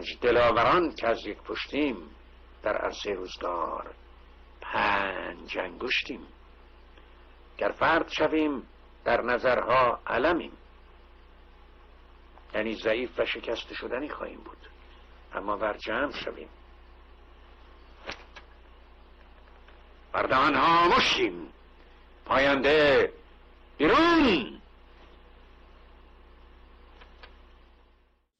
پنج دلاوران که از یک پشتیم در عرصه روزگار پنج انگشتیم. گر فرد شویم در نظرها علمیم. یعنی ضعیف و شکست شدنی خواهیم بود. اما بر جمع شویم بردهان ها مشیم. پاینده بیرون!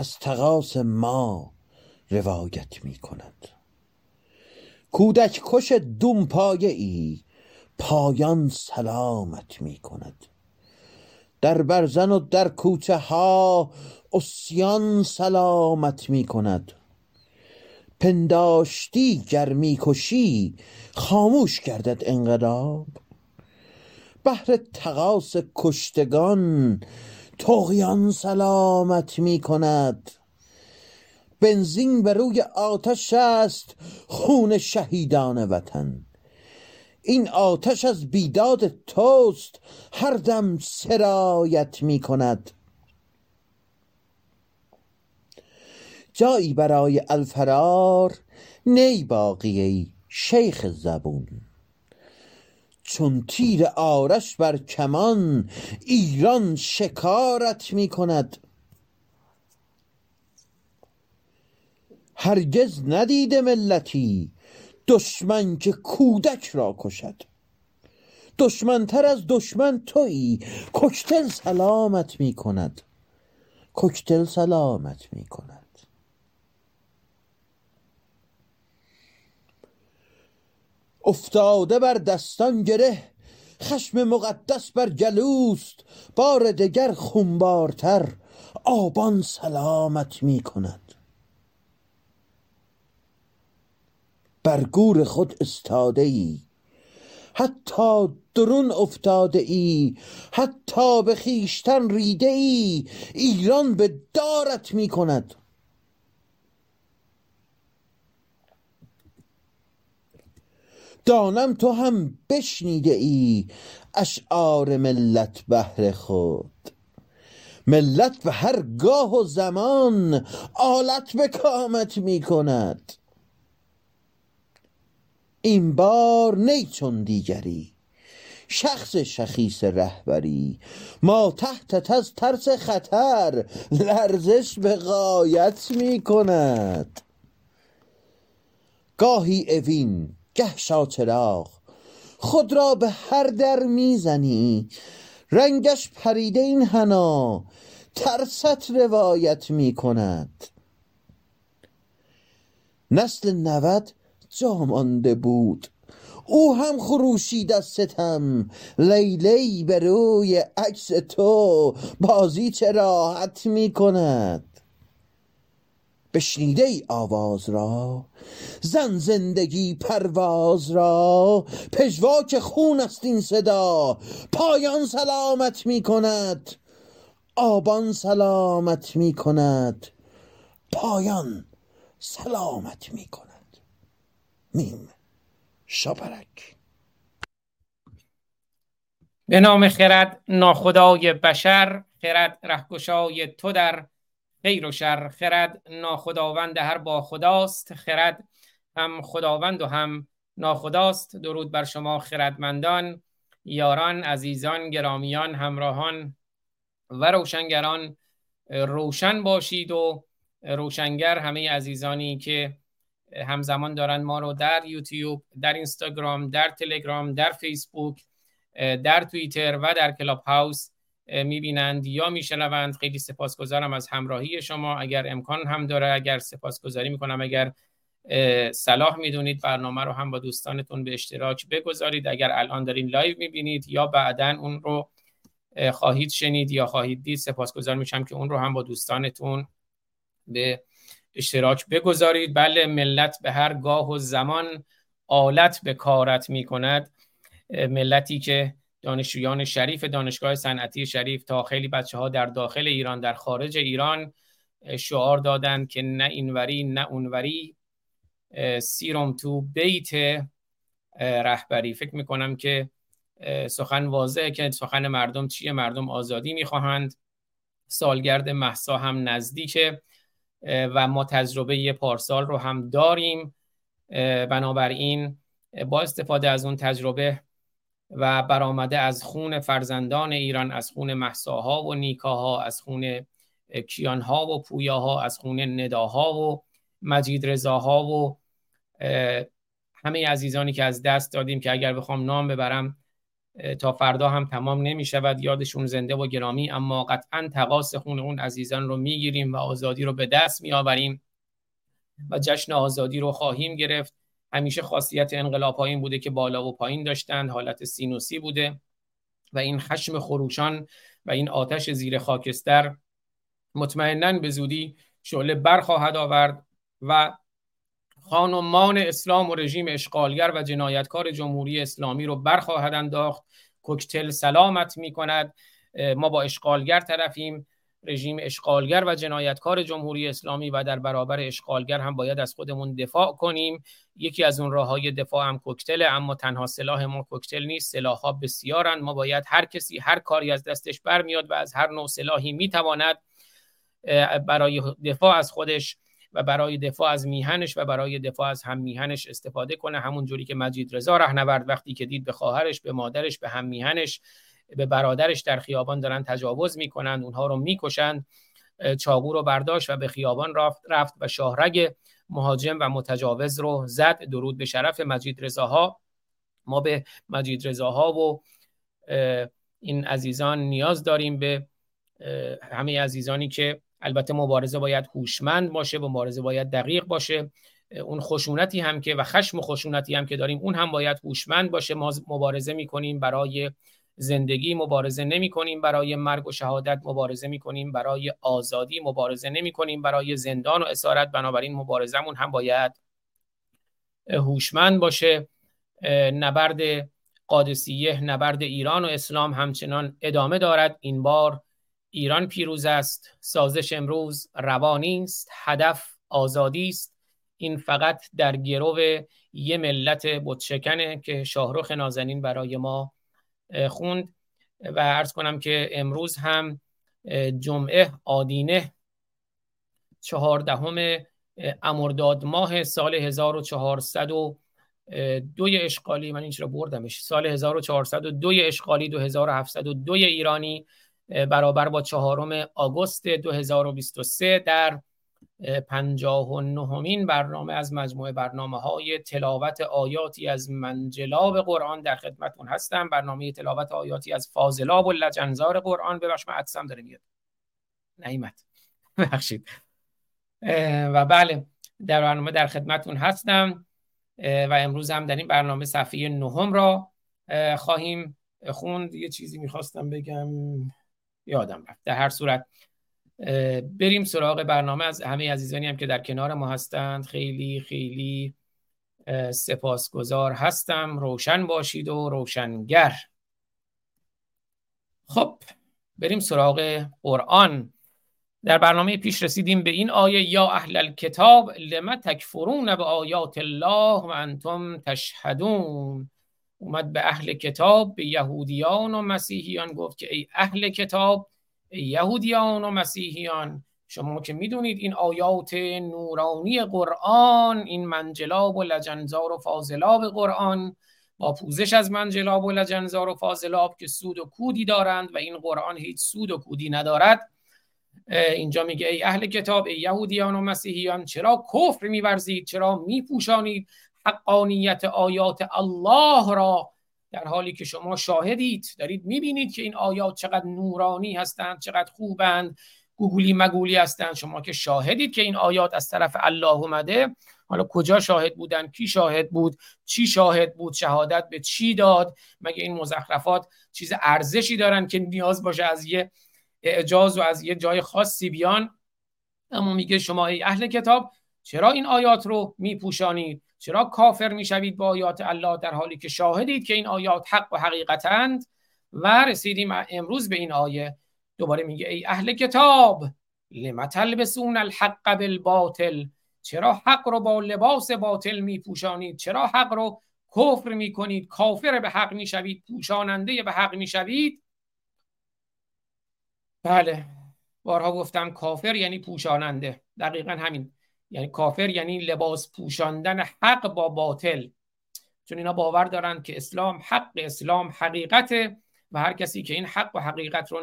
از تقاس ما روایت می کند. کودک کش دوم پایه ای پایان سلامت می کند. در برزن و در کوچه ها اسیان سلامت می کند. پنداشتی گر می‌کشی خاموش گردد انقلاب. بهر تقاس کشتگان تغیان سلامت می کند بنزین به روی آتش است خون شهیدان وطن. این آتش از بیداد توست هر دم سرایت می کند جایی برای الفرار نی باقی شیخ زبون. چون تیر آرش بر کمان ایران شکارت می کند. هرگز ندیده ملتی دشمن که کودک را کشد. دشمنتر از دشمن تویی. کوکتل سلامت می کند. کوکتل سلامت می کند. افتاده بر دستان گره خشم مقدس بر گلوست بار دگر خونبارتر آبان سلامت می کند. بر گور خود استاده ای حتی درون افتاده ای حتی به خیشتن ریده ای ایران به دارت می کند. دانم تو هم بشنیده ای اشعار ملت بهر خود. ملت به هر گاه و زمان آلت به کامت می کند. این بار نی چون دیگری شخص شخیص رهبری. ما تحتت از ترس خطر لرزش به غایت می کند. گاهی اوین گه شاچراغ خود را به هر در می‌زنی رنگش پریده این حنا ترست روایت می کند نسل نود جا مانده بود او هم خروشید از ستم. لیلی به روی عکس تو بازی چه راحت می کند بشنیده ای آواز را؟ زن زندگی پرواز را؟ پژواک خون است این صدا پایان سلامت می کند آبان سلامت می کند پایان سلامت می کند. میم شاپرک به نام خرد ناخدای بشر خرد رهگشای تو در خیر و شر خرد ناخداوند هر با خداست خرد هم خداوند و هم ناخداست. درود بر شما خردمندان یاران عزیزان گرامیان همراهان و روشنگران. روشن باشید و روشنگر همه عزیزانی که همزمان دارند ما رو در یوتیوب در اینستاگرام در تلگرام در فیسبوک در توییتر و در کلاب هاوس می‌بینند یا میشنوند. خیلی سپاسگزارم از همراهی شما. اگر امکان هم داره اگر سپاسگزاری می‌کنم. اگر صلاح می‌دونید برنامه رو هم با دوستانتون به اشتراک بگذارید. اگر الان دارین live می‌بینید یا بعدا اون رو خواهید شنید یا خواهید دید سپاسگزار میشم که اون رو هم با دوستانتون به اشتراک بگذارید. بله ملت به هر گاه و زمان آلت به کارت می کند ملتی که دانشجویان شریف دانشگاه صنعتی شریف تا خیلی بچه ها در داخل ایران در خارج ایران شعار دادند که نه اینوری نه اونوری سیرم تو بیت رهبری. فکر می‌کنم که سخن واضحه که سخن مردم چیه؟ مردم آزادی می‌خواهند. سالگرد محسا هم نزدیکه و ما تجربه پارسال رو هم داریم. بنابراین با استفاده از اون تجربه و برآمده از خون فرزندان ایران از خون محساها و نیکاها از خون کیانها و پویاها از خون نداها و مجید رضاها و همه عزیزانی که از دست دادیم که اگر بخوام نام ببرم تا فردا هم تمام نمی شود یادشون زنده و گرامی اما قطعا تقاس خون اون عزیزان رو می‌گیریم و آزادی رو به دست می آوریم و جشن آزادی رو خواهیم گرفت. همیشه خاصیت انقلاب این بوده که بالا و پایین داشتند حالت سینوسی بوده و این خشم خروشان و این آتش زیر خاکستر مطمئنا به زودی شعله برخواهد آورد و خانمان اسلام و رژیم اشغالگر و جنایتکار جمهوری اسلامی رو برخواهد انداخت. کوکتل سلامت می کند ما با اشغالگر طرفیم. رژیم اشغالگر و جنایتکار جمهوری اسلامی و در برابر اشغالگر هم باید از خودمون دفاع کنیم. یکی از اون راه های دفاع هم کوکتل اما تنها سلاح ما کوکتل نیست. سلاح ها بسیارن ما باید هر کسی هر کاری از دستش برمیاد و از هر نوع سلاحی می‌تواند برای دفاع از خودش و برای دفاع از میهنش و برای دفاع از هم میهنش استفاده کنه. همون جوری که مجید رضا رهنورد وقتی که دید به خواهرش به مادرش به هم میهنش به برادرش در خیابان دارن تجاوز می‌کنند اونها رو می‌کشند چاقو رو برداشت و به خیابان رفت, رفت و شاهرگ مهاجم و متجاوز رو زد درود به شرف مجید رضاها. ما به مجید رضاها و این عزیزان نیاز داریم به همه عزیزانی که البته مبارزه باید هوشمند باشه مبارزه باید دقیق باشه. اون خشونتی هم که و خشم و خشونتی هم که داریم اون هم باید هوشمند باشه. ما مبارزه می‌کنیم برای زندگی مبارزه نمی کنیم برای مرگ و شهادت مبارزه می کنیم برای آزادی مبارزه نمی کنیم برای زندان و اسارت. بنابراین مبارزمون هم باید هوشمند باشه. نبرد قادسیه نبرد ایران و اسلام همچنان ادامه دارد. این بار ایران پیروز است. سازش امروز روانی است. هدف آزادی است. این فقط در گرو یه ملت بتشکنه که شاهرخ نازنین برای ما خوند. و عرض کنم که امروز هم جمعه آدینه چهاردهم امرداد ماه سال 1402 دوی اشغالی. من این رو بردمش؟ سال 1402 اشغالی 2702 ایرانی برابر با چهارم آگوست 2023 در پنجاه و نهمین برنامه از مجموعه برنامه های تلاوت آیاتی از منجلاب قرآن در خدمتون هستم. برنامه تلاوت آیاتی از فاضلاب و لجنزار قرآن. ببخش من عدسم داره میاد. نعیمت. ببخشید. و بله در برنامه در خدمتون هستم. و امروز هم در این برنامه صفحه نهم را خواهیم خوند. یه چیزی می‌خواستم بگم. یادم رفت. در هر صورت بریم سراغ برنامه از همه عزیزانی هم که در کنار ما هستند. خیلی خیلی سپاسگزار هستم. روشن باشید و روشنگر. خب بریم سراغ قرآن. در برنامه پیش رسیدیم به این آیه یا اهل الکتاب لما تکفرون به آیات الله و انتم تشهدون. اومد به اهل کتاب به یهودیان و مسیحیان گفت که ای اهل کتاب یهودیان و مسیحیان شما که می‌دونید این آیات نورانی قرآن این منجلاب و لجنزار و فاضلاب قرآن با پوزش از منجلاب و لجنزار و فاضلاب که سود و کودی دارند و این قرآن هیچ سود و کودی ندارد. اینجا میگه ای اهل کتاب ای یهودیان و مسیحیان چرا کفر میورزید؟ چرا میپوشانید حقانیت آیات الله را؟ در حالی که شما شاهدید دارید می‌بینید که این آیات چقدر نورانی هستند چقدر خوبند گوگولی مگولی هستند. شما که شاهدید که این آیات از طرف الله اومده حالا کجا شاهد بودن؟ کی شاهد بود؟ چی شاهد بود؟ شهادت به چی داد؟ مگه این مزخرفات چیز ارزشی دارن که نیاز باشه از یه اعجاز و از یه جای خاصی بیان؟ اما میگه شما ای اهل کتاب چرا این آیات رو میپوشانید؟ چرا کافر می‌شوید با آیات الله در حالی که شاهدید که این آیات حق و حقیقتند و رسیدیم امروز به این آیه. دوباره میگه ای اهل کتاب لم تلبسون الحق بالباطل؟ چرا حق رو با لباس باطل میپوشانید؟ چرا حق رو کفر می‌کنید؟ کافر به حق می‌شوید؟ پوشاننده به حق می‌شوید؟ بله بارها گفتم کافر یعنی پوشاننده. دقیقا همین. یعنی کافر یعنی لباس پوشاندن حق با باطل. چون اینا باور دارند که اسلام حق اسلام حقیقته و هر کسی که این حق و حقیقت رو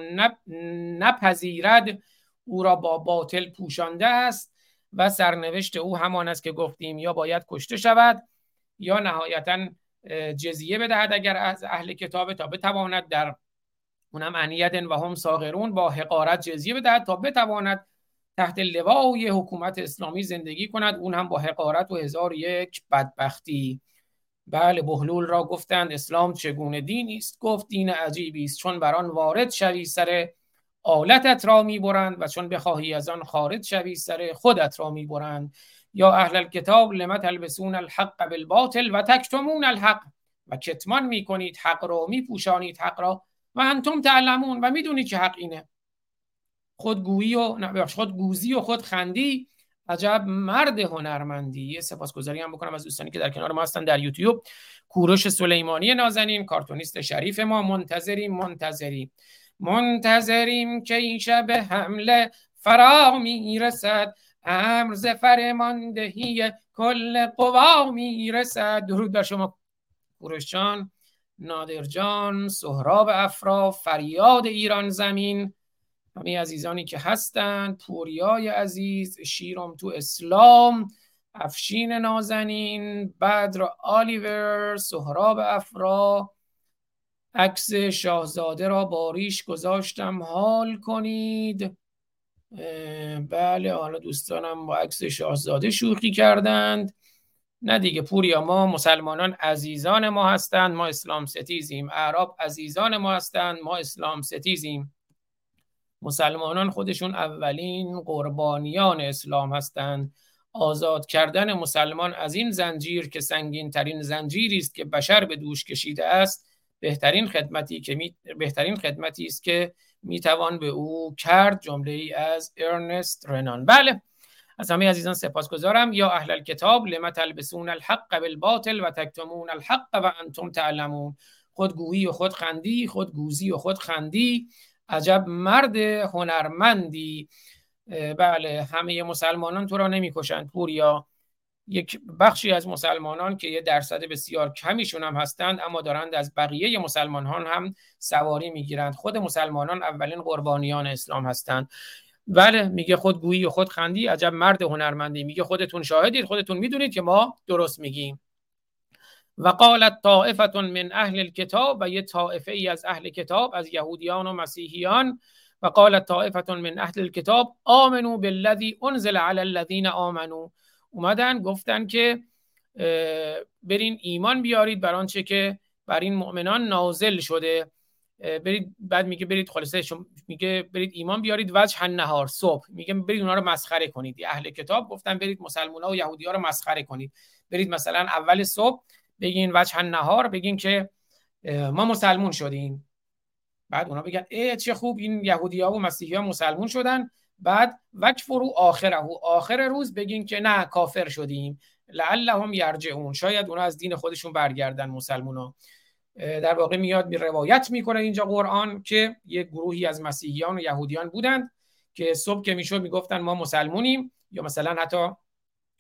نپذیرد او را با باطل پوشانده است و سرنوشت او همان است که گفتیم یا باید کشته شود یا نهایتا جزیه بدهد اگر از اهل کتاب تا بتواند در اونم انیت و هم ساغرون با حقارت جزیه بدهد تا بتواند تحت لوای حکومت اسلامی زندگی کند. اون هم با حقارت و هزار یک بدبختی. بله بهلول را گفتند اسلام چگونه دینی است؟ گفت دین عجیبی است. چون بر آن وارد شوی سر آلتت را می‌برند و چون بخواهی از آن خارج شوی سر خودت را می‌برند یا اهل الکتاب لم تلبسون الحق بالباطل و تکتمون الحق. و کتمان می‌کنید حق را میپوشانید حق را. و انتم تعلمون. و می‌دونید که حق اینه. خودگویی و خودگوزی و خود خندی عجب مرد هنرمندی. یه سپاسگزاری هم بکنم از دوستانی که در کنار ما هستن در یوتیوب. کوروش سلیمانی نازنین کارتونیست شریف ما. منتظریم منتظریم منتظریم که این شب حمله فرا می‌رسد. امر ز فرماندهی کل قوا می‌رسد. درود بر شما کوروش جان نادر جان سهراب افرا فریاد ایران زمین. همه عزیزانی که هستند پوریای عزیز شیرم تو اسلام افشین نازنین بدر آلیور سهراب افرا. عکس شاهزاده را باریش گذاشتم حال کنید. بله حالا دوستانم با عکس شاهزاده شوخی کردند. نه دیگه پوریا ما مسلمانان عزیزان ما هستند ما اسلام ستیزیم. اعراب عزیزان ما هستند ما اسلام ستیزیم. مسلمانان خودشون اولین قربانیان اسلام هستند. آزاد کردن مسلمان از این زنجیر که سنگین ترین زنجیری است که بشر به دوش کشیده است بهترین خدمتی که می... بهترین خدمتی است که می‌توان به او کرد جمله ای از ارنست رنان. بله از همه عزیزان سپاسگزارم. یا اهل الکتاب لما تلبسون الحق بالباطل و تکتمون الحق و انتم تعلمون. خودگویی و خودخندی خودگوزی و خودخندی. عجب مرد هنرمندی. بله همه مسلمانان تو را نمی‌کشند. پوریا یک بخشی از مسلمانان که یه درصد بسیار کمیشون هم هستند اما دارند از بقیه مسلمانان هم سواری می‌گیرند. خود مسلمانان اولین قربانیان اسلام هستند. بله میگه خودگویی و خودخندی عجب مرد هنرمندی. میگه خودتون شاهدید خودتون می‌دونید که ما درست میگیم. و قالت طائفه من اهل الكتاب و یه طائفه ای از اهل کتاب از یهودیان و مسیحیان. و قالت طائفه من اهل الكتاب آمنو بالذی انزل علی الذین آمنو اومدن گفتن که برین ایمان بیارید بر آنچه که بر این مؤمنان نازل شده. برید بعد میگه برید خلاصه میگه برید ایمان بیارید وجه نهار صبح. میگه برید اونها رو مسخره کنید. اهل کتاب گفتن برید مسلمان ها و یهودی ها رو مسخره کنید. برید مثلا اول صبح بگین وجه نهار بگین که ما مسلمون شدیم. بعد اونا بگن ای چه خوب این یهودی ها و مسیحی ها مسلمون شدن. بعد وکفرو آخره. آخر روز بگین که نه کافر شدیم. لعلهم یرجعون. شاید اونا از دین خودشون برگردن مسلمونا. در واقع میاد می روایت می‌کنه اینجا قرآن که یک گروهی از مسیحیان و یهودیان بودند که صبح که می‌شد می‌گفتن ما مسلمونیم. یا مثلا حتی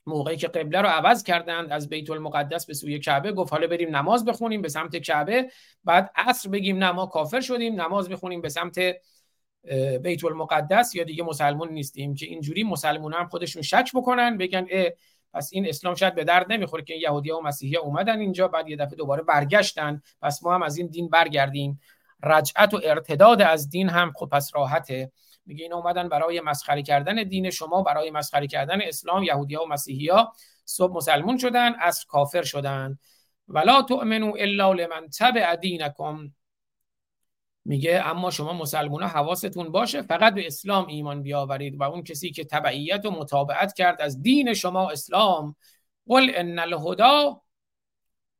موقعی که قبله رو عوض کردند از بیت المقدس به سوی کعبه گفت حالا بریم نماز بخونیم به سمت کعبه. بعد عصر بگیم نه ما کافر شدیم نماز بخونیم به سمت بیت المقدس. یا دیگه مسلمون نیستیم که اینجوری مسلمون هم خودشون شک بکنن بگن اه پس این اسلام شاید به درد نمی‌خوره که یهودی و مسیحی اومدن اینجا بعد یه دفعه دوباره برگشتن. پس ما هم از این دین برگردیم. رجعت و ارتداد از دین هم خب پس راحته. میگه اینا اومدن برای مسخره کردن دین شما برای مسخره کردن اسلام یهودی ها و مسیحی ها صبح مسلمون شدن از کافر شدن. ولا تؤمنوا الا لمن تبع دینکم. میگه اما شما مسلمان ها حواستون باشه فقط به اسلام ایمان بیاورید و اون کسی که تبعیت و مطابقت کرد از دین شما اسلام. قل ان الهدا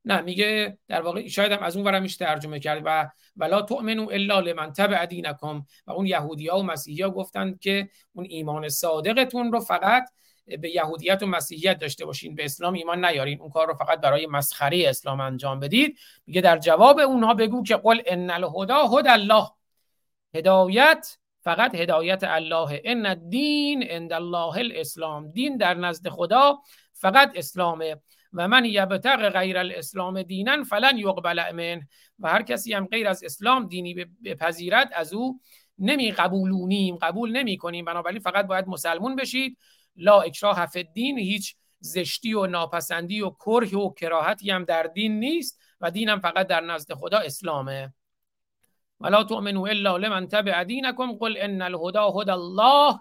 نه میگه در واقع شاید هم از اون ورم ترجمه کرد و ولا تؤمنو الا لمن تبع دینکم. و اون یهودی ها و مسیحی ها گفتند که اون ایمان صادقتون رو فقط به یهودیت و مسیحیت داشته باشین به اسلام ایمان نیارین. اون کار رو فقط برای مسخره اسلام انجام بدید. میگه در جواب اونها بگو که قل ان الهدا هد الله. هدایت فقط هدایت الله. ان الدین عند الله الاسلام. دین در نزد خدا فقط اسلامه. و من یبتغ غیر الاسلام دینا فلن یقبل منه. و هر کسی هم غیر از اسلام دینی بپذیرد از او نمی قبولونیم. قبول نمی کنیم. بنابراین فقط باید مسلمون بشید. لا اکراه فی الدین هیچ زشتی و ناپسندی و کره و کراهتی هم در دین نیست و دینم فقط در نزد خدا اسلامه. ولا تؤمنوا الا لمن تبع دینکم قل ان الهدى هدى الله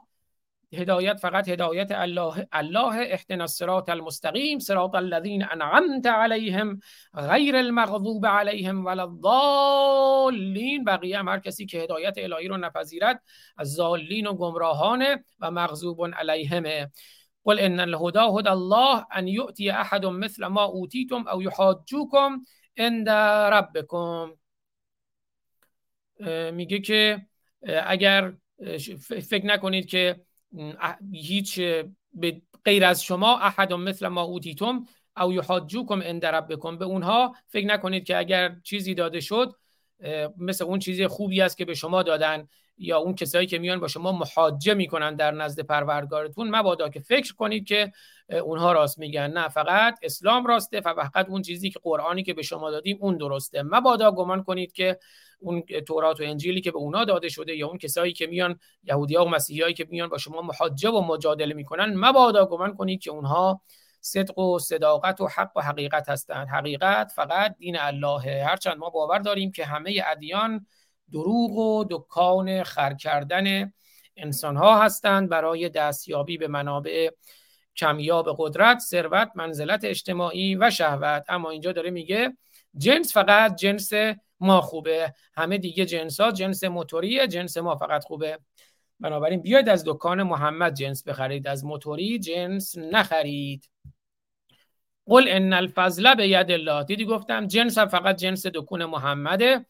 هدایت فقط هدایت الله الله اهدنا الصراط المستقیم صراط الذين انعمت عليهم غیر المغضوب عليهم ولا الضالین. بقیه هم هر کسی که هدایت الهی رو نپذیرد از ضالین و گمراهانه و مغضوب علیهم. قل ان الهدى هدى الله ان یؤتی احد مثل ما اوتیتم او یحاجوکم عند ربکم. میگه که اگر فکر نکنید که هیچ به غیر از شما احد مثل ما اوتیتم او یحاجوکم عند ربکم. به اونها فکر نکنید که اگر چیزی داده شد مثل اون چیزی خوبی است که به شما دادن یا اون کسایی که میان با شما محاجه می‌کنن در نزد پروردگارتون مبادا که فکر کنید که اونها راست میگن. نه فقط اسلام راسته فقط اون چیزی که قرآنی که به شما دادیم اون درسته. مبادا گمان کنید که اون تورات و انجیلی که به اونا داده شده یا اون کسایی که میان یهودی ها و مسیحی که میان با شما محاجه و مجادله می‌کنن مبادا گمان کنید که اونها صدق و صداقت و حق و حقیقت هستند. حقیقت فقط دین الله هرچند ما باور داریم که همه ادیان دروغ و دکان خر کردن انسان ها هستند برای دستیابی به منابع کمیاب قدرت ثروت منزلت اجتماعی و شهوت. اما اینجا داره میگه جنس فقط جنس ما خوبه همه دیگه جنس ها جنس موتوریه جنس ما فقط خوبه. بنابراین بیاید از دکان محمد جنس بخرید. از موتوری جنس نخرید. قل ان الفضل به ید الله. دیدی گفتم جنس هم فقط جنس دکون محمده.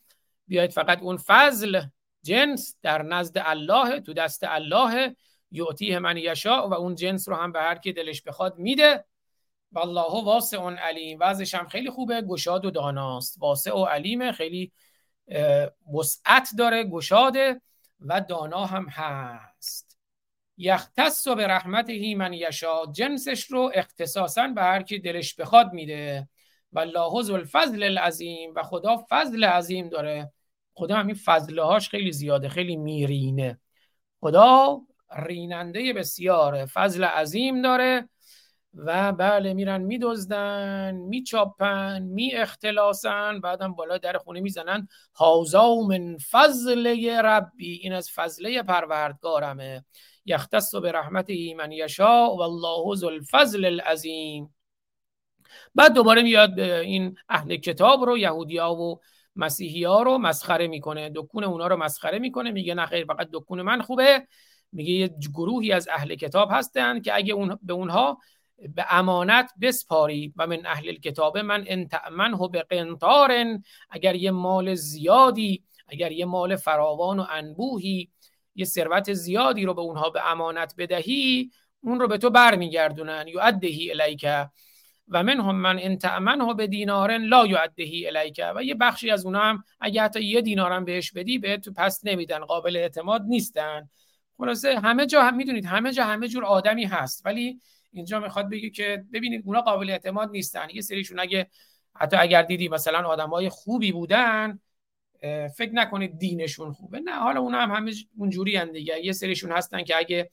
بیاید فقط اون فضل جنس در نزد الله تو دست الله. یعطیه من یشا و اون جنس رو هم به هر کی دلش بخواد میده. والله واسع اون علیم. وضعش هم خیلی خوبه. گشاد و داناست. واسع و علیم خیلی وسعت داره. گشاده و دانا هم هست. یختص به رحمت من یشا. جنسش رو اختصاصا به هر کی دلش بخواد میده. و الله الفضل العظیم. و خدا فضل عظیم داره. خدا همین فضلهاش خیلی زیاده. خیلی میرینه. خدا ریننده بسیاره. فضل عظیم داره. و بله میرن میدزدن میچاپن می اختلاسن بعدم بالا در خونه می‌زنن. هازا من فضل ربی این از فضله پروردگارمه. یختص به رحمت من یشا و الله ذو الفضل العظیم. بعد دوباره میاد این اهل کتاب رو یهودی ها و مسیحی ها رو مسخره می‌کنه. دکون اونا رو مسخره می‌کنه. میگه نه خیر فقط دکون من خوبه. میگه یه گروهی از اهل کتاب هستن که اگه اون به اونها به امانت بسپاری و من اهل کتاب من انتعمنه به قنطار اگر یه مال زیادی اگر یه مال فراوان و انبوهی یه ثروت زیادی رو به اونها به امانت بدهی اون رو به تو برمیگردونن. یعدهی الیک و من هم من انتعمنه به دینارن لا یعدهی الیک. و یه بخشی از اونها هم اگه حتی یه دینارم بهش بدی به تو پس نمیدن قابل اعتماد نیستن. خلاصه همه جا هم می‌دونید همه جا همه جور آدمی هست. ولی اینجا می‌خواد بگه که ببینید اونا قابل اعتماد نیستن. یه سریشون اگه حتی اگر دیدی مثلا آدمای خوبی بودن فکر نکنید دینشون خوبه. نه حالا اونا هم همه اونجوری هم دیگه. یه سریشون هستن که اگه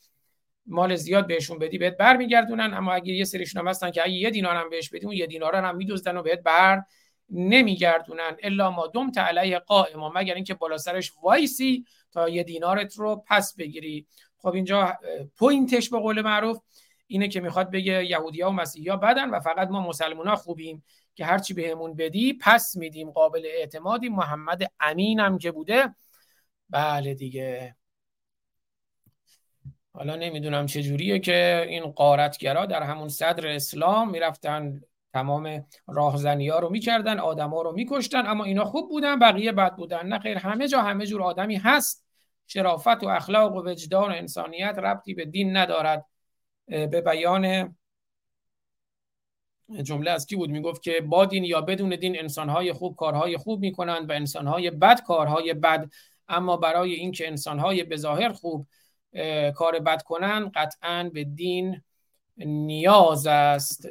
مال زیاد بهشون بدی بهت برمیگردونن اما اگه یه سریشون هم هستن که اگه یه دینار هم بهش بدی اون یه دینار هم میدوزدن و بهت بر نمیگردونن. إلا ما دمت عليه قائما. مگر اینکه بالا سرش وایسی تا یه دینارت رو پس بگیری. خب اینجا point ش به قول معروف اینه که می‌خواد بگه یهودیا و مسیحیا بدن و فقط ما مسلمان خوبیم که هرچی بهمون بدی پس میدیم قابل اعتمادی. محمد امین هم که بوده. بله دیگه. حالا نمی‌دونم چجوریه که این قارتگرا در همون صدر اسلام می‌رفتن تمام راهزنی ها رو می‌کردن آدم ها رو میکشتن اما اینا خوب بودن بقیه بد بودن. نه خیر همه جا همه جور آدمی هست. شرافت و اخلاق و وجدان و انسانیت ربطی به دین ندارد. به بیان جمله از کی بود؟ می‌گفت که با دین یا بدون دین انسانهای خوب کارهای خوب می‌کنند و انسانهای بد کارهای بد اما برای اینکه انسانهای به ظاهر خوب کار بد کنند قطعا به دین نیاز است.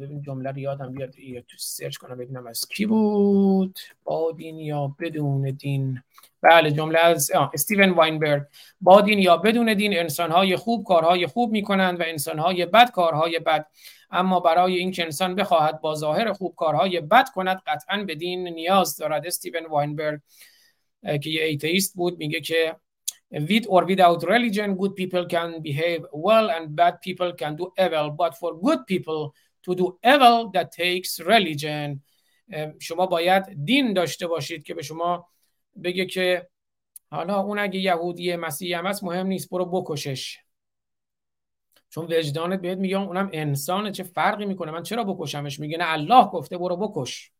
ببین جمله رو یادم بیاد تو سرچ کنم ببینم از کی بود. با دین یا بدون دین. بله جمله از استیون واینبرگ. با دین یا بدون دین انسانهای خوب کارهای خوب می‌کنند و انسانهای بد کارهای بد. اما برای اینکه انسان بخواهد با ظاهر خوب کارهای بد کند قطعا به دین نیاز دارد. استیون واینبرگ که یه ایتیست بود میگه که with or without religion good people can behave well and bad people can do evil. But for good people to do evil that takes religion شما باید دین داشته باشید که به شما بگه که حالا اون اگه یهودی مسیحی هم هست مهم نیست برو بکشش. چون وجدانت بهت میگه اونم انسانه چه فرقی می‌کنه؟ من چرا بکشمش؟ میگه نه الله گفته برو بکش.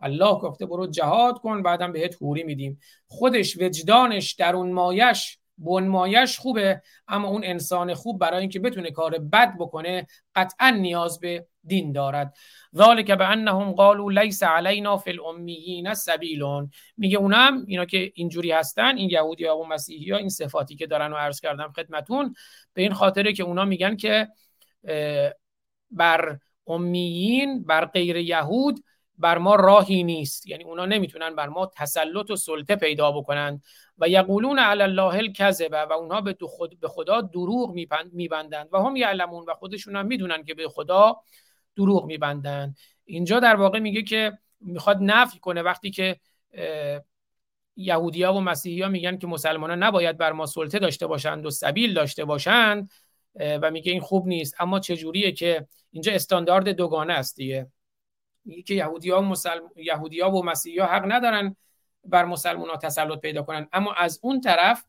الله گفته برو جهاد کن بعدم بهت حوری میدیم. خودش وجدانش درون مایش بن مایش خوبه اما اون انسان خوب برای اینکه بتونه کار بد بکنه قطعا نیاز به دین دارد. ذالک به انهم قالوا لیس علینا فی الامیین سبیلون. میگه اونم اینا که اینجوری هستن این یهودی ها و مسیحی ها این صفاتی که دارن و عرض کردم خدمتون به این خاطره که اونا میگن که بر امیین بر غیر یهود بر ما راهی نیست. یعنی اونا نمی‌تونن بر ما تسلط و سلطه پیدا بکنند و یقولون علی الله الکذبه و اونها به, خود به خدا دروغ میبندند. و هم یعلمون و خودشون هم می‌دونن که به خدا دروغ میبندند اینجا در واقع میگه که می‌خواد نفی کنه وقتی که یهودیا و مسیحی ها میگن که مسلمان ها نباید بر ما سلطه داشته باشند و سبیل داشته باشند و میگه این خوب نیست. اما چجوریه که اینجا استاندارد دوگانه است دیگه. که یهودی ها مسلم... یهودی ها و مسیحی ها حق ندارن بر مسلمان ها تسلط پیدا کنن. اما از اون طرف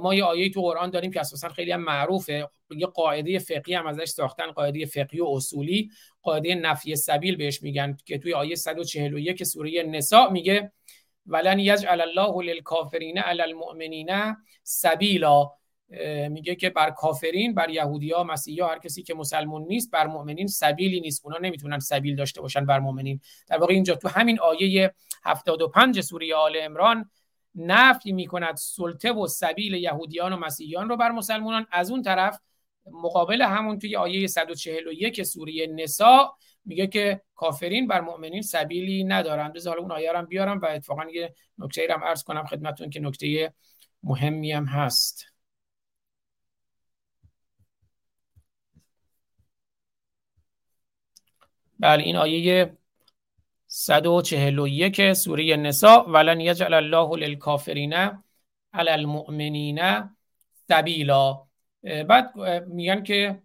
ما یه آیه تو قرآن داریم که اساسا خیلی هم معروفه. یه قاعده فقهی هم ازش ساختن قاعده فقهی و اصولی. قاعده نفی سبیل بهش میگن که توی آیه 141 سوره نساء میگه ولن یجعل الله للکافرین علی المؤمنین سبیلا. میگه که بر کافرین بر یهودی ها مسیحی ها هر کسی که مسلمون نیست بر مؤمنین سبیلی نیست. اونا نمی‌تونن سبیل داشته باشن بر مؤمنین. در واقع اینجا تو همین آیه 75 سوره آل عمران نفی می‌کند سلطه و سبیل یهودیان و مسیحیان رو بر مسلمانان از اون طرف مقابل همون توی آیه 141 سوره نسا میگه که کافرین بر مؤمنین سبیلی ندارن. بذار اون آیه رو بیارم و اتفاقا یه نکته ای رو عرض کنم خدمتتون که نکته مهمی هم هست. بله این آیه 141 سوره نساء ولن یجعل الله للکافرین علی المؤمنین سبیلا. بعد میگن که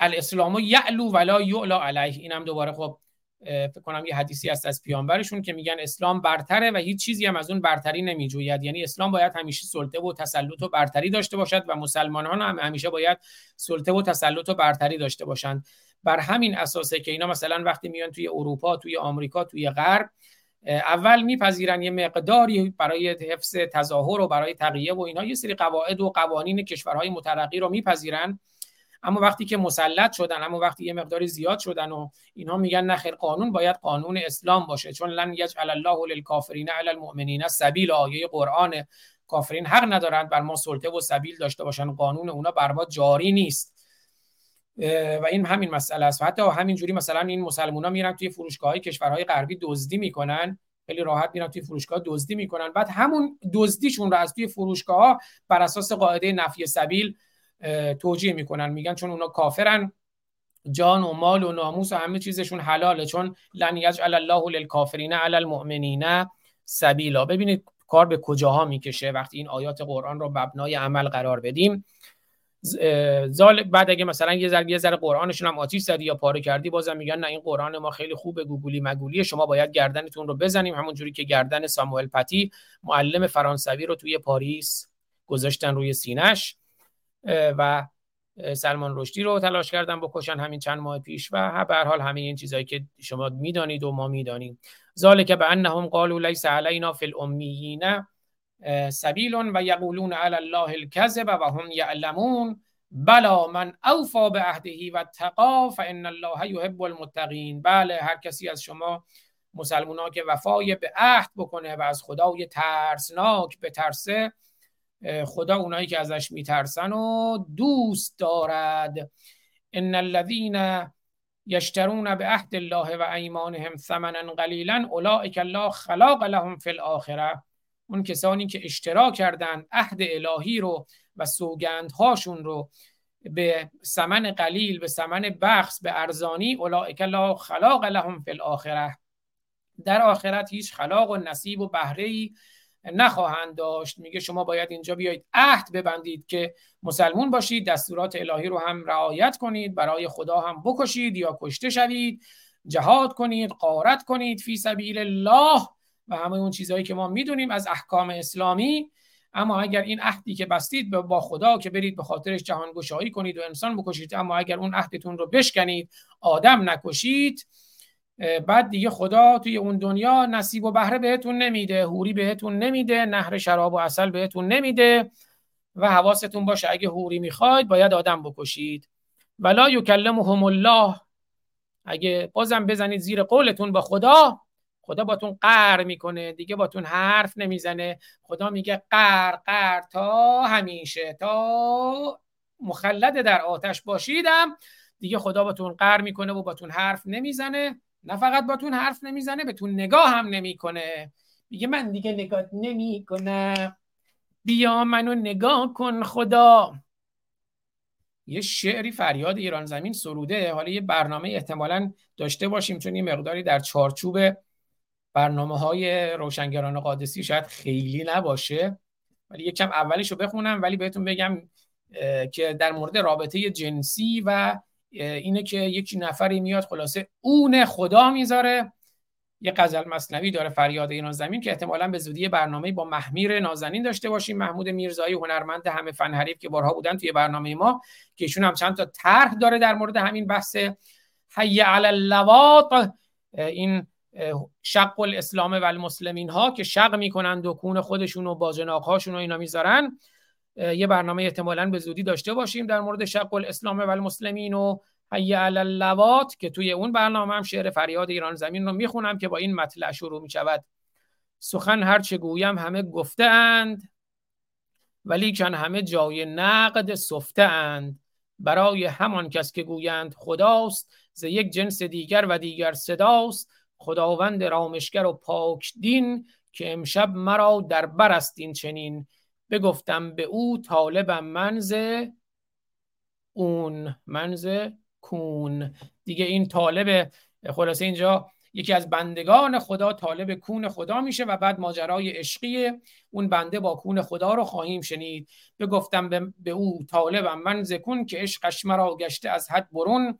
الاسلام یعلو ولا یعلا علیه. اینم دوباره خب فکر کنم یه حدیثی هست از پیامبرشون که میگن اسلام برتره و هیچ چیزی هم از اون برتری نمیجوید. یعنی اسلام باید همیشه سلطه و تسلط و برتری داشته باشد و مسلمانان هم همیشه باید سلطه و تسلط و برتری داشته باشند. بر همین اساسه که اینا مثلا وقتی میان توی اروپا توی آمریکا توی غرب اول میپذیرن یه مقداری برای حفظ تظاهر و برای تقیه و اینا یه سری قواعد و قوانین کشورهای مترقی رو میپذیرن. اما وقتی که مسلط شدن اما وقتی یه مقداری زیاد شدن و اینها میگن نه خیر قانون باید قانون اسلام باشه. چون لن یجعل الله للکافرین علی المؤمنین سبیل آیه قرآن کافرین حق ندارند بر ما سلطه و سبیل داشته باشن. قانون اونا بر ما جاری نیست. و این همین مسئله است. و حتی همین جوری مثلا این مسلمان ها میرن توی فروشگاه های کشورهای غربی دزدی می‌کنن. خیلی راحت میرن توی فروشگاه دزدی می‌کنن. بعد همون دزدیشون رو از توی فروشگاه ها بر اساس قاعده نفی سبیل توجیه می‌کنن میگن چون اونا کافرن جان و مال و ناموس و همه چیزشون حلاله چون لن یجعل الله للکافرین علی المؤمنین سبیلا. ببینید کار به کجاها می‌کشه وقتی این آیات قرآن رو مبنای عمل قرار بدیم. زال بعد اگه مثلا یه ذره یه ذره قرآنشون هم آتیش زدی یا پاره کردی بازم میگن نه این قرآن ما خیلی خوبه گوگلی مگولی شما باید گردنتون رو بزنیم. همون جوری که گردن ساموئل پتی معلم فرانسوی رو توی پاریس گذاشتن روی سینش و سلمان رشدی رو تلاش کردن بکشن همین چند ماه پیش و به هر حال همین این چیزایی که شما می‌دانید و ما می‌دانیم. ذالک به انهم قالوا لیس علینا فی الامیین سبیل و یقولون علی الله الكذب و هم یعلمون. بلا من اوفا به عهده و تقا فان الله یحب المتقین. بله هر کسی از شما مسلمان که وفای به عهد بکنه و از خدای ترسناک به ترسه خدا اونایی که ازش میترسن و دوست دارد. ان الذين یشترون به عهد الله و ایمانهم ثمنا قلیلا اولئک الله خلاق لهم فی الاخره اون کسانی که اشترا کردن عهد الهی رو و سوگندهاشون رو به سمن قلیل به سمن بخص به ارزانی اولئک الله خلاق لهم فی الاخره در آخرت هیچ خلاق و نصیب و بهره ای نخواهند داشت. میگه شما باید اینجا بیایید عهد ببندید که مسلمون باشید دستورات الهی رو هم رعایت کنید برای خدا هم بکشید یا کشته شوید جهاد کنید قارت کنید فی سبیل الله و همه اون چیزهایی که ما می‌دونیم از احکام اسلامی. اما اگر این عهدی که بستید با خدا که برید به خاطرش جهان گشایی کنید و انسان بکشید اما اگر اون عهدتون رو بشکنید آدم نکشید بعد دیگه خدا توی اون دنیا نصیب و بهره بهتون نمیده هوری بهتون نمیده نهر شراب و اصل بهتون نمیده و حواستون باشه اگه هوری می‌خواید باید آدم بکشید. ولا یکلمهم الله. اگه بازم بزنید زیر قولتون با خدا خدا باتون قهر می‌کنه دیگه باتون حرف نمی‌زنه. خدا میگه قهر قهر تا همیشه تا مخلد در آتش باشیدم. دیگه خدا باتون قهر می‌کنه و باتون حرف نمی‌زنه. نه فقط باتون حرف نمی‌زنه بهتون نگاه هم نمی‌کنه. میگه من دیگه نگاه نمی‌کنم. بیا منو نگاه کن خدا. یه شعری فریاد ایران زمین سروده. حالا یه برنامه احتمالا داشته باشیم چون یه مقداری در چارچوب برنامه های روشنگران قادسی شاید خیلی نباشه. ولی یکم اولش رو بخونم ولی بهتون بگم که در مورد رابطه جنسی و اینه که یک نفری میاد خلاصه اون خدا می‌ذاره. یه غزل مصنوی داره فریاد ایران زمین که احتمالا به زودی برنامه با محمیر نازنین داشته باشیم. محمود میرزایی هنرمند همه فن حریف که بارها بودن توی برنامه ما که ایشون هم چند تا طرح داره در مورد همین بحث. حی علی اللواط این شق الاسلام و المسلمین ها که شق می‌کنند و کون خودشون و باجناق و اینا می‌ذارن. یه برنامه احتمالا به زودی داشته باشیم در مورد شق الاسلام و المسلمین و حی اللوات که توی اون برنامه هم شعر فریاد ایران زمین رو می‌خونم که با این مطلع شروع می‌شود. سخن هر چه گویم همه گفته اند ولی کن همه جای نقد سفته اند برای همان کس که گویند خداست ز یک جنس دیگر و دیگر صداست. خداوند رامشگر و پاک دین که امشب مرا در بر است این چنین. بگفتم به او طالبم منز اون منز کون. دیگه این طالب خلاصه اینجا یکی از بندگان خدا طالب کون خدا میشه و بعد ماجرای عشقی اون بنده با کون خدا رو خواهیم شنید. بگفتم به, به او طالبم منز کون که عشقش مرا گشته از حد برون.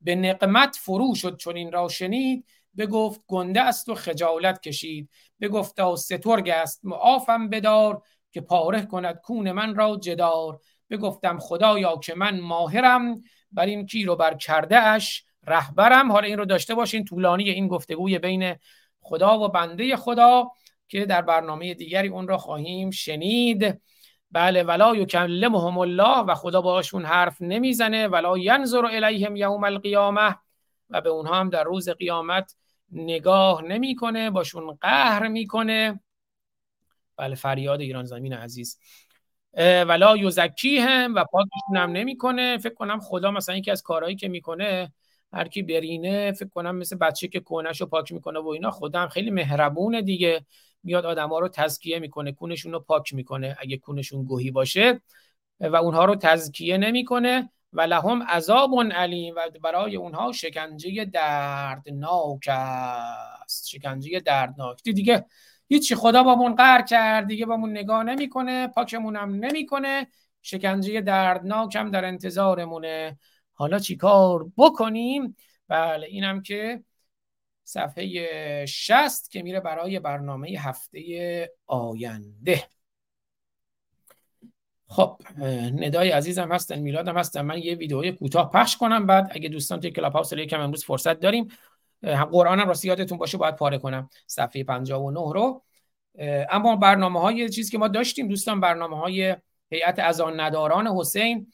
به نقمت فرو شد چون این را شنید. بگفت گنده است و خجالت کشید. بگفتا سترگ است معافم بدار. که پاره کند کون من را جدار. بگفتم خدایا که من ماهرم بر این کی رو بر کرده اش رهبرم. حالا این رو داشته باشین طولانی این گفتگوی بین خدا و بنده خدا که در برنامه دیگری اون را خواهیم شنید. بله ولا یکلمهم الله و خدا باشون حرف نمی‌زنه. ولا ینظر الیهم یوم القیامه و به اونها هم در روز قیامت نگاه نمی‌کنه باشون قهر می‌کنه. بله فریاد ایران زمین عزیز. ولا یزکیهم و پاکشون هم نمی‌کنه. فکر کنم خدا مثلا یکی از کارهایی که می‌کنه هر کی برینه فکر کنم مثل بچه که کونش رو پاک می‌کنه و اینا خدا هم خیلی مهربونه دیگه. میاد آدما رو تزکیه می‌کنه کونشون رو پاک می‌کنه اگه کونشون گوهی باشه. و اونها رو تزکیه نمی‌کنه. و لهم عذاب علیم و برای اونها شکنجه دردناک است. شکنجه دردناک. دیگه؟ هیچی خدا بامون قهر کرد دیگه بامون نگاه نمی‌کنه پاکمون هم نمی‌کنه. شکنجه دردناکم در انتظارمونه. حالا چیکار بکنیم؟ بله اینم که صفحه 60 که میره برای برنامه هفته آینده. خب ندای عزیزم هستن میلادم هستن. من یه ویدئوی کوتاه پخش کنم بعد اگه دوستان توی کلاب هاوس یکم امروز فرصت داریم قرآنم راستی یادتون باشه باید پاره کنم. صفحه 59 رو. اما برنامه های چیزی که ما داشتیم دوستان برنامه های هیئت اذان نداران حسین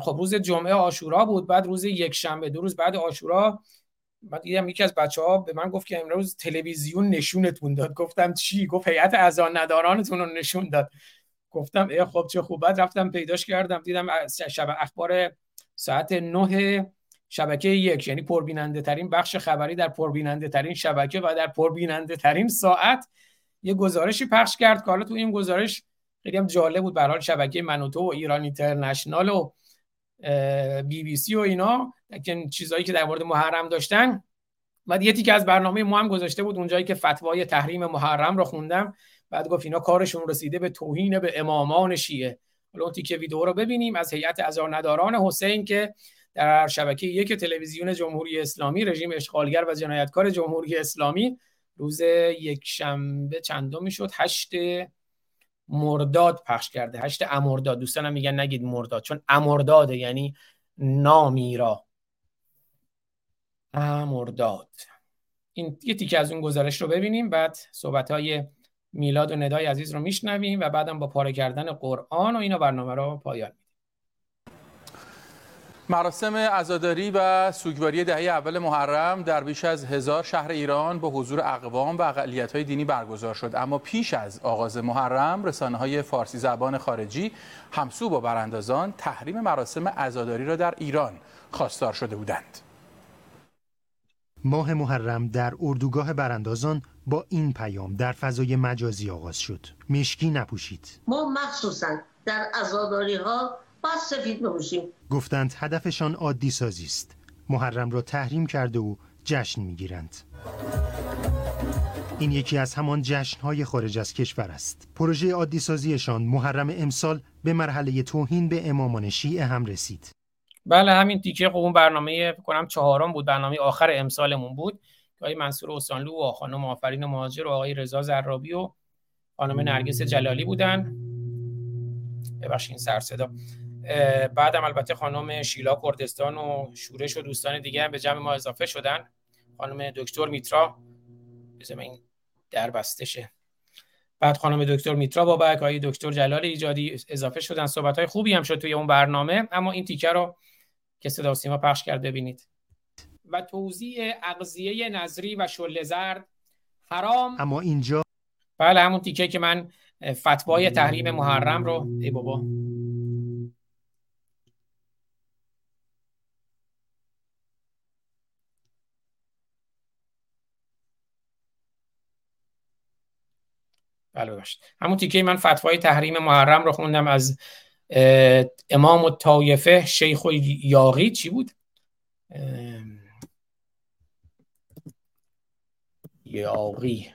خب روز جمعه آشورا بود بعد روز یک شنبه دو روز بعد آشورا. من دیدم یکی از بچه ها به من گفت که امروز تلویزیون نشونتون داد. گفتم چی؟ گفت هیئت اذان ندارانتون رو نشون داد. گفتم ای خب چه خوب. بعد رفتم پیداش کردم. دیدم شب اخبار ساعت 9 شبکه یک یعنی پربیننده ترین بخش خبری در پربیننده ترین شبکه و در پربیننده ترین ساعت یه گزارشی پخش کرد که حالا تو این گزارش خیلی هم جالب بود. به شبکه منوتو و ایران اینترنشنال و بی بی سی و اینا که چیزهایی که در مورد محرم داشتن. بعد یه تیکه از برنامه ما هم گذاشته بود اونجایی که فتوای تحریم محرم رو خوندم. بعد گفت اینا کارشون رسیده به توهین به امامان شیعه. حالا اون تیکه ویدیو رو ببینیم. از هیئت نداران حسین که در شبکه یک تلویزیون جمهوری اسلامی رژیم اشغالگر و جنایتکار جمهوری اسلامی. روز یک شنبه چندمی شد؟ هشت مرداد پخش کرده. هشت امرداد. دوستانم میگن نگید مرداد چون امرداده یعنی نامیرا امرداد. این یه تیکه از اون گزارش رو ببینیم بعد صحبت های میلاد و ندای عزیز رو میشنویم و بعدم با پاره کردن قرآن و اینا برنامه رو پایان مراسم عزاداری و سوگواری دهه اول محرم در بیش از هزار شهر ایران با حضور اقوام و اقلیت های دینی برگزار شد. اما پیش از آغاز محرم رسانه های فارسی زبان خارجی همسو با براندازان تحریم مراسم عزاداری را در ایران خواستار شده بودند. ماه محرم در اردوگاه براندازان با این پیام در فضای مجازی آغاز شد. مشکی نپوشید. ما مخصوصا در عزاداری ها باید سفید بپوشیم. گفتند هدفشان عادی سازی است. محرم را تحریم کرده و جشن می‌گیرند. این یکی از همان جشنهای خارج از کشور است. پروژه عادی سازیشان محرم امسال به مرحله توهین به امامان شیعه هم رسید. بله همین تیکه خب اون برنامه کنم چهارم بود برنامه آخر امسالمون بود که آقای منصور حسانلو و خانم آفرین مهاجر و آقای رضا زرابی و خانم نرگس جلالی بودن. ببخشید سر صدا. بعدم البته خانم شیلا کردستان و شورش و دوستان دیگه هم به جمع ما اضافه شدن. خانم دکتر میترا بزنم این در بسته بعد خانم دکتر میترا بابک آقای دکتر جلال ایجادی اضافه شدن. صحبت های خوبی هم شد توی اون برنامه اما این تیکه رو که صدا سیما پخش کرد ببینید. و توزیع اغذیه نظری و شل زرد حرام. اما اینجا بله همون تیکه که من فتوای تحریم محرم رو ای بابا. بله باشد همون تیکه من فتوای تحریم محرم رو خوندم از امام و طایفه شیخ و یاغی چی بود؟ یاغی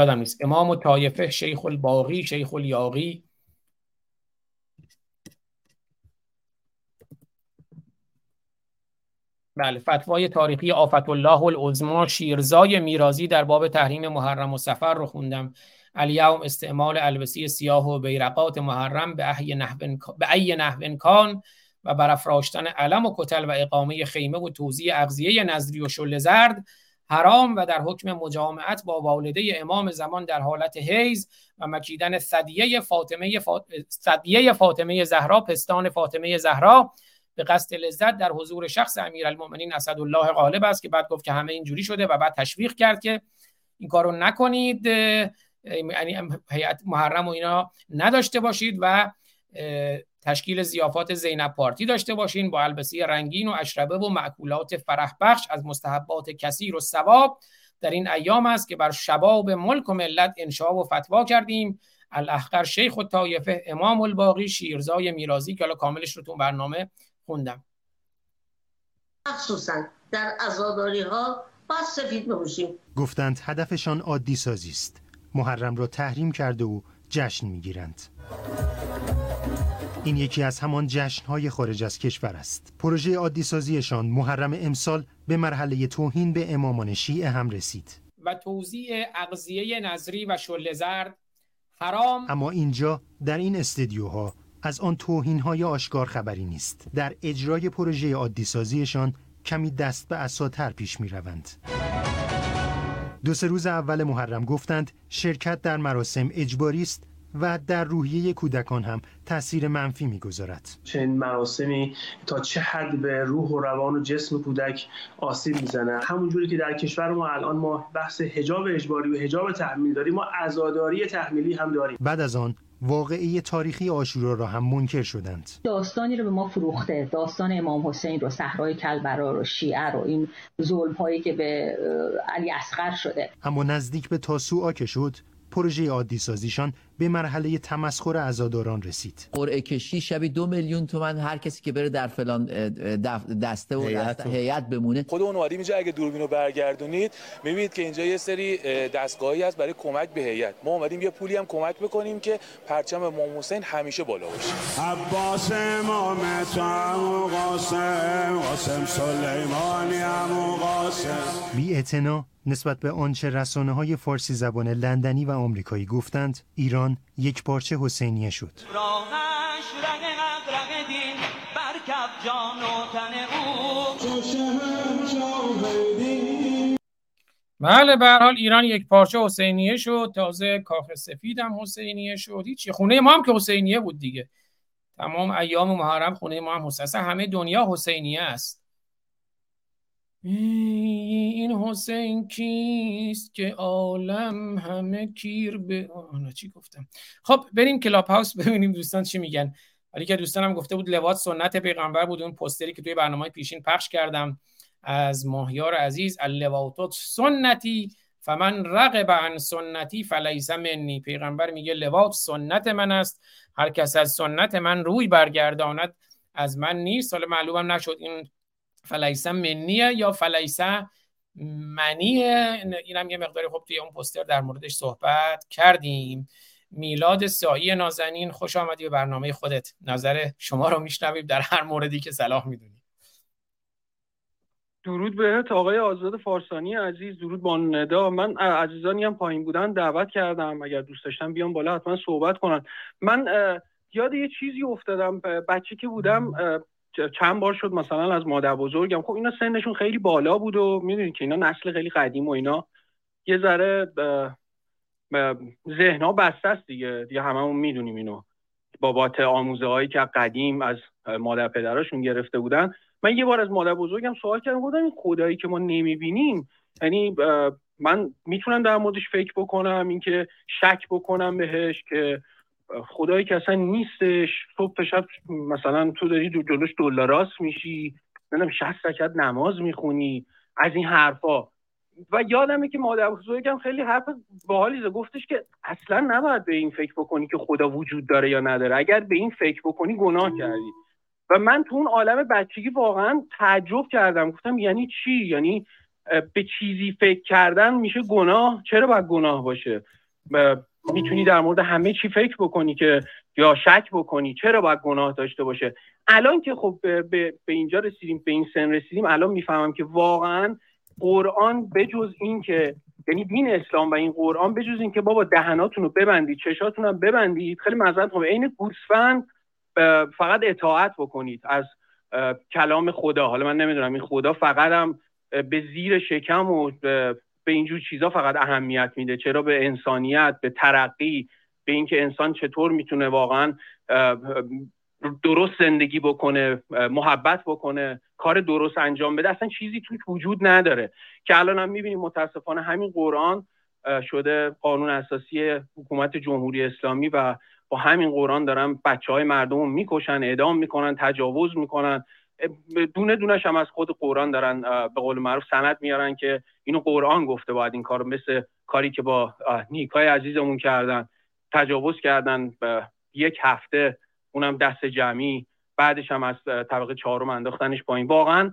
یادم نیست. امام و طایفه شیخ الباغی شیخ الیاغی بله فتوای تاریخی آفت الله العظما شیرزای میرازی در باب تحریم محرم و سفر رو خوندم. الیوم استعمال البسی سیاه و بیرقات محرم به ای نحو به ای نحو کان و برافراشتن علم و کتل و اقامه خیمه و توزیع اغذیه نظری و شل زرد حرام و در حکم مجامعت با والده امام زمان در حالت حیز و مکیدن صدیه فاطمه فاطمه زهرا پستان فاطمه زهرا به قصد لذت در حضور شخص امیرالمؤمنین اسدالله غالب است که بعد گفت که همه اینجوری شده و بعد تشویق کرد که این کارو نکنید یعنی هیئت محرم و اینا نداشته باشید و تشکیل زیافات زینب پارتی داشته باشین با البسی رنگین و اشربه و معکولات فرح بخش از مستحبات کثیر و ثواب. در این ایام است که بر شباب ملک و ملت انشا و فتوا کردیم. الاحقر شیخ و طایفه امام الباقی شیرزای میرازی که حالا کاملش رو تو برنامه خوندم مخصوصا در ازاداری ها باید سفید بپوشیم گفتند هدفشان عادی سازی است محرم را تحریم کرده و جشن می‌گیرند. این یکی از همان جشنهای خارج از کشور است. پروژه عادی سازیشان محرم امسال به مرحله توهین به امامان شیعه هم رسید. و توزیع اغذیه نظری و شل زرد حرام اما اینجا در این استدیوها از آن توهین های آشکار خبری نیست. در اجرای پروژه عادی سازیشان کمی دست به اساتر پیش می روند. دو سه روز اول محرم گفتند شرکت در مراسم اجباری است و در روحیه کودکان هم تاثیر منفی می‌گذارد چنین مراسمی تا چه حد به روح و روان و جسم کودک آسیب می‌زنه همونجوری که در کشور ما الان ما بحث حجاب اجباری و حجاب تحمیل داریم ما عزاداری تحمیلی هم داریم بعد از آن واقعی تاریخی آشورا را هم منکر شدند. داستانی رو به ما فروخته. داستان امام حسین رو صحرای کلبرا رو شیعه رو این ظلم هایی که به علی اصغر شده. اما نزدیک به تاسوعا که شد پروژه عادی سازیشان به مرحله تمسخر عزاداران رسید. قرعه کشی شبی دو میلیون تومن هر کسی که بره در فلان دسته و هیئت بمونه. خود اون وادی اینجا اگه دوربین رو برگردونید می‌بینید که اینجا یه سری دستگاهی هست برای کمک به هیئت. ما اومدیم یه پولی هم کمک بکنیم که پرچم امام حسین همیشه بالا باشه. عباس امام قاسم قاسم سلیمانی قاسم بی نسبت به آنچه رسانه های فارسی زبان لندنی و آمریکایی گفتند ایران یک پارچه حسینیه شد. بله به حال ایران یک پارچه حسینیه شد. تازه کاخ سفید هم حسینیه شد. هیچی خونه ما هم که حسینیه بود دیگه. تمام ایام محرم خونه ما هم حسینیه همه دنیا حسینیه است. این حسین کیست که عالم همه کیر به آنا چی گفتم؟ خب بریم کلاب هاوس ببینیم دوستان چی میگن. ولی که دوستانم گفته بود لباس سنت پیغمبر بود اون پوستری که توی برنامه پیشین پخش کردم. از ماهیار عزیز اللواتات سنتی فمن رقب عن سنتی فلیس منی. پیغمبر میگه لباس سنت من است. هر کس از سنت من روی برگرداند از من نیست. حالا معلومم نشد این فلیسه منیه یا فلیسه منیه؟ اینم یه مقداری خب توی اون پوستر در موردش صحبت کردیم. میلاد سایی نازنین خوش آمدی به برنامه خودت. نظر شما رو میشنویم در هر موردی که صلاح می‌دونی. درود بهت آقای آزاد فارسانی عزیز درود با ندا. من عزیزانی هم پایین بودن دعوت کردم. اگر دوست داشتم بیام بالا حتما صحبت کنن. من یاد یه چیزی افتادم بچه که بودم چند بار شد مثلا از مادر بزرگم. خب اینا سنشون خیلی بالا بود و می‌دونید که اینا نسل خیلی قدیم و اینا یه ذره ذهنها بسته است دیگه. دیگه هممون می‌دونیم اینو. بابات آموزه هایی که قدیم از مادر پدراشون گرفته بودن. من یه بار از مادر بزرگم سوال کردم گفتم این خدایی که ما نمی‌بینیم یعنی من می‌تونم در موردش فکر بکنم اینکه شک بکنم بهش که خدایی که اصلا نیستش. صبح شب مثلا تو داری دو جلوش دلاراست میشی. نمی‌دونم 60 رکعت نماز می‌خونی. از این حرفا. و یادمه که مادر بزرگم خیلی حرف باحالی گفتش که اصلا نباید به این فکر بکنی که خدا وجود داره یا نداره. اگر به این فکر بکنی گناه کردی. و من تو اون عالم بچگی واقعا تعجب کردم. گفتم یعنی چی؟ یعنی به چیزی فکر کردن میشه گناه؟ چرا باید گناه باشه؟ می‌تونی در مورد همه چی فکر بکنی که یا شک بکنی چرا باید گناه داشته باشه؟ الان که خب به, به, اینجا رسیدیم به این سن رسیدیم الان می‌فهمم که واقعا قرآن بجز این که یعنی دین اسلام و این قرآن بجز این که بابا دهناتون رو ببندید چشاتون هم ببندید خیلی معذرت خب عین گوسفند فقط اطاعت بکنید از کلام خدا. حالا من نمی‌دونم این خدا فقط هم به زیر شکم و به اینجور چیزا فقط اهمیت میده. چرا به انسانیت به ترقی به اینکه انسان چطور می‌تونه واقعا درست زندگی بکنه محبت بکنه کار درست انجام بده اصلا چیزی توش وجود نداره. که الان هم می‌بینیم متاسفانه همین قرآن شده قانون اساسی حکومت جمهوری اسلامی و با همین قرآن دارن بچه های مردم می‌کشن اعدام می‌کنن تجاوز می‌کنن. دونه دونش هم از خود قرآن دارن به قول معروف سند میارن که اینو قرآن گفته باید این کار مثل کاری که با نیکای عزیزمون کردن تجاوز کردن به یک هفته اونم دست جمعی بعدش هم از طبقه چهارم انداختنش پایین. واقعا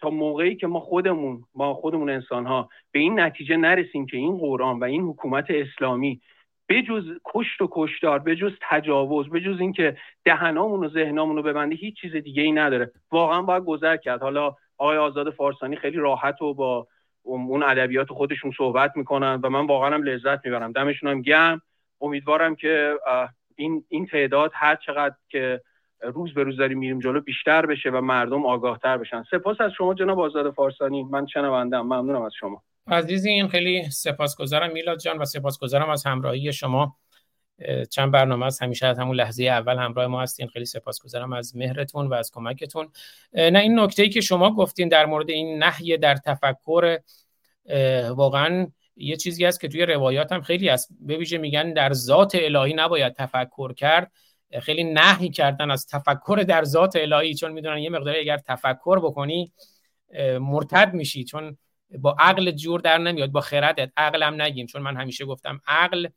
تا موقعی که ما خودمون ما خودمون انسان ها به این نتیجه نرسیم که این قرآن و این حکومت اسلامی بجز کشت و کشتار بجز تجاوز بجز اینکه دهنامون و ذهنامون رو ببنده هیچ چیز دیگه ای نداره. واقعا باید گذر کرد. حالا آقای آزاد فارسانی خیلی راحت و با اون ادبیات خودشون صحبت می‌کنن و من واقعا هم لذت می‌برم. دمشون هم گرم. امیدوارم که این این تعداد هر چقدر که روز به روز داریم میریم جلو بیشتر بشه و مردم آگاهتر بشن. سپاس از شما جناب آزاد فارسانی. من شنوندم ممنونم از شما. عزیزین خیلی سپاسگزارم میلاد جان و سپاسگزارم از همراهی شما. چند برنامه از همیشه از همون لحظه اول همراه ما هستین. خیلی سپاسگزارم از مهرتون و از کمکتون. نه این نکته ای که شما گفتین در مورد این نحیه در تفکر واقعا یه چیزی هست که توی روایات هم خیلی هست به میگن در ذات الهی نباید تفکر کرد. خیلی نهی کردن از تفکر در ذات الهی چون می‌دونن یه مقداری اگر تفکر بکنی مرتد میشی. چون با عقل جور در نمیاد با خردت عقل هم نگیم. چون من همیشه گفتم عقل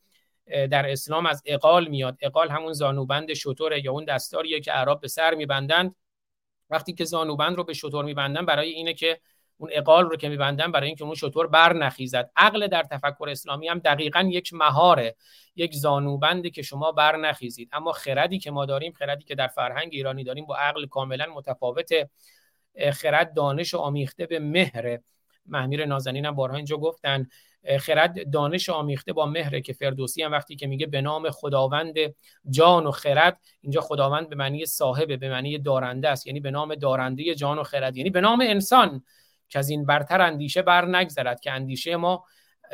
در اسلام از اقال میاد. اقال همون زانوبند شطوره یا اون دستاریه که عرب به سر میبندند وقتی که زانوبند رو به شطور میبندن برای اینه که اون اقال رو که میبندن برای اینکه اون شطور بر نخیزد. عقل در تفکر اسلامی هم دقیقا یک مهاره یک زانوبنده که شما بر نخیزید. اما خردی که ما داریم خردی که در فرهنگ ایرانی داریم با عقل کاملا متفاوته. خرد دانش آمیخته به مهر محمیر نازنین هم بارها اینجا گفتن خرد دانش آمیخته با مهره که فردوسی هم وقتی که میگه به نام خداوند جان و خرد اینجا خداوند به معنی صاحب به معنی دارنده است یعنی به نام دارنده جان و خرد یعنی به نام انسان که از این برتر اندیشه بر نگذرد که اندیشه ما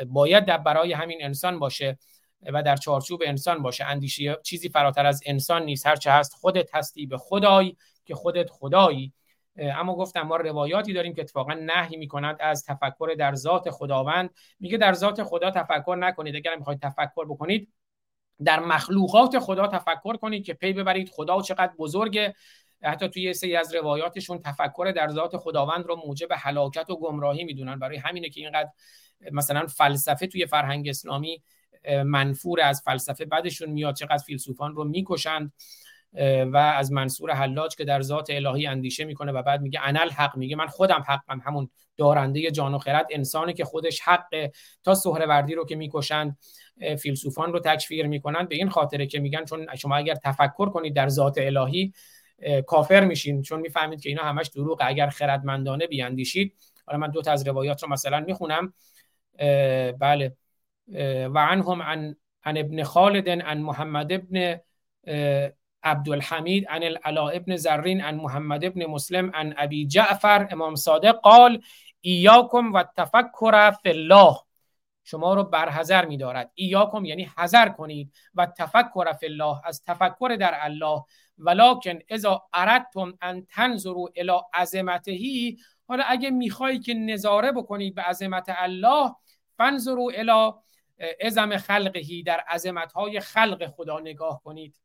باید در برای همین انسان باشه و در چارچوب انسان باشه. اندیشه چیزی فراتر از انسان نیست هرچه هست خودت هستی به خدای که خودت خدایی. اما گفتم ما روایاتی داریم که اتفاقا نهی می‌کنند از تفکر در ذات خداوند. میگه در ذات خدا تفکر نکنید. اگر می‌خواید تفکر بکنید در مخلوقات خدا تفکر کنید که پی ببرید. خدا چقدر بزرگه. حتی توی یه سری از روایاتشون تفکر در ذات خداوند رو موجب هلاکت و گمراهی می‌دونن. برای همینه که اینقدر مثلا فلسفه توی فرهنگ اسلامی منفور از فلسفه بعدشون میاد. چقدر فیلسوفان رو می‌کشند. و از منصور حلاج که در ذات الهی اندیشه می‌کنه و بعد میگه انل حق میگه من خودم حقم همون دارنده جان و خرد انسانی که خودش حق تا سهروردی رو که می‌کشند فیلسوفان رو تکفیر می‌کنن. به این خاطره که میگن چون شما اگر تفکر کنید در ذات الهی کافر میشین. چون می‌فهمید که اینا همش دروغ اگر خردمندانه بیاندیشید حالا من دو تا از روایات رو مثلا می‌خونم. بله. و عنهم عن عن ابن خالد عن محمد ابن عبدالحمید عن العلا ابن زرین عن محمد ابن مسلم عن ابی جعفر. امام صادق قال ایاکم و تفکر فی الله. شما رو برحذر میدارد. ایاکم یعنی حذر کنید. و تفکر فی الله از تفکر در الله. ولکن اذا اردتم ان تنظروا الی عظمته حالا اگه میخوایی که نظاره بکنید به عظمت الله فنظروا الی ازم خلقهی در عظمت های خلق خدا نگاه کنید.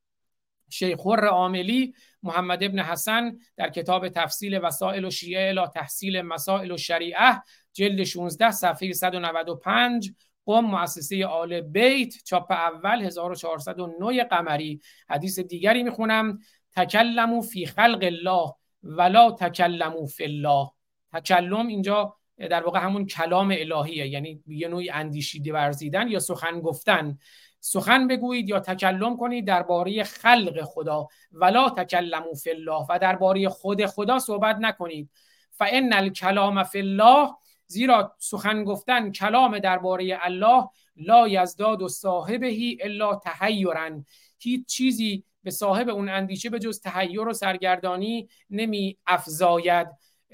شیخ خور عاملی محمد ابن حسن در کتاب تفصیل وسائل و شیعه الی تحصیل مسائل و شریعه جلد 16 صفحه 195 قم مؤسسه آل بیت چاپ اول 1409 قمری. حدیث دیگری می‌خونم تکلمو فی خلق الله ولا تکلمو فی الله. تکلم اینجا در واقع همون کلام الهیه یعنی یه نوعی اندیشیده ورزیدن یا سخن گفتن. سخن بگویید یا تکلم کنید درباره خلق خدا. ولا تکلمو فی الله و درباره خود خدا صحبت نکنید. فان الکلام فی الله زیرا سخن گفتن کلام درباره الله لا یزداد و صاحبهی الا تحیرن هیچ چیزی به صاحب اون اندیشه به جز تحیر و سرگردانی نمی افزاید.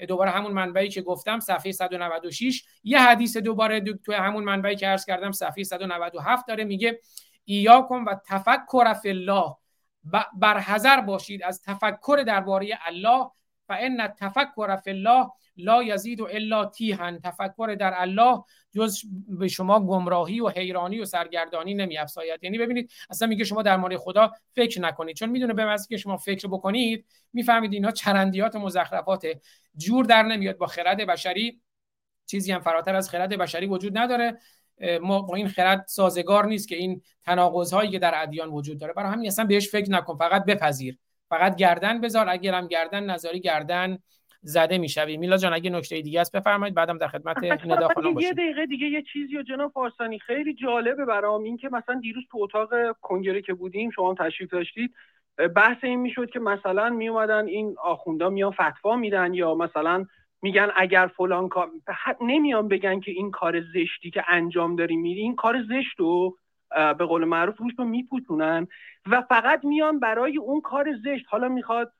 دوباره همون منبعی که گفتم صفحه 196 یه حدیث دوباره دو تو همون منبعی که عرض کردم صفحه 197 داره میگه ایاکم و تفکر فی الله. برحذر باشید از تفکر درباره الله فان تفکر فی الله لا یزید و الا تیهن تفکر در الله جز به شما گمراهی و حیرانی و سرگردانی نمی افزاید یعنی ببینید اصلا میگه شما در مورد خدا فکر نکنید. چون می‌دونه به که شما فکر بکنید می‌فهمید اینها چرندیات مزخرفات جور در نمیاد با خرد بشری. چیزی هم فراتر از خرد بشری وجود نداره. ما با این خرد سازگار نیست که این تناقض هایی که در ادیان وجود داره. برای همین اصلا بهش فکر نکن فقط بپذیر. فقط گردن بذار اگرم گردن نظری گردن زده می‌شویم میلا جان اگه نکته دیگه است بفرمایید بعدم در خدمت ندا خانم یه دقیقه دیگه یه چیزی و جناب فارسانی خیلی جالبه برام این که مثلا دیروز تو اتاق کنگره که بودیم شما تشریف داشتید بحث این می‌شد که مثلا می اومدن این آخوندا میان فتوا میدن یا مثلا میگن اگر فلان کار نمیان بگن که این کار زشتی که انجام داری میری این کار زشت و به قول معروف روش رو میپوتونن و فقط میان برای اون کار زشت. حالا می‌خواد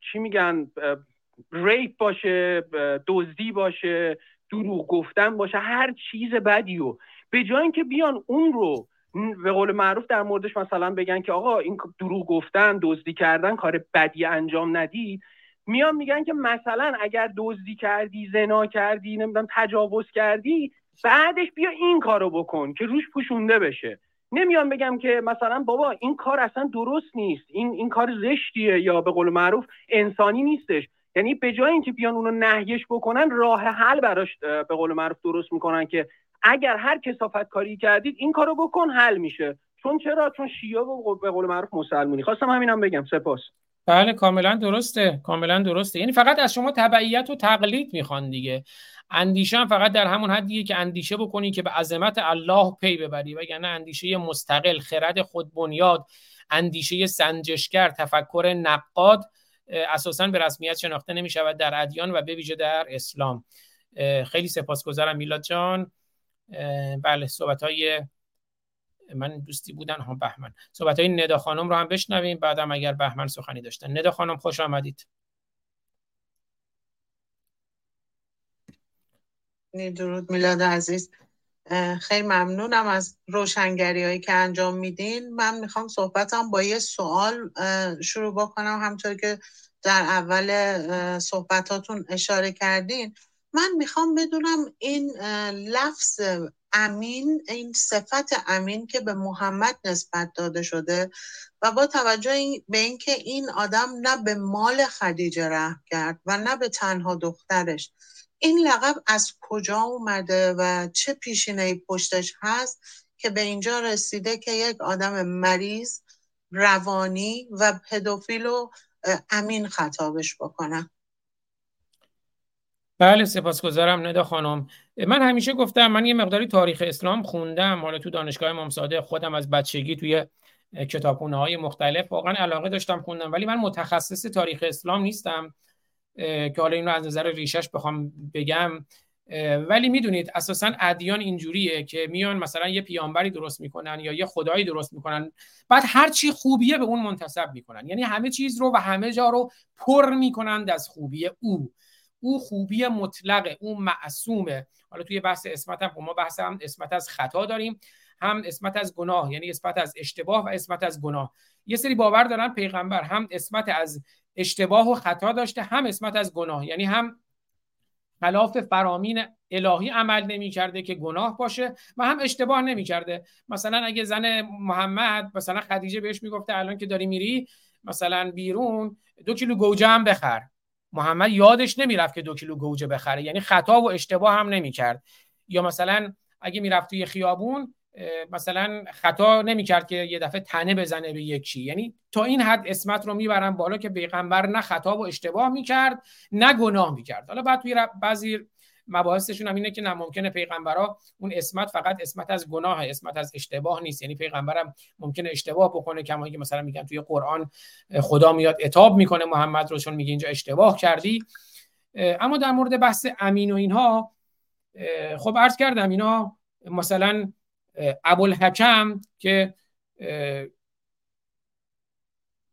چی میگن ریپ باشه دزدی باشه دروغ گفتن باشه هر چیز بدی و به جای اینکه بیان اون رو به قول معروف در موردش مثلا بگن که آقا این دروغ گفتن دزدی کردن کار بدی انجام ندید میان میگن که مثلا اگر دزدی کردی زنا کردی نمی‌دونم تجاوز کردی بعدش بیا این کارو بکن که روش پوشونده بشه. نمیان بگم که مثلا بابا این کار اصلا درست نیست. این این کار زشتیه یا به قول معروف انسانی نیستش. یعنی به جای اینکه بیان اونو نهیش بکنن راه حل براش به قول معروف درست می‌کنن که اگر هر کسافت کاری کردید این کارو بکن حل میشه. چون چرا؟ چون شیعه به قول معروف مسلمونی. خواستم همینم بگم سپاس. بله کاملا درسته کاملا درسته. یعنی فقط از شما تبعیت و تقلید می‌خوان دیگه. اندیشه هم فقط در همون حدیه که اندیشه بکنی که به عظمت الله پی ببری وگرنه اندیشه مستقل خرد خود بنیاد اندیشه سنجشگر تفکر نقاد اساسا به رسمیت شناخته نمی شود در ادیان و به ویژه در اسلام. خیلی سپاسگزارم میلاد جان. بله صحبت های من دوستی بودن ها بهمن. صحبت های ندا خانم رو هم بشنویم بعدم اگر بهمن سخنی داشتن. ندا خانم خوش آمدید. درود میلاد عزیز. خیلی ممنونم از روشنگری هایی که انجام میدین. من می‌خوام صحبتم با یه سوال شروع بکنم. همطور که در اول صحبتاتون اشاره کردین. من می‌خوام بدونم این لفظ امین این صفت امین که به محمد نسبت داده شده و با توجه به اینکه این آدم نه به مال خدیجه رحم کرد و نه به تنها دخترش این لقب از کجا اومده و چه پیشینه پشتش هست که به اینجا رسیده که یک آدم مریض روانی و پدوفیل و امین خطابش بکنم بله سپاسگزارم ندا خانم. من همیشه گفتم من یه مقداری تاریخ اسلام خوندم حالا تو دانشگاه امام صادق خودم از بچگی توی کتابخونه های مختلف واقعا علاقه داشتم خوندم ولی من متخصص تاریخ اسلام نیستم که حالا این رو از نظر ریشش بخوام بگم. ولی می‌دونید اساسا ادیان اینجوریه که میان مثلا یه پیامبری درست می‌کنن یا یه خدایی درست می‌کنن بعد هر چی خوبیه به اون منتسب می‌کنن. یعنی همه چیز رو و همه جا رو پر می‌کنند از خوبی او. او خوبی مطلقه او معصومه. حالا توی بحث اسمت هم خب ما بحث هم اسمت از خطا داریم هم اسمت از گناه یعنی اسمت از اشتباه و اسمت از گناه. یه سری باور دارن پیغمبر هم اسمت از اشتباه و خطا داشته هم اسمت از گناه. یعنی هم خلاف فرامین الهی عمل نمی کرده که گناه باشه و هم اشتباه نمی کرده مثلا اگه زن محمد مثلا خدیجه بهش می‌گفته الان که داری میری مثلا بیرون دو کیلو گوجه هم بخر. محمد یادش نمی‌رفت که دو کیلو گوجه بخره. یعنی خطا و اشتباه هم نمی‌کرد. یا مثلا اگه می‌رفت توی خیابون مثلا خطا نمی‌کرد که یه دفعه تنه بزنه به یکی یعنی تا این حد اسمت رو می‌برن بالا که پیغمبر نه خطا و اشتباه می‌کرد نه گناه می‌کرد. حالا بعد توی بعضی مباحثشون هم اینه که ناممکنه پیغمبرا اون اسمت فقط اسمت از گناه اسمت از اشتباه نیست. یعنی پیغمبرم ممکنه اشتباه بکنه کما که مثلا میگن توی قرآن خدا میاد اتاب می‌کنه محمد رو چون میگه اینجا اشتباه کردی. اما در مورد بحث امین و اینها خب عرض کردم اینا مثلا ابوالحکم که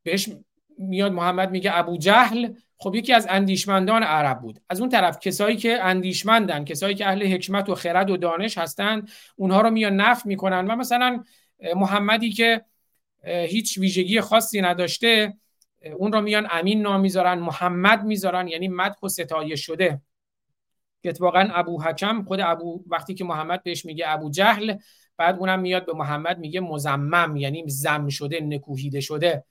بهش میاد محمد میگه ابو جهل خب یکی از اندیشمندان عرب بود. از اون طرف کسایی که اندیشمندن کسایی که اهل حکمت و خرد و دانش هستند اونها رو میان نف می‌کنن و مثلا محمدی که هیچ ویژگی خاصی نداشته اون رو میان امین نام می‌ذارن محمد می‌ذارن یعنی مدح و ستایه شده. اتفاقا ابو حکم خود ابو وقتی که محمد بهش میگه ابو جهل بعد اونم میاد به محمد میگه مزمم یعنی زم شده نکوهیده شده.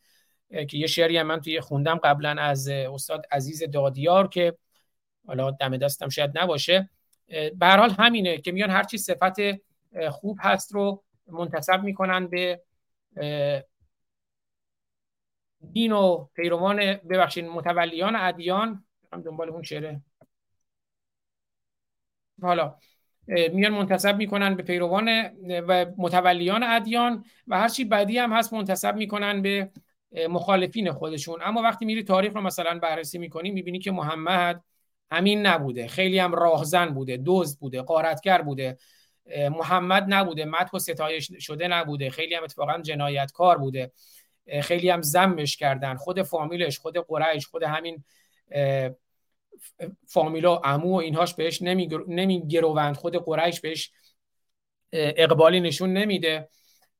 که یه شعری هم من توی خوندم قبلا از استاد عزیز دادیار که حالا دم دستم شاید نباشه. به حال همینه که میان هر چی صفت خوب هست رو منتسب می‌کنن به دین و پیروان ببخشید متولیان ادیان. هم دنبال اون شعره. حالا میان منتصب می‌کنن به پیروان و متولیان ادیان و هرچی بعدی هم هست منتصب می‌کنن به مخالفین خودشون. اما وقتی میری تاریخ رو مثلا بررسی می‌کنی می‌بینی که محمد همین نبوده. خیلی هم راهزن بوده دزد بوده قارتگر بوده. محمد نبوده مدح و ستایش شده نبوده. خیلی هم اتفاقا جنایتکار بوده. خیلی هم زمش کردن. خود فامیلش خود قریش خود همین فامیلا امو و اینهاش بهش نمیگروند. خود قریش بهش اقبالی نشون نمیده.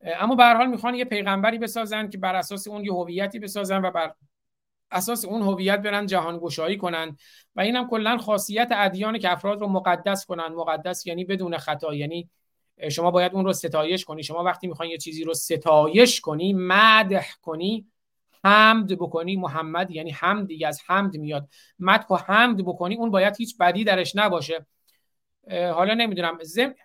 اما به هر حال می‌خوان یه پیغمبری بسازن که بر اساس اون یه هویتی بسازن و بر اساس اون هویت برن جهان گشایی کنن. و اینم کلا خاصیت ادیان که افراد رو مقدس کنن. مقدس یعنی بدون خطا یعنی شما باید اون رو ستایش کنی. شما وقتی می‌خوای یه چیزی رو ستایش کنی مدح کنی حمد بکنی. محمد یعنی حمد دیگه از حمد میاد. مدح و حمد بکنی اون باید هیچ بدی درش نباشه. حالا نمی‌دونم.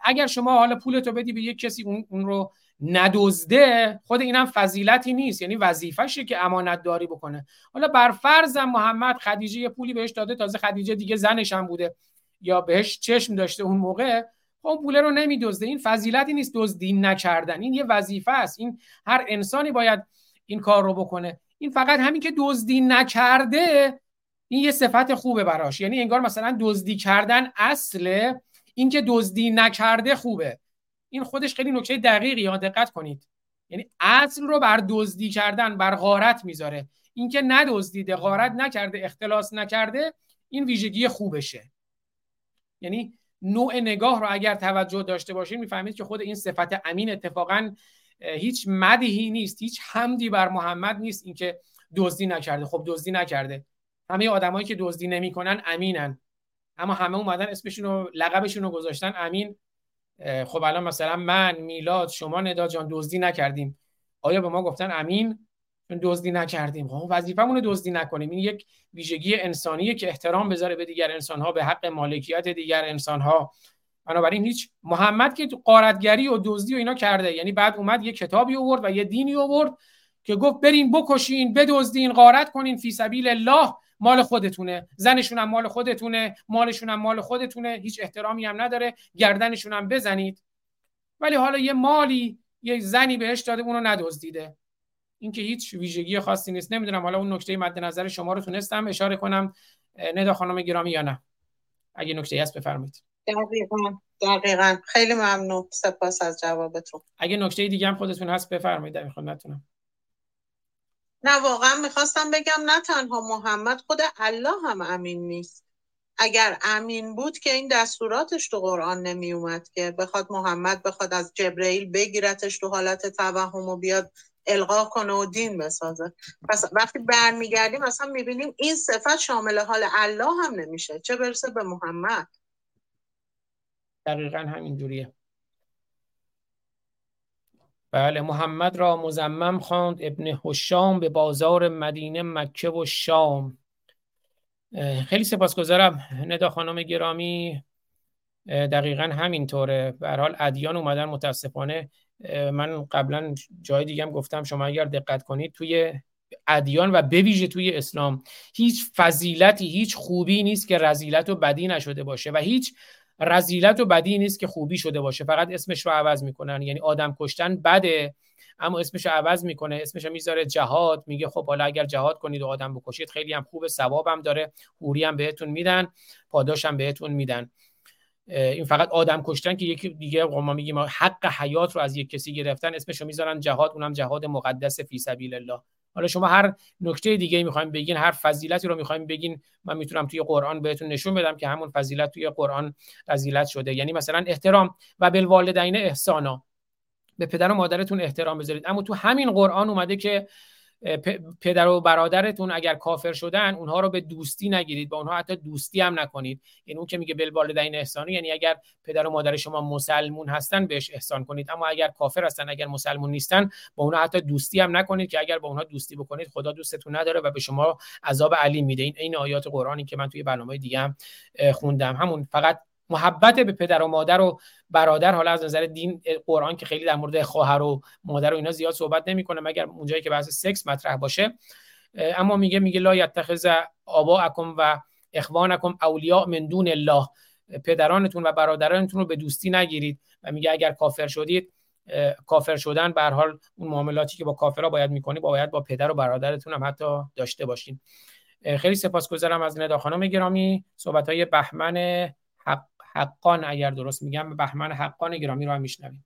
اگر شما حالا پولتو بدی به یک کسی اون, اون رو ندزده خود اینم فضیلتی نیست. یعنی وظیفشه که امانت داری بکنه. حالا بر فرضم محمد خدیجه یه پولی بهش داده تازه خدیجه دیگه زنش هم بوده. یا بهش چشم داشته اون موقع. خب اون پوله رو نمیدزده. این فضیلتی نیست دزدی نکردن. این یه وظیفه است. این هر انسانی باید این کار رو بکنه. این فقط همین که دزدی نکرده این یه صفت خوبه براش. یعنی انگار مثلا دزدی کردن اصل این که دزدی نکرده خوبه. این خودش خیلی نکته دقیقی ها دقت کنید. یعنی اصل رو بر دزدی کردن بر غارت می‌ذاره. اینکه ندزدیده غارت نکرده اختلاس نکرده این ویژگی خوبشه. یعنی نوع نگاه رو اگر توجه داشته باشید می‌فهمید که خود این صفت امین اتفاقا هیچ مدهی نیست هیچ حمدی بر محمد نیست اینکه دزدی نکرده. خب دزدی نکرده. همه آدمایی که دزدی نمی‌کنن امینن. اما همه اومدن اسمشون رو لقبشون رو گذاشتن امین. خب الان مثلا من میلاد شما ندا جان دزدی نکردیم. آیا به ما گفتن امین؟ چون دزدی نکردیم. خب وظیفمون دزدی نکنیم. این یک ویژگی انسانیه که احترام بذاره به دیگر انسانها به حق مالکیت دیگر انسانها. بنابراین هیچ محمد که قارتگری و دزدی و اینا کرده. یعنی بعد اومد یه کتابی آورد و یه دینی آورد که گفت برین بکشین بدزدین غارت کنین فی سبیل الله. مال خودتونه. زنشون هم مال خودتونه مالشون هم مال خودتونه. هیچ احترامی هم نداره. گردنشون هم بزنید. ولی حالا یه مالی یه زنی بهش داده اونو ندزدیده. این که هیچ ویژگی خاصی نیست. نمی‌دونم حالا اون نکته مد نظر شما رو تونستم اشاره کنم. ندا خانم گرامی یا نه؟ اگه نکته هست بفرمایید. دقیقا دقیقا. خیلی ممنون سپاس از جوابتون. اگه نکته دیگه هم خودتون هست بفرمایید. در خدمتتونم. نه واقعا می‌خواستم بگم نه تنها محمد خود الله هم امین نیست. اگر امین بود که این دستوراتش تو قرآن نمی اومد که بخواد محمد بخواد از جبرئیل بگیرتش تو حالت توهم و بیاد القا کنه و دین بسازه. پس وقتی برمیگردیم اصلا می‌بینیم این صفت شامل حال الله هم نمیشه. چه برسه به محمد؟ دقیقا همین جوریه. بله محمد را مزمم خواند. ابن حشام به بازار مدینه مکه و شام. خیلی سپاسگزارم ندا خانم گرامی. دقیقا همینطوره. به حال ادیان اومدن متاسفانه. من قبلا جای دیگه هم گفتم شما اگر دقت کنید توی ادیان و بویژه توی اسلام هیچ فضیلتی هیچ خوبی نیست که رزیلت و بدی نشده باشه و هیچ رزیلت و بدی نیست که خوبی شده باشه. فقط اسمش رو عوض می‌کنن. یعنی آدم کشتن بده اما اسمش رو عوض می‌کنه. اسمش رو می‌ذاره جهاد. میگه خب حالا اگر جهاد کنید و آدم بکشید خیلی هم خوبه. ثوابم داره. حوری هم بهتون میدن. پاداش هم بهتون میدن. این فقط آدم کشتن که یکی دیگه ما میگیم حق حیات رو از یک کسی گرفتن. اسمش رو می‌ذارن جهاد. اونم جهاد مقدس فی سبیل الله. حالا شما هر نکته دیگه می‌خوایم بگین هر فضیلتی رو می‌خوایم بگین من می‌تونم توی قرآن بهتون نشون بدم که همون فضیلت توی قرآن فضیلت شده. یعنی مثلا احترام و بالوالدین احسانا. به پدر و مادرتون احترام بذارید. اما تو همین قرآن اومده که پدر و برادرتون اگر کافر شدن اونها رو به دوستی نگیرید با اونها حتی دوستی هم نکنید. یعنی اون که میگه بل والدین احسانی یعنی اگر پدر و مادر شما مسلمون هستن بهش احسان کنید. اما اگر کافر هستن اگر مسلمون نیستن با اونها حتی دوستی هم نکنید که اگر با اونها دوستی بکنید خدا دوستتون نداره و به شما عذاب علیم میده. این این آیات قرآنی که من توی برنامه دیگه هم خوندم. همون فقط محبت به پدر و مادر و برادر حالا از نظر دین قرآن که خیلی در مورد خواهر و مادر و اینا زیاد صحبت نمی‌کنه مگر اونجایی که بحث سکس مطرح باشه. اما میگه میگه لا یتخذ اکم و اخوانکم اولیاء من دون الله. پدرانتون و برادرانتون رو به دوستی نگیرید. و میگه اگر کافر شدید کافر شدن به حال اون معاملاتی که با کافرها باید می‌کنی باید با پدر و برادرتون هم حتی داشته باشین. خیلی سپاسگزارم از ندا خانم گرامی. صحبت های بهمن حقان اگر درست میگم بهمن حقان گرامی رو هم میشنویم.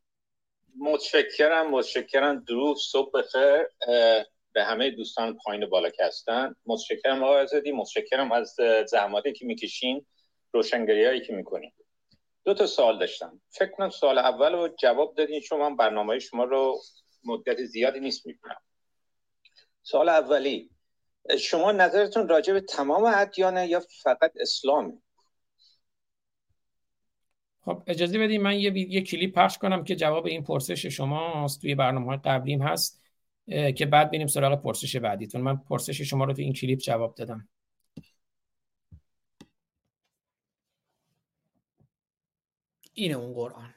متشکرم متشکرم. درود صبح بخیر. به همه دوستان پایین بالا که هستن. متشکرم آقای آزادی متشکرم از زحماتی که می‌کشین روشنگری هایی که می‌کنین. دو تا سوال داشتم. فکر کنم سوال اول رو جواب دادین شما من برنامه شما رو مدت زیادی نیست می‌کنم سوال اولی شما نظرتون راجع به تمام ادیانه یا فقط اسلامه خب اجازه بدید من یه, یه کلیپ پخش کنم که جواب این پرسش شما توی برنامه های قبلیم هست که بعد بینیم سراغ پرسش بعدیتون. من پرسش شما رو تو این کلیپ جواب دادم. اینه اون قرآن.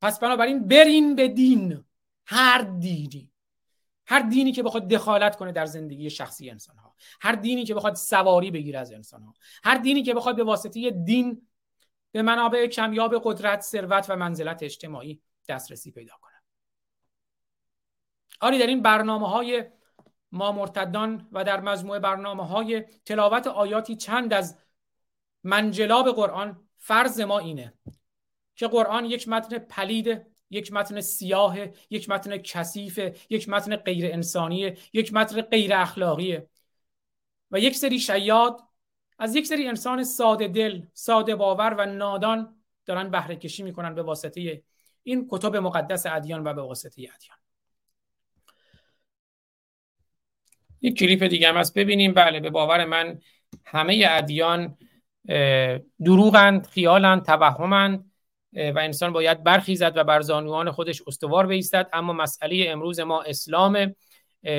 پس بنابراین برین به دین هر دینی. هر دینی که بخواد دخالت کنه در زندگی شخصی انسان ها هر دینی که بخواد سواری بگیره از انسان ها هر دینی که بخواد به واسطه دین به منابع کمیاب قدرت ثروت و منزلت اجتماعی دسترسی پیدا کنه. آری در این برنامه های ما مرتدان و در مجموعه برنامه های تلاوت آیاتی چند از منجلاب قرآن فرض ما اینه که قرآن یک متن پلید یک متن سیاه یک متن کثیف یک متن غیر انسانی یک متن غیر اخلاقیه. و یک سری شیاد از یک سری انسان ساده دل ساده باور و نادان دارن بهره کشی می‌کنن به واسطه این کتب مقدس ادیان و به واسطه ادیان. یک کلیپ دیگه هم هست. ببینیم. بله به باور من همه ادیان دروغند خیالند توهمند. و انسان باید برخیزد و بر زانوان خودش استوار بیستد. اما مسئله امروز ما اسلام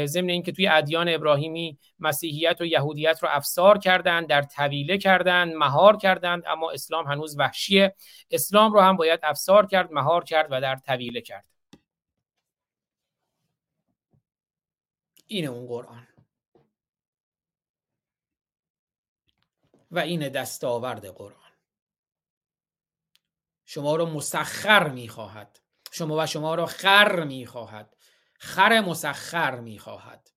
ضمن اینکه توی ادیان ابراهیمی مسیحیت و یهودیت رو افسار کردند در طویله کردند مهار کردند اما اسلام هنوز وحشیه. اسلام رو هم باید افسار کرد مهار کرد و در طویله کرد. اینه اون قرآن. و این دستاورد قرآن. شما رو مسخر می‌خواهد. شما و شما را خر می‌خواهد. خر مسخر می‌خواهد.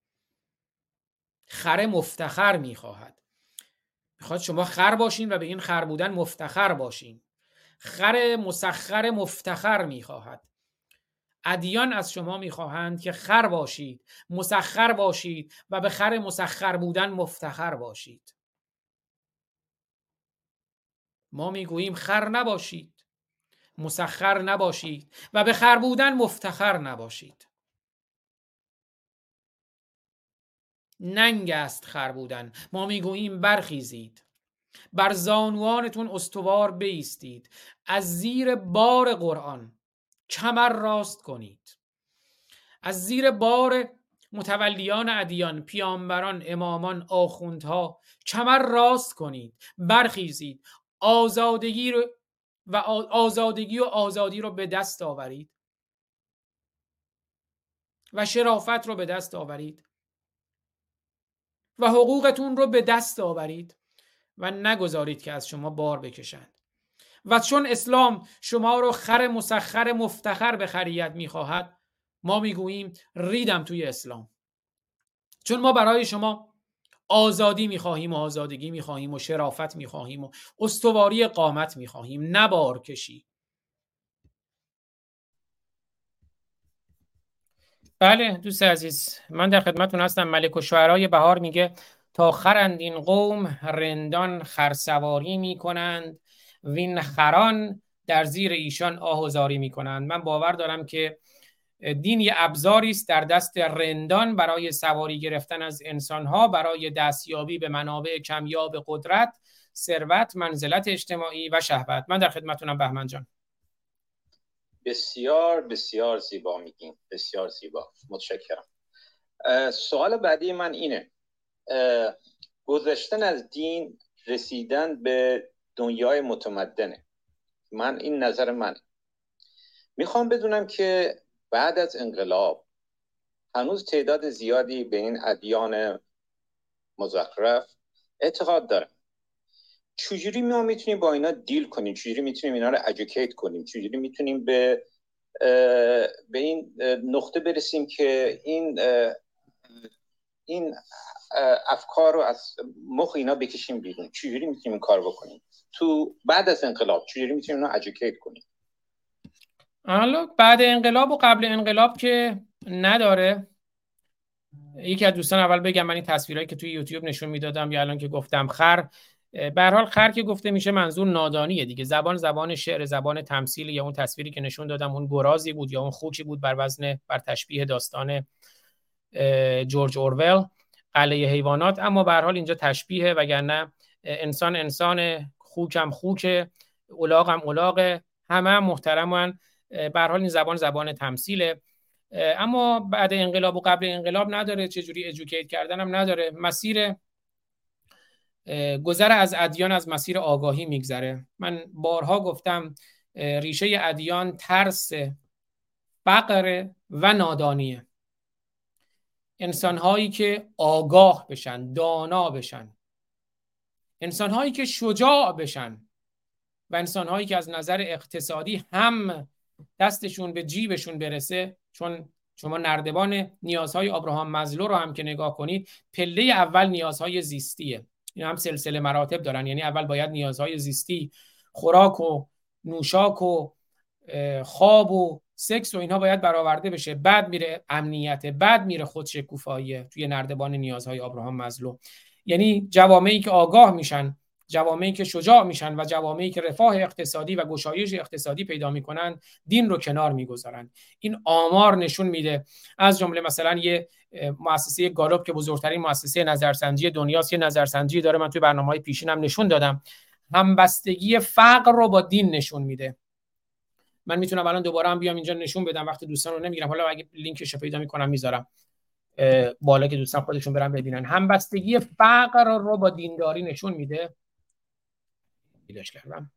خر مفتخر می‌خواهد. می‌خواد شما خر باشین و به این خر بودن مفتخر باشین. خر مسخر مفتخر می‌خواهد. ادیان از شما می‌خواهند که خر باشید مسخر باشید و به خر مسخر بودن مفتخر باشید. ما می‌گوییم خر نباشید. مسخر نباشید و به خر بودن مفتخر نباشید. ننگ است خر بودن. ما می‌گوییم برخیزید. بر زانوانتون استوار بیستید. از زیر بار قرآن کمر راست کنید. از زیر بار متولیان ادیان پیامبران امامان آخوندها کمر راست کنید. برخیزید. آزادگی رو و آزادگی و آزادی رو به دست آورید. و شرافت رو به دست آورید. و حقوقتون رو به دست آورید. و نگذارید که از شما بار بکشند. و چون اسلام شما رو خر مسخر مفتخر به خریت می‌خواهد ما می‌گوییم ریدم توی اسلام. چون ما برای شما آزادی می‌خواهیم و آزادگی می‌خواهیم و شرافت می‌خواهیم و استواری قامت می‌خواهیم. نبار کشی. بله دوست عزیز من در خدمتون هستم. ملک و شعرهای بهار میگه تا خرند این قوم رندان خرسواری می‌کنند وین خران در زیر ایشان آهوزاری می‌کنند. من باور دارم که دین یه ابزاری است در دست رندان برای سواری گرفتن از انسانها برای دستیابی به منابع کمیاب قدرت ثروت منزلت اجتماعی و شهوت. من در خدمتونم بهمن جان. بسیار بسیار زیبا میگیم بسیار زیبا. متشکرم. سوال بعدی من اینه. گذشتن از دین رسیدن به دنیای متمدنه. من این نظر من می‌خوام بدونم که بعد از انقلاب هنوز تعداد زیادی به این ادیان مزخرف اعتقاد دارن چجوری ما می‌تونیم با اینا دیل کنیم؟ چجوری می‌تونیم اینا رو ادوکییت کنیم؟ چجوری می‌تونیم به به این نقطه برسیم که این این افکار رو از مخ اینا بکشیم بیرون؟ چجوری می‌تونیم این کار بکنیم؟ تو بعد از انقلاب چجوری می‌تونیم اینا ادوکییت کنیم؟ حالا بعد انقلاب و قبل انقلاب که نداره. یکی از دوستان اول بگم من این تصویرهایی که توی یوتیوب نشون می‌دادم یا الان که گفتم خر به حال خر که گفته میشه منظور نادانیه دیگه. زبان زبان شعر زبان تمثیل یا اون تصویری که نشون دادم اون گرازی بود یا اون خوکی بود بر وزن بر تشبیه داستان جورج اورول قلعه حیوانات. اما به حال اینجا تشبیه وگرنه انسان انسان خوکم خوک الاغم الاغ همه هم محترمن. به حال این زبان زبان تمثیله. اما بعد انقلاب و قبل انقلاب نداره چجوری ادوکییت کردن هم نداره. مسیر گذر از ادیان از مسیر آگاهی میگذره. من بارها گفتم ریشه ادیان ترس فقر و نادانیه. انسانهایی که آگاه بشن دانا بشن. انسانهایی که شجاع بشن. و انسانهایی که از نظر اقتصادی هم دستشون به جیبشون برسه چون شما نردبان نیازهای ابراهام مزلو رو هم که نگاه کنید پله اول نیازهای زیستیه. این هم سلسله مراتب دارن. یعنی اول باید نیازهای زیستی خوراک و نوشاک و خواب و سکس و اینها باید برآورده بشه. بعد میره امنیت بعد میره خودشکوفایی توی نردبان نیازهای ابراهام مزلو. یعنی جوامعی که آگاه میشن جوامعی که شجاع میشن و جوامعی که رفاه اقتصادی و گشایش اقتصادی پیدا می‌کنن دین رو کنار می‌گذارن. این آمار نشون میده. از جمله مثلا یه مؤسسه گالوب که بزرگترین مؤسسه نظرسنجی دنیاست یه نظرسنجی داره من توی برنامه های پیشینم نشون دادم. همبستگی فقر رو با دین نشون میده. من می‌تونم الان دوباره هم بیام اینجا نشون بدم وقتی دوستان رو نمی‌گیرم. حالا اگه لینکش رو پیدا می‌کنم می‌ذارم. بالا که دوستان خودشون برن ببینن. همبستگی فقر رو با دینداری نشون میده. پیداش کردم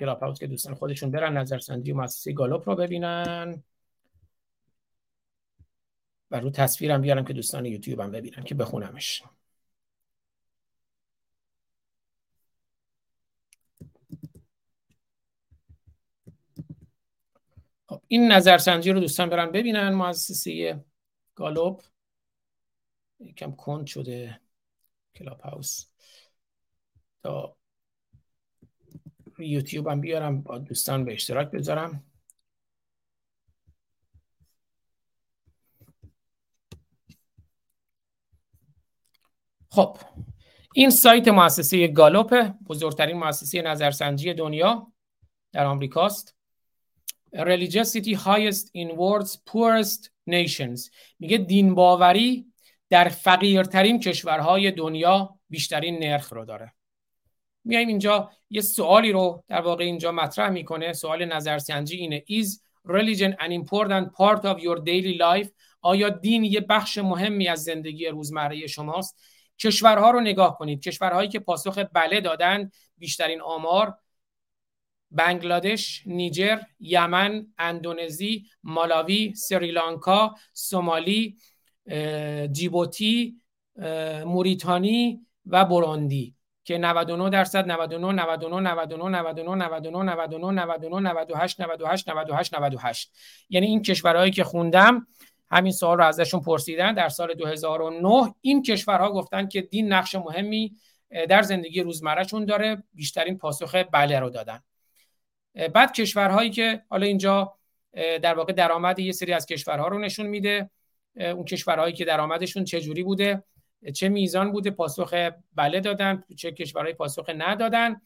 کلاب هاوس که دوستان خودشون برن نظرسنجی و مؤسسه گالوپ رو ببینن. و رو تصویرم بیارم که دوستان یوتیوب هم ببینن که بخونمش. خب این نظرسنجی رو دوستان برن ببینن مؤسسه گالوپ. یکم کند شده کلاب هاوس. تا یوتیوب هم بیارم با دوستان به اشتراک بذارم. خب این سایت مؤسسه گالوپ بزرگترین مؤسسه نظرسنجی دنیا در آمریکاست. Religiosity highest in world's poorest nations. میگه دین باوری در فقیرترین کشورهای دنیا بیشترین نرخ رو داره. میایم اینجا یه سوالی رو در واقع اینجا مطرح می‌کنه. سوال نظرسنجی اینه. Is religion an important part of your daily life? آیا دین یه بخش مهمی از زندگی روزمره شماست؟ کشورها رو نگاه کنید. کشورهایی که پاسخ بله دادن بیشترین آمار بنگلادش، نیجر، یمن، اندونزی، مالاوی، سریلانکا، سومالی، جیبوتی، موریتانی و بروندی. که 99 درصد 99 99 99 99 99 99 99 98 98 98 98 یعنی این کشورهایی که خوندم همین سوال رو ازشون پرسیدن در سال 2009 این کشورها گفتن که دین نقش مهمی در زندگی روزمرهشون داره بیشترین پاسخ بله رو دادن بعد کشورهایی که حالا اینجا در واقع درآمد یه سری از کشورها رو نشون میده اون کشورهایی که درآمدشون چه جوری بوده چه میزان بوده پاسخ بله دادن چه کشورهای پاسخ ندادن.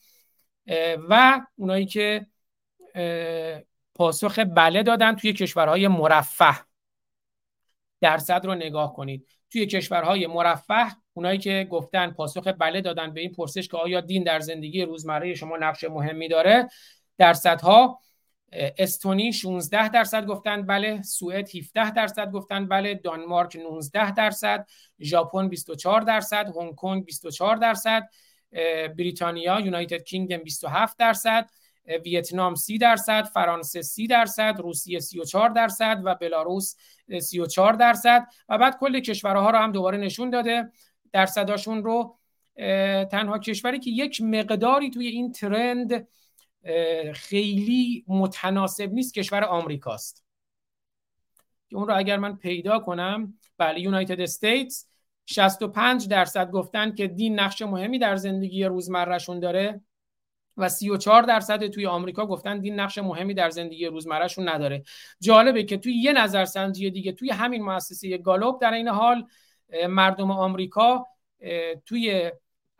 و اونایی که پاسخ بله دادن توی کشورهای مرفه. درصد رو نگاه کنید. توی کشورهای مرفه اونایی که گفتن پاسخ بله دادن به این پرسش که آیا دین در زندگی روزمره شما نقش مهمی داره درصدها استونی 16 درصد گفتن بله سوئد 17 درصد گفتن بله دانمارک 19 درصد ژاپن 24 درصد هنگ کنگ 24 درصد بریتانیا یونایتد کینگدم 27 درصد ویتنام 30 درصد فرانسه 30 درصد روسیه 34 درصد و بلاروس 34 درصد. و بعد کل کشورها رو هم دوباره نشون داده. درصداشون رو تنها کشوری که یک مقداری توی این ترند خیلی متناسب نیست کشور آمریکاست. که اون رو اگر من پیدا کنم بله یونایتد استیتس 65 درصد گفتن که دین نقش مهمی در زندگی روزمرهشون داره و 34 درصد توی آمریکا گفتن دین نقش مهمی در زندگی روزمرهشون نداره. جالبه که توی یه نظرسنجی دیگه توی همین مؤسسه گالوب در این حال مردم آمریکا توی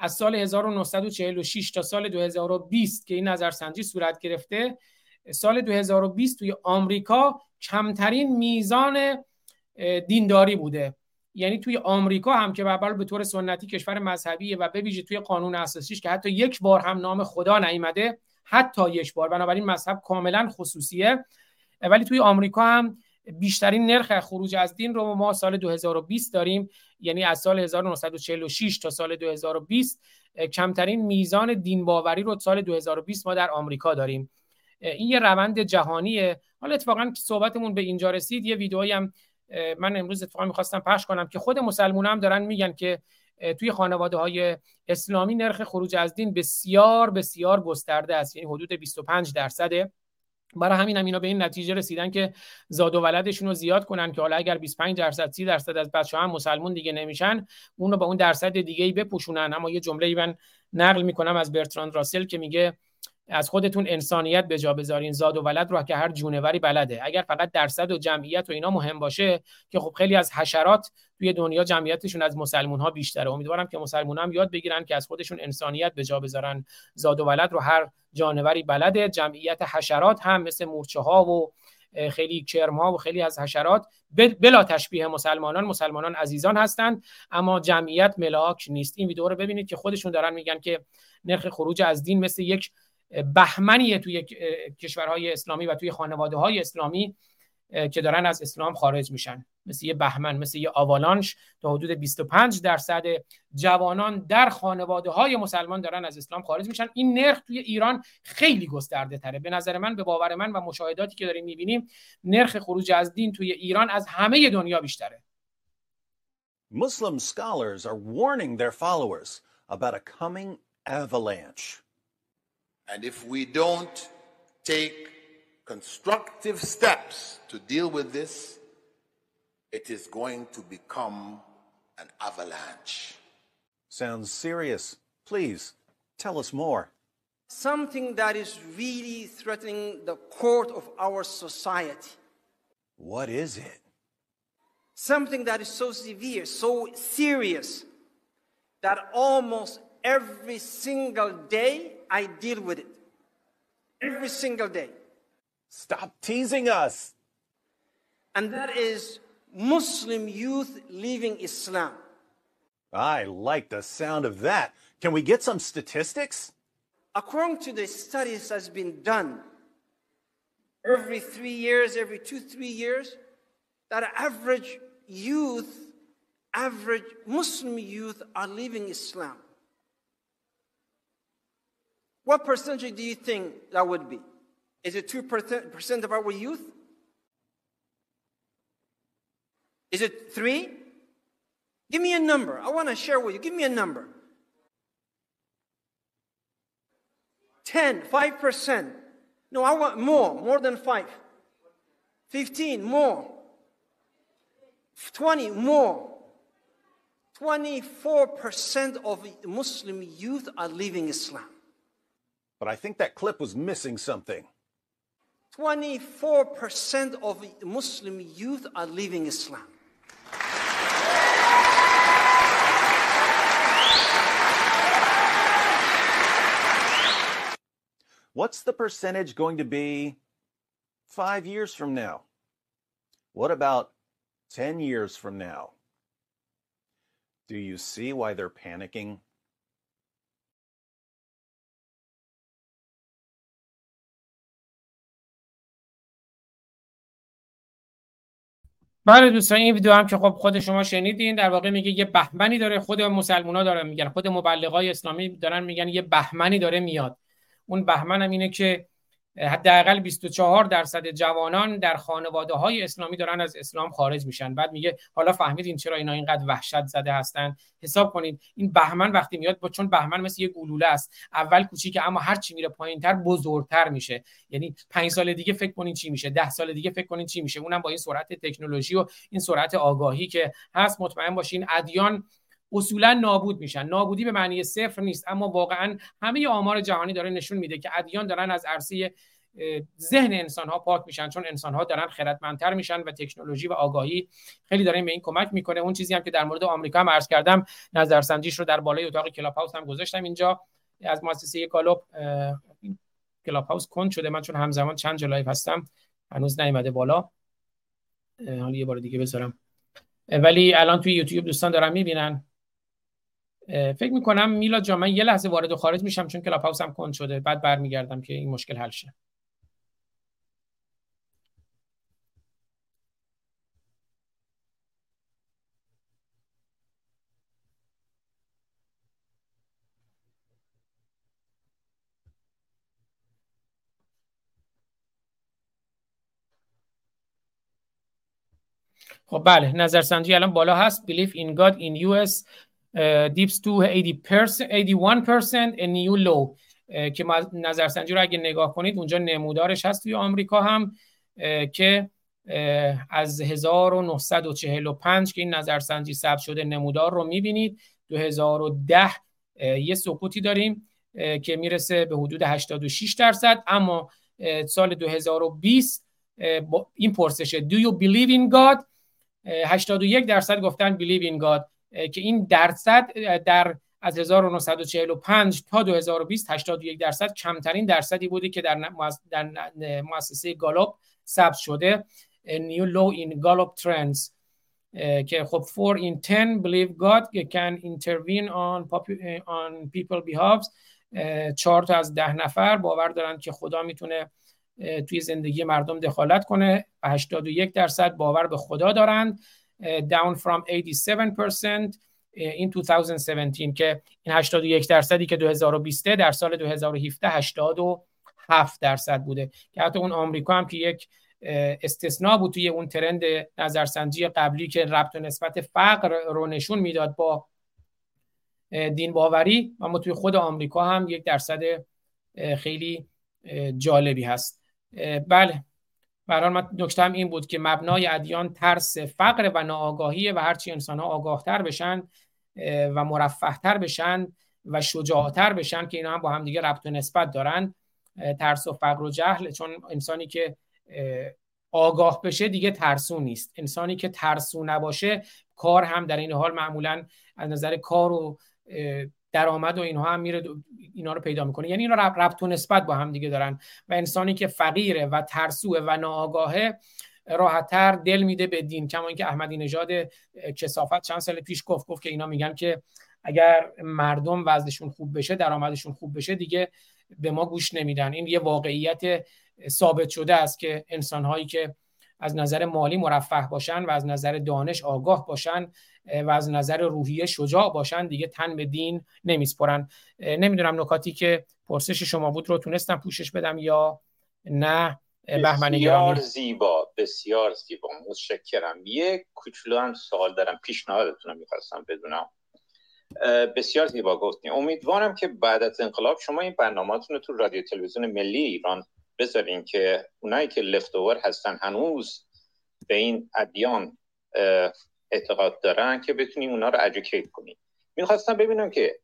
از سال 1946 تا سال 2020 که این نظرسنجی صورت گرفته سال 2020 توی آمریکا کمترین میزان دینداری بوده. یعنی توی آمریکا هم که به به طور سنتی کشور مذهبیه و به ویژه توی قانون اساسیش که حتی یک بار هم نام خدا نیامده حتی یک بار. بنابراین مذهب کاملا خصوصیه. ولی توی آمریکا هم بیشترین نرخ خروج از دین رو ما سال 2020 داریم یعنی از سال 1946 تا سال 2020 کمترین میزان دین باوری رو سال 2020 ما در آمریکا داریم. این یه روند جهانیه. حالا اتفاقا صحبتمون به اینجا رسید. یه ویدئویی هم من امروز اتفاقا می‌خواستم پخش کنم که خود مسلمان هم دارن میگن که توی خانواده های اسلامی نرخ خروج از دین بسیار بسیار گسترده است. یعنی حدود 25 درصده. برای همین هم اینا به این نتیجه رسیدن که زاد و ولدشون رو زیاد کنن که حالا اگر 25 درصد 30 درصد از بچه هم مسلمون دیگه نمیشن اون رو با اون درصد دیگه ای بپوشونن. اما یه جمله ای من نقل می‌کنم از برتراند راسل که میگه از خودتون انسانیت به جا بذارین. زاد و ولد رو که هر جونوری بلده. اگر فقط درصد و جمعیت و اینا مهم باشه که خب خیلی از حشرات توی دنیا جمعیتشون از مسلمون ها بیشتره. امیدوارم که مسلمون هم یاد بگیرن که از خودشون انسانیت به جا بذارن. زاد و ولد رو هر جانوری بلده. جمعیت حشرات هم مثل مورچه ها و خیلی کرم ها و خیلی از حشرات بلا تشبیه مسلمانان مسلمانان عزیزان هستند. اما جمعیت ملاک نیست. این ویدیو رو ببینید که خودشون دارن میگن که نرخ خروج از دین مثل یک بهمنیه توی کشورهای اسلامی و توی خانواده های اسلامی که دارن از اسلام خارج میشن. مثل یه بهمن مثل یه آوالانش تا حدود 25 درصد جوانان در خانواده های مسلمان دارن از اسلام خارج میشن. این نرخ توی ایران خیلی گسترده تره. به نظر من به باور من و مشاهداتی که داریم می‌بینیم نرخ خروج از دین توی ایران از همه دنیا بیشتره. Muslim scholars are warning their followers about a coming avalanche. And if we don't take constructive steps to deal with this, it is going to become an avalanche. Sounds serious. Please tell us more. Something that is really threatening the core of our society. What is it? Something that is so severe, so serious, that almost every single day I deal with it. Every single day. Stop teasing us. And that is Muslim youth leaving Islam. I like the sound of that. Can we get some statistics? According to the studies that's been done, every three years, every two, three years, that average youth, average Muslim youth are leaving Islam. What percentage do you think that would be? Is it 2% of our youth? Is it 3? Give me a number. I want to share with you. Give me a number. 10, 5%. No, I want more, more than 5. 15, more. 20, more. 24% of Muslim youth are leaving Islam. But I think that clip was missing something. 24% of Muslim youth are leaving Islam. What's the percentage going to be five years from now? What about 10 years from now? Do you see why they're panicking? بله دوستان این ویدیو هم که خب خود شما شنیدین در واقع میگه یه بهمنی داره خود مسلمونا دارن میگن خود مبلغای اسلامی دارن میگن یه بهمنی داره میاد. اون بهمن هم اینه که حداقل 24 درصد جوانان در خانواده های اسلامی دارن از اسلام خارج میشن. بعد میگه حالا فهمیدین چرا اینا اینقدر وحشت زده هستن؟ حساب کنید این بهمن وقتی میاد با چون بهمن مثل یه گلوله است. اول کوچیک اما هر چی میره پایینتر بزرگتر میشه. یعنی 5 سال دیگه فکر کنین چی میشه. 10 سال دیگه فکر کنین چی میشه. اونم با این سرعت تکنولوژی و این سرعت آگاهی که هست مطمئن باشین ادیان اصولا نابود میشن. نابودی به معنی صفر نیست اما واقعا همه آمار جهانی داره نشون میده که ادیان دارن از عرصه ذهن انسان ها پاک میشن چون انسان ها دارن خردمندتر میشن و تکنولوژی و آگاهی خیلی داره به این کمک می‌کنه. اون چیزی هم که در مورد آمریکا هم عرض کردم نظرسنجیش رو در بالای اتاق کلاب هاوس هم گذاشتم اینجا. از مؤسسه گالوب کلاب هاوس کند شده. من چون همزمان چند جا هستم هنوز نیومده بالا. حالا یه بار دیگه بذارم. ولی الان توی یوتیوب دوستان دارن می‌بینن. فکر می‌کنم میلاد جان من یه لحظه وارد و خارج میشم چون کلاب هاوسم کند شده. بعد برمیگردم که این مشکل حل شه. خب بله نظرسنجی الان بالا هست. Believe in God in US دیپس تو 81% a new low که نظرسنجی رو اگه نگاه کنید اونجا نمودارش هست توی آمریکا هم که از 1945 که این نظرسنجی ثبت شده نمودار رو می‌بینید 2010 یه سکوتی داریم که می‌رسه به حدود 86 درصد. اما سال 2020 این پرسشه Do you believe in God 81 درصد گفتن believe in God که این درصد در از 1945 تا 2020 81 درصد کمترین درصدی بوده که در در مؤسسه گالوب ثبت شده new low in Gallup trends. که خب 4 in 10 believe God can intervene on, on people behalf 4 تا از ده نفر باور دارن که خدا می‌تونه توی زندگی مردم دخالت کنه. و 81 درصد باور به خدا دارند down from 87% in 2017 که این 81 درصدی که 2020 در سال 2017 87 درصد بوده. که حتی اون آمریکا هم که یک استثناء بود توی اون ترند نظرسنجی قبلی که ربط و نسبت فقر رو نشون می‌داد با دین باوری اما توی خود آمریکا هم یک درصد خیلی جالبی هست. بله. برای من نکتم این بود که مبنای ادیان ترس فقر و ناآگاهی و هرچی انسان ها آگاهتر بشن و مرفهتر بشن و شجاعتر بشن که اینا هم با هم دیگه ربط و نسبت دارن ترس و فقر و جهل. چون انسانی که آگاه بشه دیگه ترسو نیست. انسانی که ترسو نباشه کار هم در این حال معمولا از نظر کار و درآمد و اینها هم میره اینا رو پیدا می‌کنه. یعنی اینا ربط و نسبت با هم دیگه دارن و انسانی که فقیره و ترسوه و ناآگاهه راحتتر دل میده به دین. کما اینکه احمدی نژاد کسافت چند سال پیش گفت گفت که اینا میگن که اگر مردم وضعشون خوب بشه درآمدشون خوب بشه دیگه به ما گوش نمیدن. این یه واقعیت ثابت شده است که انسانهایی که از نظر مالی مرفه باشن و از نظر دانش آگاه باشن و از نظر روحیه شجاع باشن دیگه تن به دین نمیسپرن. نمی‌دونم نکاتی که پرسش شما بود رو تونستم پوشش بدم یا نه بسیار زیبا بسیار زیبا. متشکرم. یه کوچولو هم سوال دارم. پیشنهادتون می‌خواستم بدونم. بسیار زیبا گفتیم امیدوارم که بعد از انقلاب شما این برنامهاتون رو تو رادیو تلویزیون ملی ایران بذارین که اونایی که لفتوور هستن هنوز به این ادیان اعتقاد دارن که بتونیم اونا رو ادوکیت کنیم می‌خواستم ببینم که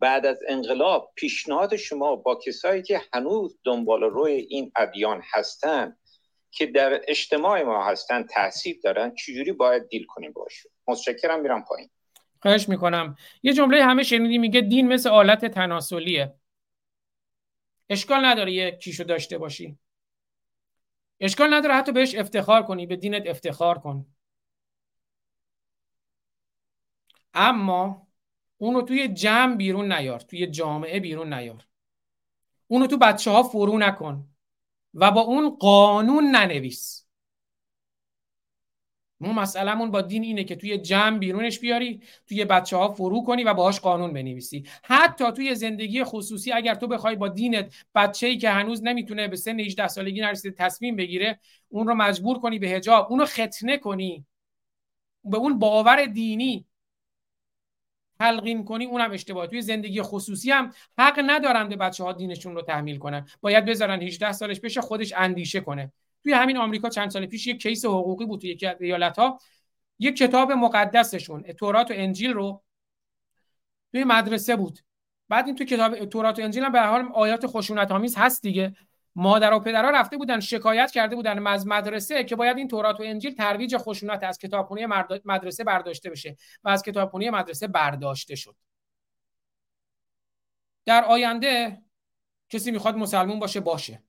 بعد از انقلاب پیشنهاد شما با کسایی که هنوز دنبال روی این ادیان هستن که در اجتماع ما هستن تاثیر دارن چجوری باید دیل کنیم باشون؟ متشکرم میرم پایین. خواهش می‌کنم. یه جمله همه شنیدی میگه دین مثل آلت تناسلیه. اشکال نداره یه کیشو داشته باشی. اشکال نداره حتی بهش افتخار کنی به دینت افتخار کن. اما اونو توی جمع بیرون نیار توی جامعه بیرون نیار. اونو تو بچه ها فرو نکن و با اون قانون ننویس. ما مسئلهمون با دین اینه که توی جمع بیرونش بیاری توی بچه ها فرو کنی و باهاش قانون بنویسی. حتی توی زندگی خصوصی اگر تو بخوای با دینت بچه‌ای که هنوز نمی‌تونه به سن 18 سالگی نرسیده تصمیم بگیره اون رو مجبور کنی به حجاب. اون رو ختنه کنی. به اون باور دینی تلقین کنی اونم اشتباه توی زندگی خصوصی هم حق ندارن به بچه ها دینشون رو تحمیل کنن. باید بذارن 18 سالش بشه خودش اندیشه کنه. توی همین آمریکا چند سال پیش یک کیس حقوقی بود توی یکی از ایالت ها یک کتاب مقدسشون تورات و انجیل رو توی مدرسه بود. بعد این توی کتاب تورات و انجیل هم به حال آیات خشونت آمیز هست دیگه. مادر و پدرها رفته بودن شکایت کرده بودن از مدرسه که باید این تورات و انجیل ترویج خشونت از کتابخونه مدرسه برداشته بشه و از کتابخونه مدرسه برداشته شد. در آینده کسی می‌خواد مسلمون باشه باشه.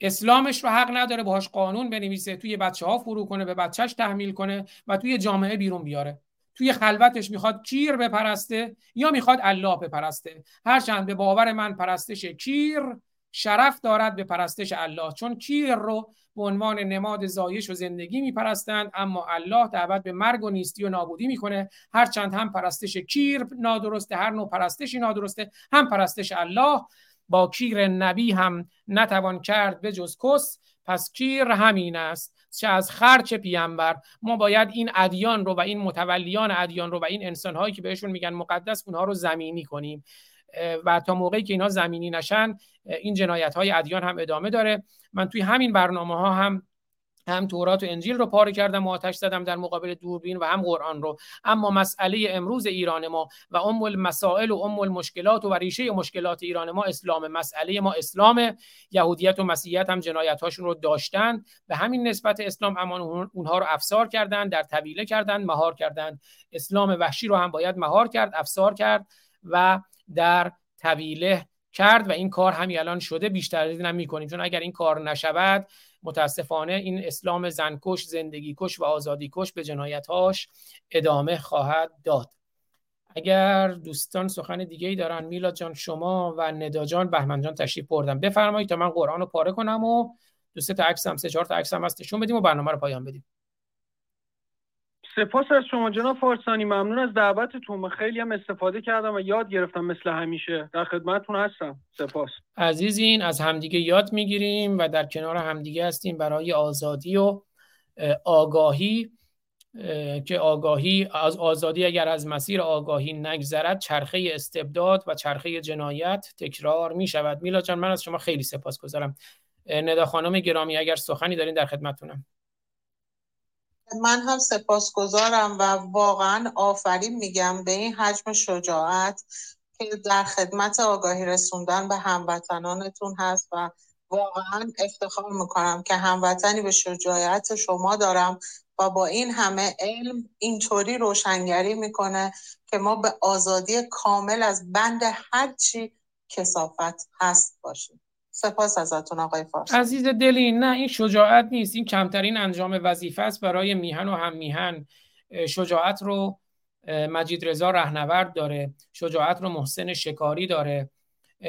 اسلامش رو حق نداره باهاش قانون بنویسه توی بچه ها فرو کنه به بچهش تحمیل کنه و توی جامعه بیرون بیاره. توی خلوتش می‌خواد کیر بپرسته یا می‌خواد الله بپرسته. هرچند به باور من پرستش کیر شرف دارد به پرستش الله چون کیر رو به عنوان نماد زایش و زندگی میپرستند اما الله دعوت به مرگ و نیستی و نابودی می‌کنه. هرچند هم پرستش کیر نادرسته هر نوع پرستشی نادرسته هم پرستش الله. با کیر نبی هم نتوان کرد به جز کس پس کیر همین است چه از خرچ پیامبر. ما باید این ادیان رو و این متولیان ادیان رو و این انسان هایی که بهشون میگن مقدس اونها رو زمینی کنیم. و تا موقعی که اینا زمینی نشن این جنایت های ادیان هم ادامه داره. من توی همین برنامه ها هم هم تورات و انجیل رو پاره کردم و آتش زدم در مقابل دوربین و هم قرآن رو. اما مسئله امروز ایران ما و ام المسائل و ام المشکلات و ریشه مشکلات ایران ما اسلام. مسئله ما اسلام. یهودیت و مسیحیت هم جنایت هاشون رو داشتن. به همین نسبت اسلام اما اونها رو افسار کردن در طویله کردن مهار کردن. اسلام وحشی رو هم باید مهار کرد افسار کرد و در طویله کرد و این کار همین الان شده. بیشتر از این می‌کنیم. چون اگر این کار نشود متاسفانه این اسلام زنکش زندگی کش و آزادی کش به جنایتهاش ادامه خواهد داد. اگر دوستان سخن دیگه ای دارن میلاد جان شما و ندا جان بهمن جان تشریف بردم بفرمایید تا من قرآن رو پاره کنم و دو سه تا عکس هم سه چهار تا عکس هم هستشون بدیم و برنامه رو پایان بدیم. سپاس از شما جناب فارسانی ممنون از دعوتتون. خیلی هم استفاده کردم و یاد گرفتم مثل همیشه. در خدمتتون هستم. سپاس. عزیزین از همدیگه یاد می‌گیریم و در کنار همدیگه هستیم برای آزادی و آگاهی که آگاهی از آزادی اگر از مسیر آگاهی نگذرد چرخه استبداد و چرخه جنایت تکرار می شود میلا جان من از شما خیلی سپاس گذارم ندا خانم گرامی اگر سخنی دارین در خدمتتونم. من هم سپاسگزارم و واقعا آفرین میگم به این حجم شجاعت که در خدمت آگاهی رسوندن به هموطنانتون هست و واقعا افتخار می‌کنم که هموطنی به شجاعت شما دارم و با این همه علم اینطوری روشنگری می‌کنه که ما به آزادی کامل از بند هرچی کسافت هست باشیم. سپاس ازتون آقای فارس. عزیز دلی نه این شجاعت نیست. این کمترین انجام وظیفه است برای میهن و هم میهن شجاعت رو مجید رضا رهنورد داره. شجاعت رو محسن شکاری داره.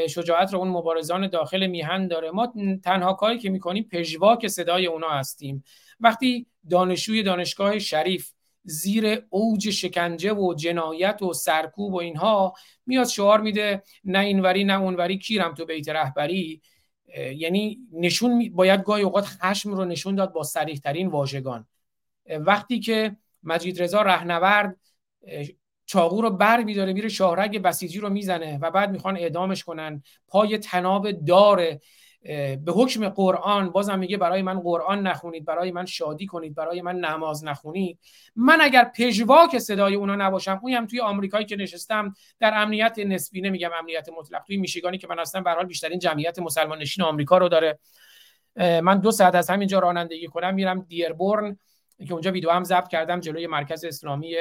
شجاعت رو اون مبارزان داخل میهن داره. ما تنها کاری که می‌کنیم پژواک صدای اونا هستیم. وقتی دانشجوی دانشگاه شریف زیر اوج شکنجه و جنایت و سرکوب و اینها میاد شعار میده نه اینوری نه اونوری کیرم تو بیت رهبری؟ یعنی نشون باید گاهی اوقات خشم رو نشون داد با سریح ترین واژگان وقتی که مجید رضا رهنورد چاقو رو بر میداره میره شاهرگ بسیجی رو می‌زنه و بعد می‌خوان اعدامش کنن پای تناب داره. به حکم قرآن بازم میگه برای من قرآن نخونید برای من شادی کنید برای من نماز نخونید. من اگر پژواک صدای اونا نباشم اونم توی آمریکایی که نشستم در امنیت نسبی نمیگم امنیت مطلق توی میشیگانی که من هستم به حال بیشترین جمعیت مسلمان نشین آمریکا رو داره. من دو ساعت از همینجا رانندگی کنم میرم دیربورن که اونجا ویدیو هم ضبط کردم جلوی مرکز اسلامی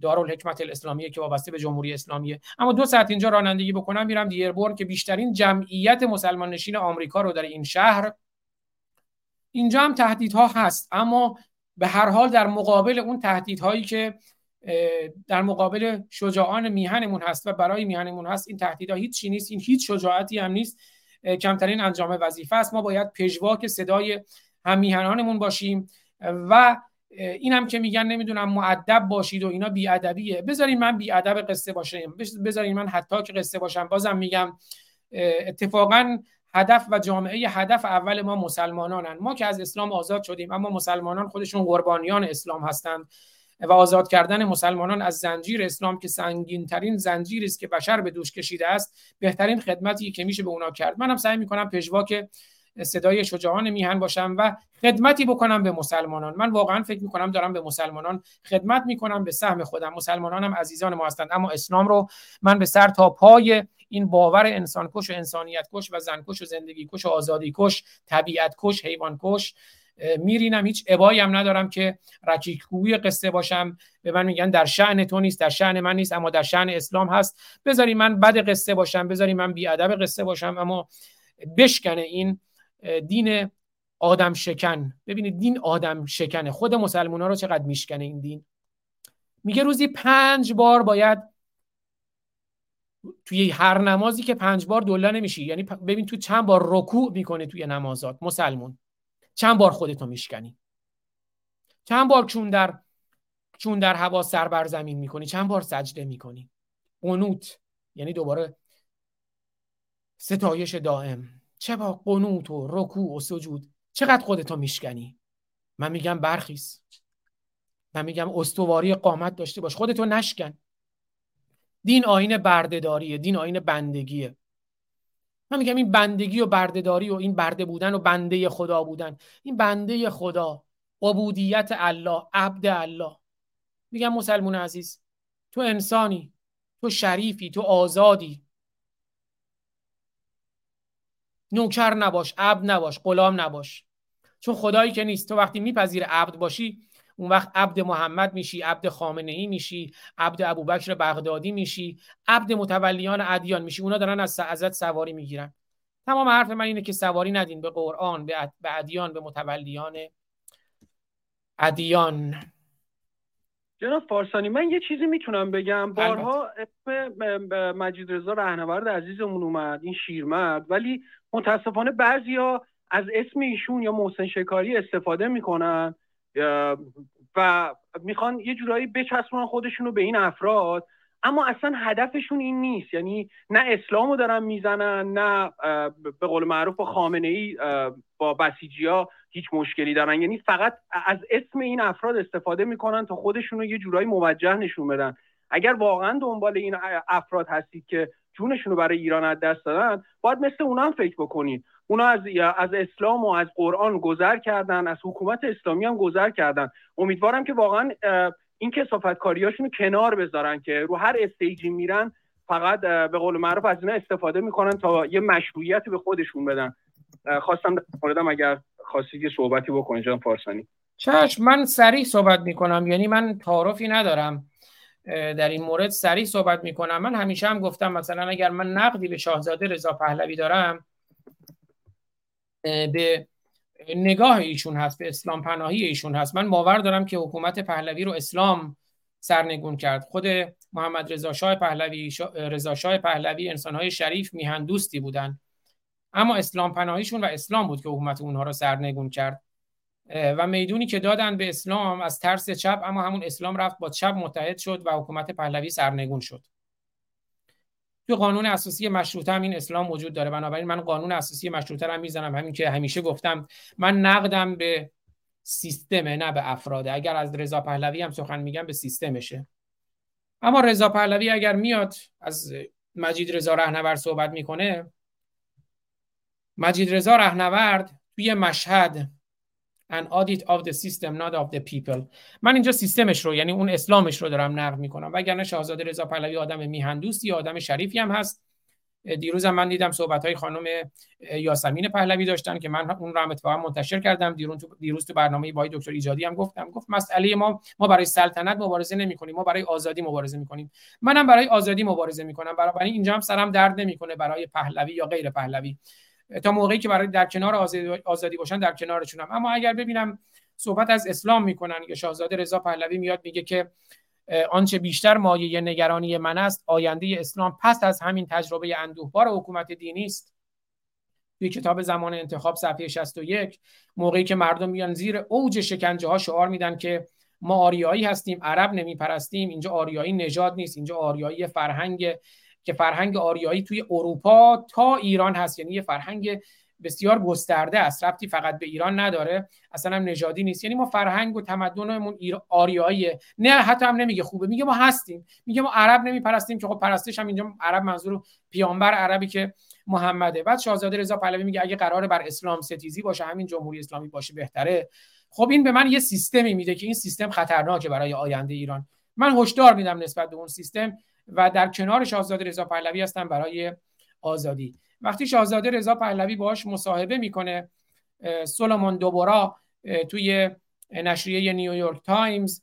دارالحکمت الاسلامیه که وابسته به جمهوری اسلامیه اما دو ساعت اینجا رانندگی بکنم میرم دیربورن که بیشترین جمعیت مسلمان نشین آمریکا رو در این شهر. اینجا هم تهدیدها هست اما به هر حال در مقابل اون تهدیدهایی که در مقابل شجاعان میهنمون هست و برای میهنمون هست این تهدیدها هیچ نیست این هیچ شجاعتی هم نیست. کمترین انجام وظیفه است. ما باید پژواک صدای هم میهنانمون باشیم و اینم که میگن نمی‌دونم معدب باشید و اینا بیادبیه. بذارین من بیادب قصه باشم بذارین من حتی که قصه باشم. بازم میگم اتفاقا هدف و جامعه هدف اول ما مسلمانانن. ما که از اسلام آزاد شدیم اما مسلمانان خودشون قربانیان اسلام هستند. و آزاد کردن مسلمانان از زنجیر اسلام که سنگین ترین زنجیری است که بشر به دوش کشیده است بهترین خدمتی که میشه به اونا کرد. منم سعی می‌کنم پژواک صدای شجاعان میهن باشم و خدمتی بکنم به مسلمانان. من واقعا فکر می‌کنم دارم به مسلمانان خدمت می‌کنم به سهم خودم. مسلمانانم عزیزان ما هستند اما اسلام رو من به سر تا پای این باور انسان کش و انسانیت کش و زن کش و زندگی کش و آزادی کش طبیعت کش حیوان کش میرینم. هیچ ابایی هم ندارم که رکیکگوی قصه باشم. به من میگن در شعن تو نیست در شعن من نیست اما در شعن اسلام هست. بذاری من بد قصه باشم بذاری من بیادب قصه باشم اما بشکنه این دین آدم شکن. ببینید دین آدم شکنه. خود مسلمان ها رو چقدر میشکنه این دین؟ میگه روزی پنج بار باید توی هر نمازی که پنج بار دولا نمیشی. یعنی ببین تو چند بار رکوع می‌کنه توی نمازات مسلمون. چند بار خودتو میشکنی؟ چند بار چون در چون در هوا سر بر زمین می‌کنی؟ چند بار سجده می‌کنی؟ قنوت. یعنی دوباره ستایش دائم. چه با قنوت و رکوع و سجود؟ چقدر خودتو میشکنی؟ من میگم برخیز. من میگم استواری قامت داشته باش. خودتو نشکن. دین آین بردهداریه. دین آین بندگیه. من میگم این بندگی و بردهداری و این برده بودن و بنده خدا بودن. این بنده خدا عبودیت الله عبد الله. میگم مسلمون عزیز تو انسانی تو شریفی تو آزادی. نوکر نباش عبد نباش غلام نباش. چون خدایی که نیست. تو وقتی میپذیر عبد باشی اون وقت عبد محمد میشی عبد خامنه ای میشی عبد ابوبکر بغدادی میشی عبد متولیان ادیان میشی. اونا دارن از ازت سواری می‌گیرن. تمام حرف من اینه که سواری ندین. به قرآن به ادیان به متولیان ادیان. جناب فارسانی من یه چیزی می‌تونم بگم. بارها اسم مجید رضا رهنورد عزیزمون اومد این شیرمرد. ولی متاسفانه بعضیا از اسم ایشون یا محسن شکاری استفاده می‌کنن. و می‌خوان یه جورایی بچسبونن خودشون رو به این افراد. اما اصلا هدفشون این نیست. یعنی نه اسلامو دارن می‌زنن نه به قول معروف خامنه ای با بسیجی ها هیچ مشکلی دارن. یعنی فقط از اسم این افراد استفاده می‌کنن تا خودشون رو یه جورایی موجه نشون بدن. اگر واقعا دنبال این افراد هستید که جونشون رو برای ایران از دست دادن باید مثل اونا هم فکر بکنید. اونا از از اسلام و از قرآن گذر کردن از حکومت اسلامی هم گذر کردن. امیدوارم که واقعا این کسافت کاریاشون کنار بذارن که رو هر استیجی میرن فقط به قول معروف از اینا استفاده می‌کنن تا یه مشروعیت به خودشون بدن. خواستم موردم اگر خواستی که صحبتی بکنی جان فارسانی چشم من سریع صحبت می‌کنم. یعنی من تعارفی ندارم. در این مورد سریع صحبت می‌کنم. من همیشه هم گفتم مثلا اگر من نقدی به شاهزاده رضا پهلوی دارم به نگاه ایشون هست به اسلام پناهی ایشون هست. من باور دارم که حکومت پهلوی رو اسلام سرنگون کرد. خود محمد رضا شاه پهلوی رضا شاه پهلوی انسانهای شریف میهن دوستی بودن. اما اسلام پناهیشون و اسلام بود که حکومت اونها رو سرنگون کرد. و می‌دونی که دادن به اسلام از ترس چپ اما همون اسلام رفت با چپ متحد شد و حکومت پهلوی سرنگون شد. تو قانون اساسی مشروطه هم این اسلام وجود داره. بنابراین من قانون اساسی مشروطه رو هم می‌زنم. همین که همیشه گفتم من نقدم به سیستمه نه به افراده. اگر از رضا پهلوی هم سخن میگم به سیستمشه. اما رضا پهلوی اگر میاد از مجید رضا رهنورد صحبت می‌کنه مجید رضا رهنورد توی مشهد an audit of the system not of the people. من اینجا سیستمش رو یعنی اون اسلامش رو دارم نقد می‌کنم. وگرنه شاهزاده رضا پهلوی آدم میهندوستی آدم شریفی هم هست. دیروزم من دیدم صحبت های خانم یاسمین پهلوی داشتن که من اون رو هم اتفاقا منتشر کردم. دیروز تو دیروز تو برنامه با دکتر ایجادی هم گفتم. گفت مسئله ما ما برای سلطنت مبارزه نمی کنیم ما برای آزادی مبارزه می‌کنیم. منم برای آزادی مبارزه می‌کنم. برای اینجا هم سرم درد نمی‌کنه برای پهلوی یا غیر پهلوی. تا موقعی که برای در کنار آزادی باشن در کنارشونم. اما اگر ببینم صحبت از اسلام می‌کنن که شاهزاده رضا پهلوی میاد میگه که آنچه بیشتر مایه نگرانی من است آینده اسلام پس از همین تجربه اندوهبار حکومت دینی است. توی کتاب زمان انتخاب صفحه 61 موقعی که مردم میان زیر اوج شکنجه ها شعار میدن که ما آریایی هستیم عرب نمیپرستیم اینجا آریایی نژاد نیست اینجا آریایی فرهنگ که فرهنگ آریایی توی اروپا تا ایران هست. یعنی یه فرهنگ بسیار گسترده است. ربطی فقط به ایران نداره. اصلا هم نژادی نیست. یعنی ما فرهنگ و تمدنمون آریاییه نه حتی هم نمیگه خوبه. میگه ما هستیم. میگه ما عرب نمیپرستیم که خب پرستش هم اینجا عرب منظور پیامبر عربی که محمده. بعد شاهزاده رضا پهلوی میگه اگه قراره بر اسلام ستیزی باشه همین جمهوری اسلامی باشه بهتره. خب این به من یه سیستمی میده که این سیستم خطرناکه برای آینده ایران. من هشدار میدم نسبت به اون سیستم. و در کنار شاهزاده رضا پهلوی هستم برای آزادی. وقتی شاهزاده رضا پهلوی باش مصاحبه می‌کنه سولومون دبورا توی نشریه نیویورک تایمز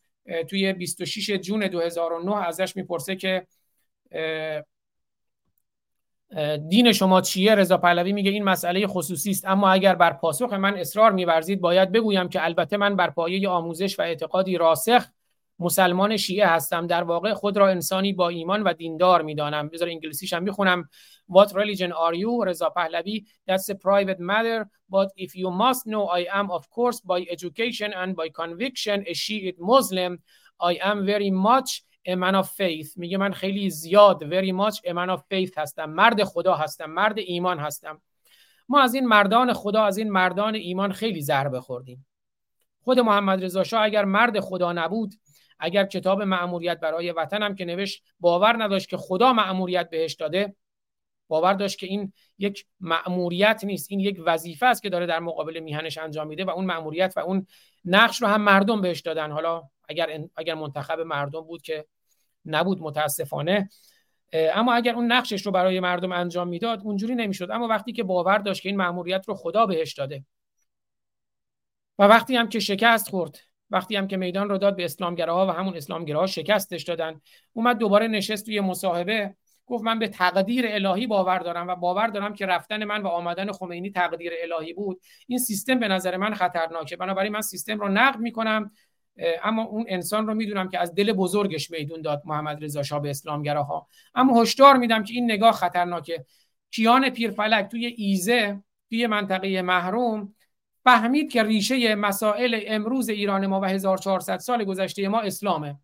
توی 26 June 2009 ازش می‌پرسه که دین شما چیه؟ رضا پهلوی میگه این مسئله خصوصی است اما اگر بر پاسخ من اصرار میورزید باید بگویم که البته من بر پایه آموزش و اعتقادی راسخ مسلمان شیعه هستم. در واقع خود را انسانی با ایمان و دیندار می‌دانم. بذار انگلیسیش هم می‌خونم What religion are you? رضا پهلوی. That's a private matter but if you must know I am of course by education and by conviction a Shiite Muslim. I am very much a man of faith. میگه من خیلی زیاد very much a man of faith هستم. مرد خدا هستم. مرد ایمان هستم. ما از این مردان خدا از این مردان ایمان خیلی ضربه خوردیم خود محمد رضا شاه اگر مرد خدا نبود اگر کتاب معموریت برای وطنم که نوشت باور نداشت که خدا معموریت بهش داده باور داشت که این یک معموریت نیست این یک وظیفه است که داره در مقابل میهنش انجام میده و اون معموریت و اون نقش رو هم مردم بهش دادن. حالا اگر اگر منتخب مردم بود که نبود متاسفانه. اما اگر اون نقشش رو برای مردم انجام می‌داد اونجوری نمی‌شد. اما وقتی که باور داشت که این مأموریت رو خدا بهش داده و وقتی هم که شکست خورد وقتی هم که میدان رو داد به اسلامگراها و همون اسلامگراها شکستش دادن. اومد دوباره نشست توی مصاحبه. گفت من به تقدیر الهی باور دارم و باور دارم که رفتن من و آمدن خمینی تقدیر الهی بود. این سیستم به نظر من خطرناکه. بنابراین من سیستم رو نقد می‌کنم اما اون انسان رو می‌دونم که از دل بزرگش میدون داد محمد رضا شاه به اسلامگراها. اما هشدار میدم که این نگاه خطرناکه. کیان پیرفلک توی ایزه توی منطقه محروم فهمید که ریشه مسائل امروز ایران ما و 1400 سال گذشته ما اسلامه.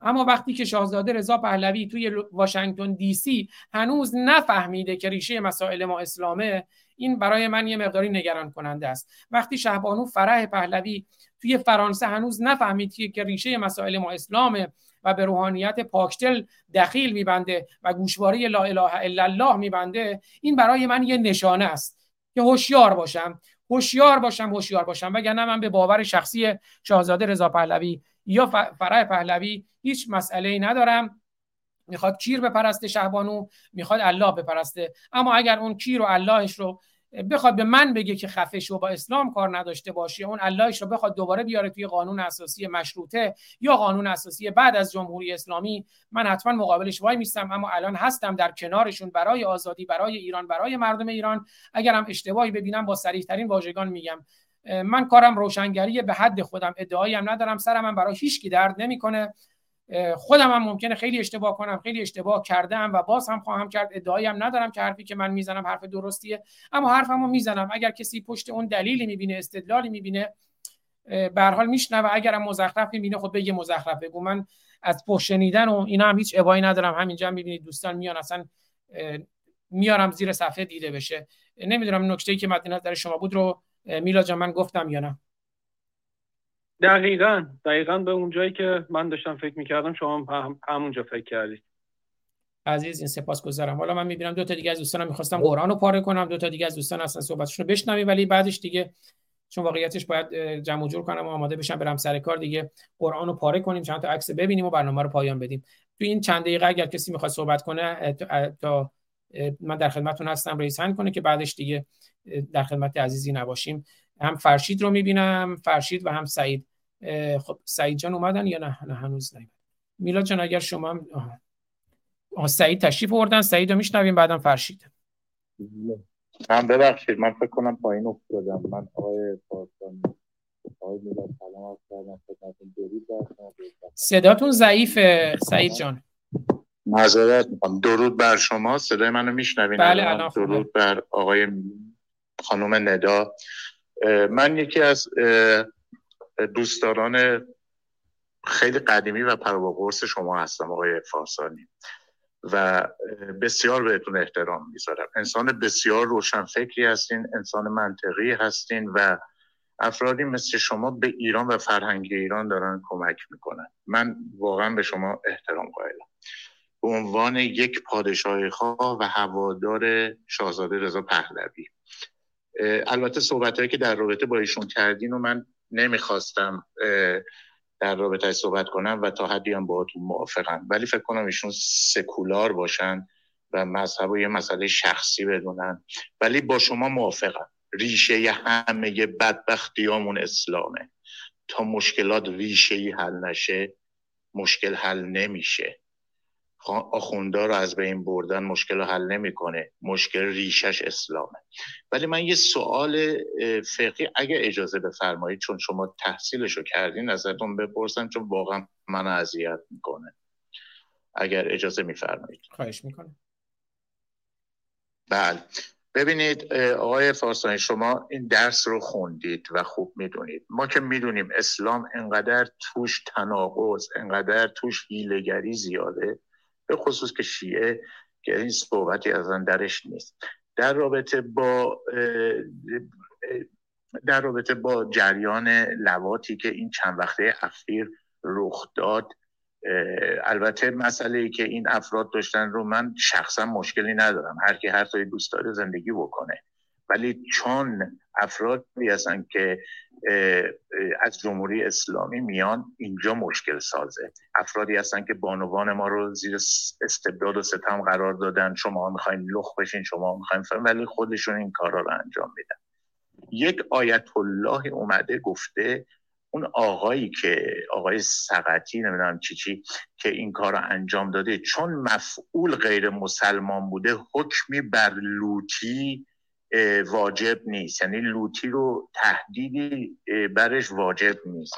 اما وقتی که شاهزاده رضا پهلوی توی واشنگتن دی سی هنوز نفهمیده که ریشه مسائل ما اسلامه این برای من یه مقداری نگران کننده است. وقتی شهبانو فرح پهلوی توی فرانسه هنوز نفهمید که ریشه مسائل ما اسلامه و به روحانیت پاکتل دخیل میبنده و گوشواره لا اله الا الله میبنده این برای من یه نشانه است که هوشیار باشم. هوشیار باشم هوشیار باشم. وگرنه من به باور شخصی شاهزاده رضا پهلوی یا فرح پهلوی هیچ مسئله ای ندارم. می‌خواد کیر بپرسته شهبانو می‌خواد الله بپرسته. اما اگر اون کیر و اللهش رو بخواد به من بگه که خفه شو با اسلام کار نداشته باشی اون اللهش رو بخواد دوباره بیاره توی قانون اساسی مشروطه یا قانون اساسی بعد از جمهوری اسلامی من حتما مقابلش وای میستم اما الان هستم در کنارشون برای آزادی برای ایران برای مردم ایران. اگرم اشتباهی ببینم با سریح ترین واژگان میگم. من کارم روشنگری به حد خودم ادعایی هم ندارم سرم من برای هیچ درد نمی‌کنه. خودم هم ممکنه خیلی اشتباه کنم خیلی اشتباه کردم و باز هم خواهم کرد ادعایی هم ندارم که حرفی که من می‌زنم حرف درستیه اما حرفمو می‌زنم. اگر کسی پشت اون دلیلی می‌بینه استدلالی می‌بینه به حال میشنوه. اگرم مزخرف می‌بینه خود بگه مزخرف بگو من از پشت و اینا هم هیچ ابایی ندارم. همینجا می‌بینید دوستان میان اصلا میارم زیر صفحه دیده بشه. نمی‌دونم نکته که مد نظر شما بود رو میلا جان من گفتم یا نه؟ دقیقا دقیقا به اون جایی که من داشتم فکر می‌کردم شما هم همونجا فکر کردید. عزیز این سپاس گذارم حالا من می‌بینم دو تا دیگه از دوستانم می‌خواستم قرآن رو پاره کنم دو تا دیگه از دوستان اصلا صحبتشون رو بشنویم ولی بعدش دیگه چون واقعیتش باید جمع جور کنم و آماده بشم برم سر کار دیگه قرآن رو پاره کنیم چند تا عکس ببینیم و برنامه رو پایان بدیم. تو این چند دقیقه اگر کسی می‌خواد صحبت کنه تا من در خدمتتون هستم رئیس کنه که بعدش دیگه در خدمت عزیزی نباشیم. هم فرشید رو می‌بینم فرشید و هم سعید. خب سعید جان اومدن یا نه؟ نه هنوز نه میلاد جان اگر شما هم آه. سعید تشریف آوردن. سعید رو میشنویم بعدم فرشید. من ببخشید من فکر کنم پایین افتادم. من آقای پاسان آقای میلاد سلام کردم. صداتون ضعیفه سعید جان. معذرت می‌خوام. درود بر شما. صدای منو میشنوین بله الان. درود بر آقای خانم ندا. من یکی از دوستداران خیلی قدیمی و پروقرس شما هستم آقای فارسانی. و بسیار بهتون احترام می‌ذارم. انسان بسیار روشنفکری هستین انسان منطقی هستین و افرادی مثل شما به ایران و فرهنگ ایران دارن کمک می‌کنن. من واقعا به شما احترام قائلم. به عنوان یک پادشاه خواه و هوادار شاهزاده رضا پهلوی. البته صحبت که در رابطه با ایشون کردین و من نمی‌خواستم در رابطه صحبت کنم و تا حدی هم باهاتون موافقم. ولی فکر کنم ایشون سکولار باشن و مذهب و یه مسئله شخصی بدونن. ولی با شما موافقم. ریشه همه بدبختیامون اسلامه. تا مشکلات ریشه حل نشه مشکل حل نمیشه. آخوندا رو از بین بردن مشکل رو حل نمی‌کنه. مشکل ریشش اسلامه. ولی من یه سوال فقهی اگه اجازه بفرمایید چون شما تحصیلش رو کردین ازتون بپرسم چون واقعا من اذیت می‌کنه. اگر اجازه میفرمایید. خواهش می‌کنم. بله. ببینید آقای فارسانی شما این درس رو خوندید و خوب می‌دونید. ما که می‌دونیم اسلام انقدر توش تناقض انقدر توش هیلگری زیاده به خصوص که شیعه که این صحبتی از درش نیست. در رابطه با در رابطه با جریان لواتی که این چند وقته اخیر رخ داد البته مسئله ای که این افراد داشتن رو من شخصا مشکلی ندارم. هر کی هر دوست داره زندگی بکنه. ولی چون افرادی هستن که از جمهوری اسلامی میان اینجا مشکل سازه. افرادی هستن که بانوان ما رو زیر استبداد و ستم قرار دادن. شما می‌خواین لخ بشین شما می‌خواین ولی خودشون این کارا رو انجام میدن. یک آیت الله اومده گفته اون آقایی که آقای سقطی نمی‌دونم چی چی که این کار رو انجام داده چون مفعول غیر مسلمان بوده حکمی بر لوتی واجب نیست. یعنی لوتی رو تهدیدی برش واجب نیست.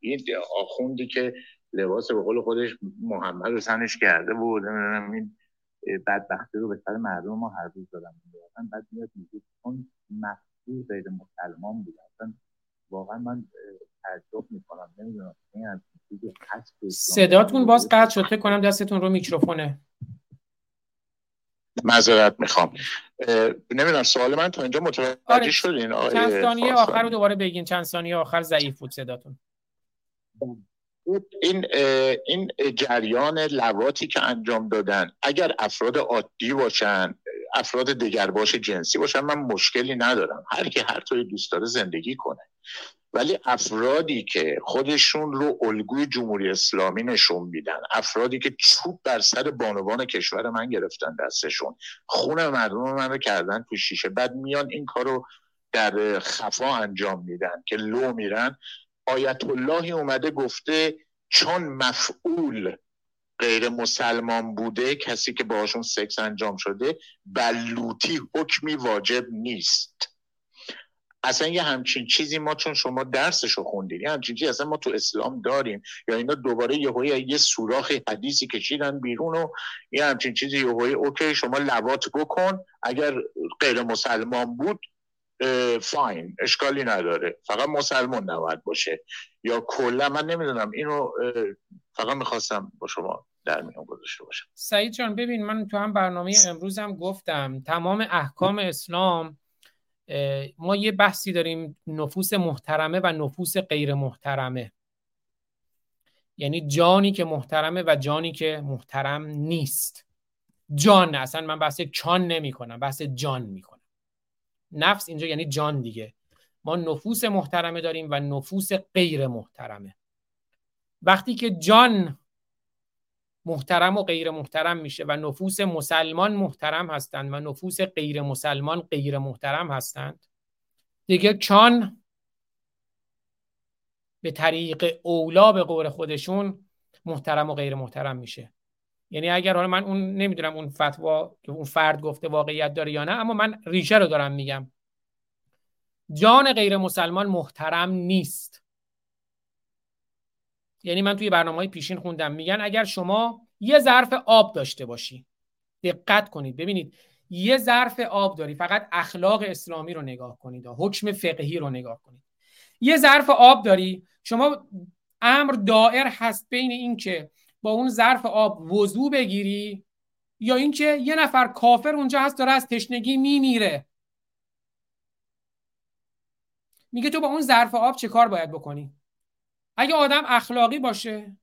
این آخوندی که لباس به قول خودش محمد رو سنش کرده بود این بدبختی رو به سر مردم ما هر روز دادم. بعد میاد میگه چون مفعول غیر مسلمان بود. اصلا واقعا من تعجب می‌کنم. نمی‌دونم صداتون باز قطع شد. کنم دستتون رو میکروفونه. معذرت می‌خوام. نمی‌دونم سوال من تا اینجا متوجه آره. شدین؟ چند ثانیه آخر رو دوباره بگین. چند ثانیه آخر ضعیف بود صداتون. این این جریان لواتی که انجام دادن اگر افراد عادی باشن افراد دگرباش جنسی باشن من مشکلی ندارم. هر کی هر طوری دوست داره زندگی کنه. ولی افرادی که خودشون رو الگوی جمهوری اسلامی نشون میدن افرادی که چوب بر سر بانوان کشور من گرفتن دستشون. خون مردم من رو کردن تو شیشه. بعد میان این کارو در خفا انجام میدن که لو میرن. آیت اللهی اومده گفته چون مفعول غیر مسلمان بوده کسی که باشون سکس انجام شده بلوتی حکمی واجب نیست. اصلا یه همچین چیزی ما چون شما درسش رو خوندید یه همچین چیزی اصلا ما تو اسلام داریم. یا اینا دوباره یه یه سوراخ حدیثی کشیدن بیرون و یه همچین چیزی یه اوکی شما لوات بکن. اگر غیر مسلمان بود فاین اشکالی نداره. فقط مسلمان نباید باشه. یا کلا من نمی‌دونم اینو فقط می‌خواستم با شما در میان گذاشته باشم. سعید جان ببین من تو هم برنامه امروزم گفتم تمام احکام اسلام ما یه بحثی داریم نفوس محترمه و نفوس غیر محترمه. یعنی جانی که محترمه و جانی که محترم نیست. جان اصلا من بحث چان نمی کنم بحث جان می کنم نفس اینجا یعنی جان دیگه. ما نفوس محترمه داریم و نفوس غیر محترمه. وقتی که جان محترم و غیر محترم میشه و نفوس مسلمان محترم هستند و نفوس غیر مسلمان غیر محترم هستند. دیگه چان به طریق اولا به قول خودشون محترم و غیر محترم میشه. یعنی اگر حالا من اون نمی‌دونم اون فتوا که اون فرد گفته واقعیت داره یا نه اما من ریشه رو دارم میگم. جان غیر مسلمان محترم نیست. یعنی من توی برنامه های پیشین خوندم میگن اگر شما یه ظرف آب داشته باشی دقت کنید. ببینید یه ظرف آب داری فقط اخلاق اسلامی رو نگاه کنید حکم فقهی رو نگاه کنید. یه ظرف آب داری شما امر دائر هست بین اینکه با اون ظرف آب وضو بگیری یا اینکه یه نفر کافر اونجا هست داره از تشنگی میمیره. میگه تو با اون ظرف آب چه کار باید بکنی؟ اگه آدم اخلاقی باشه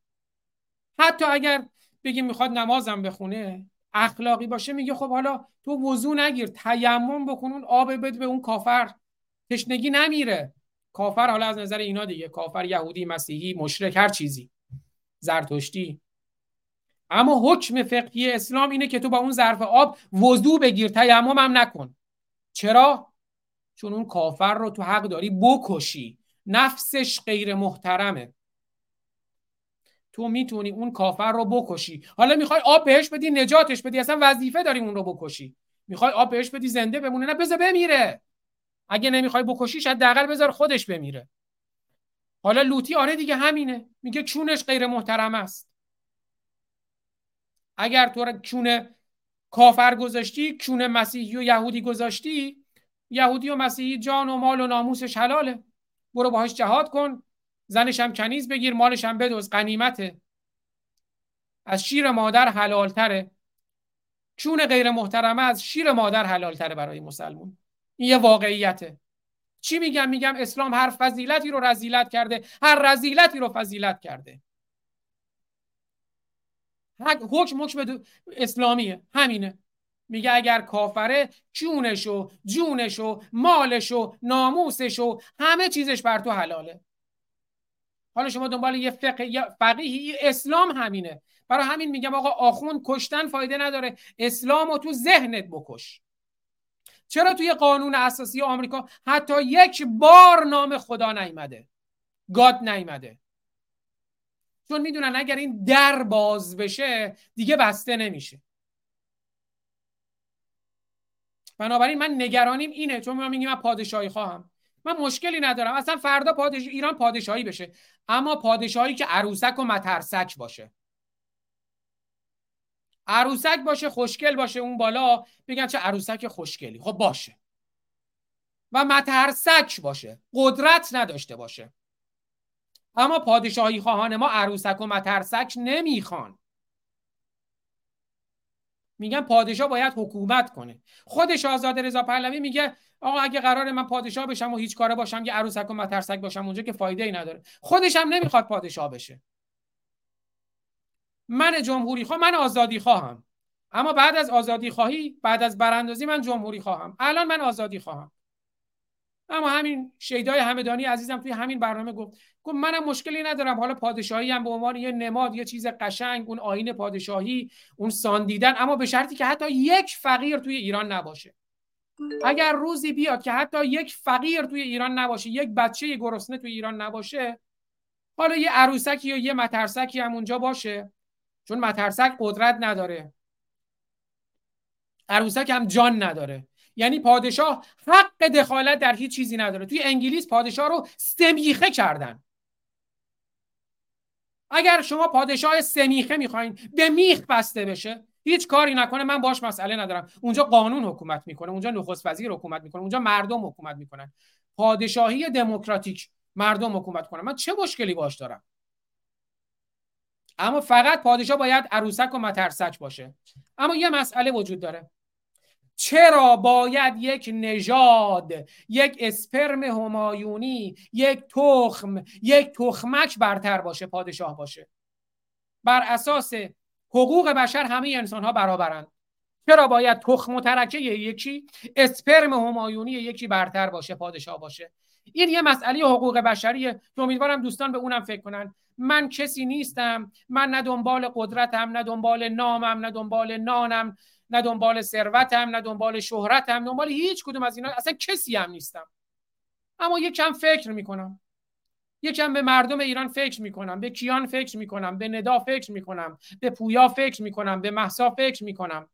حتی اگر بگی می‌خواد نمازم بخونه اخلاقی باشه میگه خب حالا تو وضو نگیر تیمم بکن اون آب بده به اون کافر. تشنگی نمیره. کافر حالا از نظر اینا دیگه کافر یهودی مسیحی مشرک هر چیزی. زرتشتی. اما حکم فقهی اسلام اینه که تو با اون ظرف آب وضو بگیر تیمم هم نکن. چرا؟ چون اون کافر رو تو حق داری بکشی. نفسش غیر محترمه. تو می‌تونی اون کافر رو بکشی. حالا می‌خوای آب بهش بدی نجاتش بدی. اصلا وظیفه داری اون رو بکشی. می‌خوای آب بهش بدی زنده بمونه. نه بذار بمیره. اگه نمی‌خوای بکشیش حداقل بذار خودش بمیره. حالا لوتی آره دیگه همینه. میگه چونش غیر محترم است. اگر تو چون کافر گذاشتی چون مسیحی و یهودی گذاشتی یهودی و مسیحی جان و مال و ناموسش حلاله. برو باهاش جهاد کن زنش هم کنیز بگیر مالش هم بدوز قنیمته از شیر مادر حلالتره. چون غیر محترمه از شیر مادر حلالتره برای مسلمون. این یه واقعیته. چی میگم؟ میگم اسلام هر فضیلتی رو رزیلت کرده هر رزیلتی رو فضیلت کرده. حکم حکم اسلامیه. همینه. میگه اگر کافره جونشو جونشو مالشو ناموسشو همه چیزش بر تو حلاله. حالا شما دنبال یه فقه یه فقیهی اسلام همینه. برای همین میگم آقا آخون کشتن فایده نداره. اسلام رو تو ذهنت بکش. چرا توی قانون اساسی آمریکا حتی یک بار نام خدا نیامده گاد نیامده چون می‌دونن اگر این در باز بشه دیگه بسته نمیشه. بنابراین من نگرانیم اینه. چون من میگم من پادشاهی خواهم. من مشکلی ندارم. اصلا فردا پادش... ایران پادشاهی بشه. اما پادشاهی که عروسک و مترسک باشه. عروسک باشه خوشگل باشه اون بالا بگن چه عروسک خوشگلی. خب باشه. و مترسک باشه. قدرت نداشته باشه. اما پادشاهی خواهان ما عروسک و مترسک نمی‌خوان. میگن پادشاه باید حکومت کنه. خودش آزاد رضا پهلوی میگه آقا اگه قرار من پادشاه بشم و هیچ کاره باشم یه عروسک و مترسک باشم اونجا که فایده ای نداره. خودش هم نمی‌خواد پادشاه بشه. من جمهوری خواه من آزادی خواهم. اما بعد از آزادی خواهی بعد از براندازی من جمهوری خواهم. الان من آزادی خواهم. اما همین شیدای همدانی عزیزم توی همین برنامه گفت. گفت منم مشکلی ندارم. حالا پادشاهی هم به عنوان یه نماد یه چیز قشنگ اون آین پادشاهی اون ساندیدن اما به شرطی که حتی یک فقیر توی ایران نباشه. اگر روزی بیاد که حتی یک فقیر توی ایران نباشه یک بچه گرسنه توی ایران نباشه حالا یه عروسکی یا یه مترسکی هم اونجا باشه چون مترسک قدرت نداره. عروسک هم جان نداره. یعنی پادشاه حق دخالت در هیچ چیزی نداره. توی انگلیس پادشاه رو سمیخه کردن. اگر شما پادشاه سمیخه می‌خواین به میخ بسته بشه هیچ کاری نکنه. من باش مسئله ندارم. اونجا قانون حکومت می‌کنه اونجا نخست وزیر حکومت می‌کنه اونجا مردم حکومت می‌کنن. پادشاهی دموکراتیک مردم حکومت کنن من چه مشکلی باش دارم؟ اما فقط پادشاه باید عروسک و مترسک باشه. اما یه مسئله وجود داره. چرا باید یک نژاد یک اسپرم همایونی یک تخم یک تخمک برتر باشه پادشاه باشه؟ بر اساس حقوق بشر همه انسان ها برابرند. چرا باید تخم و ترکه یکی اسپرم همایونی یکی برتر باشه پادشاه باشه؟ این یه مسئله حقوق بشریه که امیدوارم دوستان به اونم فکر کنن. من کسی نیستم من نه دنبال قدرتم نه دنبال نامم نه دنبال نانم. نه دنبال ثروتم نه دنبال شهرتم دنبال هیچ کدوم از اینا. اصلا کسی هم نیستم. اما یک کم فکر می‌کنم. یکم به مردم ایران فکر می‌کنم به کیان فکر می‌کنم به ندا فکر می‌کنم به پویا فکر می‌کنم به محسا فکر می‌کنم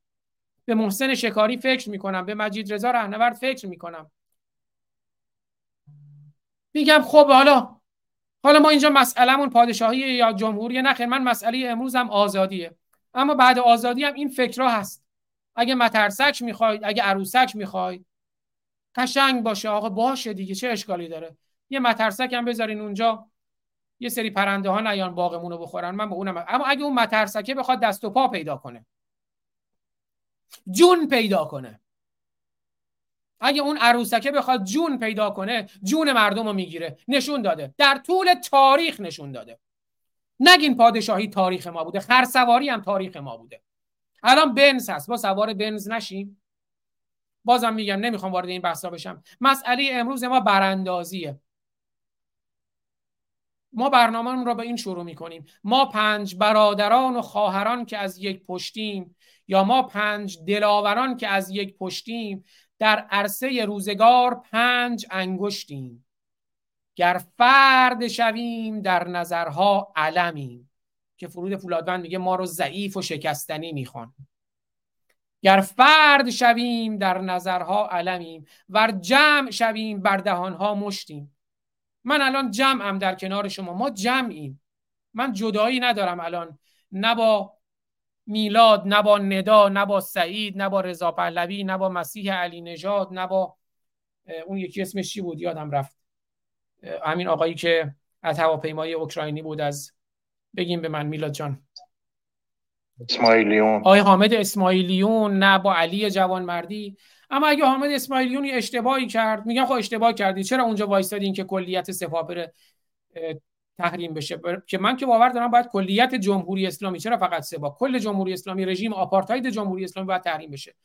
به محسن شکاری فکر می‌کنم به مجید رضا رهنورد فکر می‌کنم. میگم خب حالا حالا ما اینجا مسئلهمون پادشاهی یا جمهوری نخیر من مسئله امروزم آزادیه. اما بعد آزادی هم این فکرها هست. اگه مترسک می‌خواید اگه عروسک می‌خواید قشنگ باشه آقا باشه دیگه چه اشکالی داره؟ یه مترسک هم بذارین اونجا یه سری پرنده ها نیان باغمون رو بخورن من به اونم اما اگه اون مترسکه بخواد دست و پا پیدا کنه. جون پیدا کنه. اگه اون عروسکه بخواد جون پیدا کنه جون مردم رو می‌گیره. نشون داده. در طول تاریخ نشون داده. نگین پادشاهی تاریخ ما بوده. خرسواری هم تاریخ ما بوده. الان بنز هست. با سوار بنز نشیم. بازم میگم نمی‌خوام وارد این بحثا بشم. مسئله امروز ما براندازیه. ما برنامه را به این شروع می‌کنیم. ما پنج برادران و خواهران که از یک پشتیم یا ما پنج دلاوران که از یک پشتیم در عرصه روزگار پنج انگشتیم. گر فرد شویم در نظرها علمیم. که فرود فولادوند میگه ما رو ضعیف و شکستنی می‌خوان. گر فرد شویم در نظرها علمیم ور جمع شویم بر دهانها مشتیم. من الان جمعم در کنار شما ما جمعیم. من جدایی ندارم الان نه با میلاد نه با ندا نه با سعید نه با رضا پهلوی نه با مسیح علی نژاد نه با اون یکی اسمش چی بود؟ یادم رفت. همین آقایی که از هواپیمای اوکراینی بود از بگیم به من میلاد جان. اسماعیلیون. آقای حامد اسماعیلیون نه با علی جوانمردی. اما اگه حامد اسماعیلیون اشتباهی کرد میگن خب اشتباه کردی. چرا اونجا وایسادین که کلیت سپاه بره تحریم بشه؟ که من که باور دارم باید کلیت جمهوری اسلامی چرا فقط سپاه کل جمهوری اسلامی رژیم آپارتاید جمهوری اسلامی باید تحریم بشه.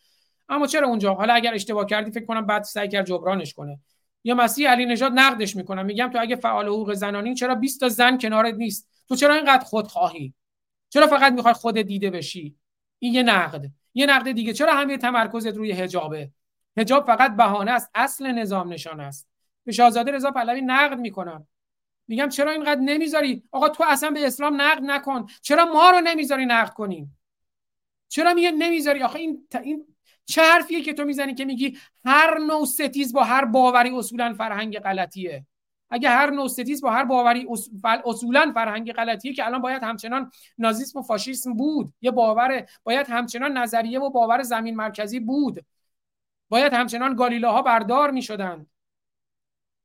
اما چرا اونجا؟ حالا اگر اشتباه کردی فکر کنم بعد سعی کرد جبرانش کنه. یا مسیح علی نژاد نقدش می‌کنم میگم تو اگه فعال حقوق زنانی چرا 20 تا زن کنارت نیست؟ تو چرا اینقدر خودخواهی چرا فقط می‌خوای خودت دیده بشی؟ این یه نقد. یه نقد دیگه. چرا همه تمرکزت روی حجابه؟ حجاب فقط بهانه است. اصل نظام نشان است. به شاهزاده رضا پهلوی نقد می‌کنم. میگم چرا اینقدر نمی‌ذاری؟ آقا تو اصلا به اسلام نقد نکن. چرا ما رو نمی‌ذاری نقد کنیم؟ چرا میگه نمی‌ذاری؟ آخه این این چه حرفیه که تو می‌زنی که میگی هر نوع ستیز با هر باوری اصولا فرهنگ غلطیه؟ اگه هر نوع با هر باوری اصولا فرهنگ غلطیه که الان باید همچنان نازیسم و فاشیسم بود. یه باور باید همچنان نظریه و باور زمین مرکزی بود. باید همچنان گالیلاها بردار می‌شدند.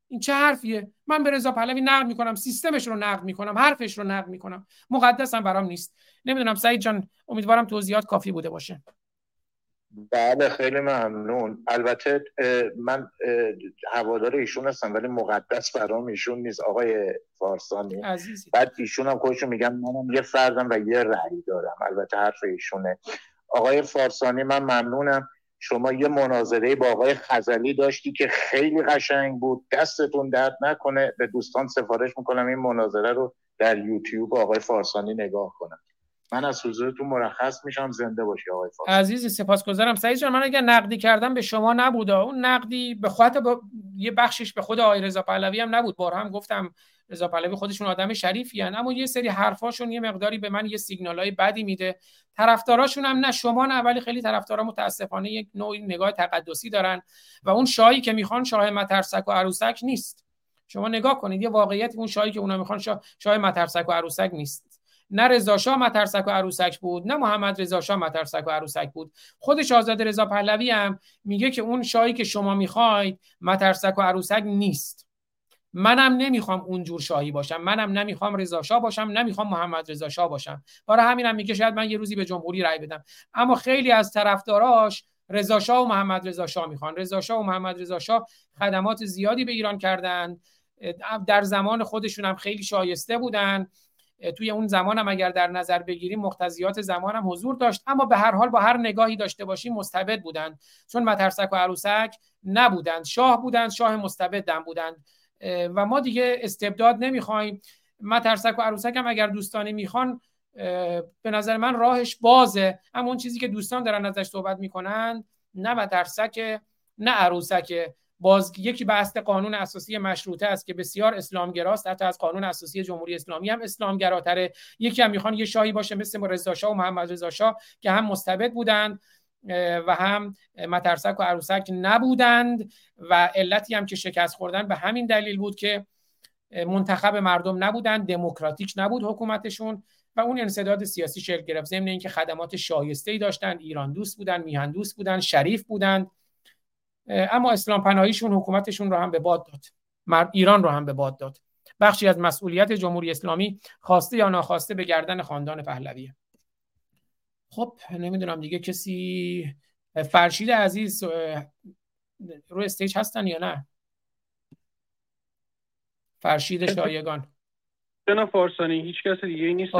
این چه حرفیه؟ من به رضا پهلوی نقد می‌کنم سیستمش رو نقد می‌کنم حرفش رو نقد می‌کنم. مقدسم برام نیست. نمی‌دونم سعید جان امیدوارم توضیحات کافی بوده باشه. بله خیلی ممنون. البته من هوادار ایشون هستم ولی مقدس برام ایشون نیست. آقای فارسانی. عزیزی. بعد ایشون هم خودشون میگم منم یه فردم و یه رأی دارم. البته حرف ایشونه. آقای فارسانی من ممنونم. شما یه مناظره با آقای خزلی داشتی که خیلی قشنگ بود. دستتون درد نکنه. به دوستان سفارش می‌کنم این مناظره رو در یوتیوب آقای فارسانی نگاه کنم. من از حضورتون مرخص میشم زنده باشی آقای فارسانی عزیزی سپاسگزارم. سعید جان من اگر نقدی کردم به شما نبوده. اون نقدی به خودت با... یه بخشش به خود آقای رضا پهلوی هم نبود. بار هم گفتم رضا پهلوی خودشون آدم شریفی هن. اما یه سری حرفاشون یه مقداری به من یه سیگنالای بدی میده. طرفداراشون هم نه شما نه ولی خیلی طرفدارا متاسفانه یک نوعی نگاه تقدسی دارن و اون شاهی که می‌خوان شاه مترسک و عروسک نیست. شما نگاه کنید یه واقعیت اون شاهی که اونا می‌خوان شاه, شاه مترسک و عروسک نیست. نه رضا شاه مترسک و عروسک بود نه محمد رضا شاه مترسک و عروسک بود. خود شاهزاده رضا پهلوی هم میگه که اون شاهی که شما می‌خواید مترسک و عروسک نیست. منم نمی‌خوام اونجور شاهی باشم. منم نمی‌خوام رضا شاه باشم نمی‌خوام محمد رضا شاه باشم. برای همینم میگه شاید من یه روزی به جمهوری رأی بدم. اما خیلی از طرفداراش رضا شاه و محمد رضا شاه می‌خوان. رضا شاه و محمد رضا شاه خدمات زیادی به ایران کردند در زمان خودشون هم خیلی شایسته بودن. توی اون زمان هم اگر در نظر بگیریم مقتضیات زمان هم حضور داشت. اما به هر حال با هر نگاهی داشته باشیم مستبد بودند. چون مترسک و عروسک نبودند. شاه بودند شاه مستبد بودند. و ما دیگه استبداد نمی‌خوایم. مترسک و عروسک هم اگر دوستانی می‌خوان به نظر من راهش بازه. اما اون چیزی که دوستان دارن ازش صحبت می‌کنن نه مترسک نه عروسک. باز یکی بحث قانون اساسی مشروطه است که بسیار اسلامگراست. حتی از قانون اساسی جمهوری اسلامی هم اسلامگراتره. یکی هم می‌خوان یه شاهی باشه مثل رضا شاه و محمد رضا شاه که هم مستبد بودند و هم مترسک و عروسک نبودند و علتی هم که شکست خوردن به همین دلیل بود که منتخب مردم نبودند دموکراتیک نبود حکومتشون و اون انصداد سیاسی شکل گرفت. ضمن اینکه خدمات شایسته ای داشتن ایران دوست بودن میهن دوست بودن شریف بودند. اما اسلام پناهیشون حکومتشون رو هم به باد داد. ایران رو هم به باد داد. بخشی از مسئولیت جمهوری اسلامی خواسته یا ناخواسته به گردن خاندان پهلویه خب نمی‌دونم دیگه کسی فرشید عزیز رو stage هستن یا نه؟ فرشید شایگان. نه فارسانی هیچ کس دیگه نیست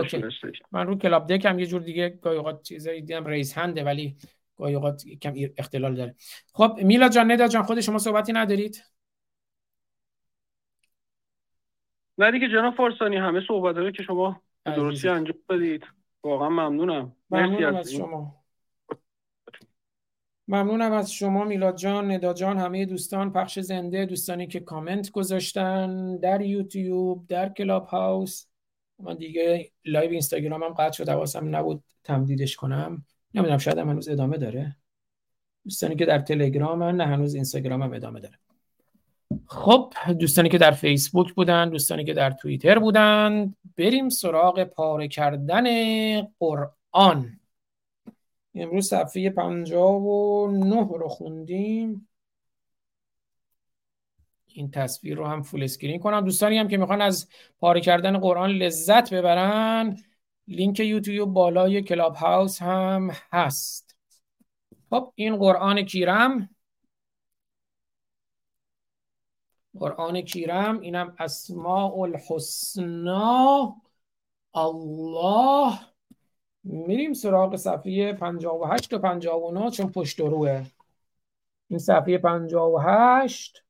من رو Clubdeck م یه جور دیگه گاهی اوقات چیزایی دیدم raise hand ه ولی گاهی اوقات کم اختلال داره. خب میلاد جان ندا جان خود شما صحبتی ندارید؟ نه دیگه جناب فارسانی همه صحبت که شما درستی انجام بدید واقعا ممنونم. ممنونم از شما. ممنونم از شما میلاد جان ندا جان همه دوستان پخش زنده دوستانی که کامنت گذاشتن در یوتیوب در کلاب هاوس من دیگه live اینستاگرام هم قطع شد حواسم نبود تمدیدش کنم. نمی‌دونم شاید هم هنوز ادامه داره. دوستانی که در تلگرام نه هنوز اینستاگرام هم ادامه داره. خب دوستانی که در فیسبوک بودن دوستانی که در توییتر بودن بریم سراغ پاره کردن قرآن. امروز صفحه 59 رو خوندیم. این تصویر رو هم فول اسکرین کنم. دوستانی هم که می‌خوان از پاره کردن قرآن لذت ببرن لینک یوتیوب بالای کلاب هاوس هم هست. خب این قرآن کیرم. قرآن کیرم اینم اسماء الحسنا. الله. میریم سراغ صفحه 58 و 59 چون پشت روه. این صفحه 58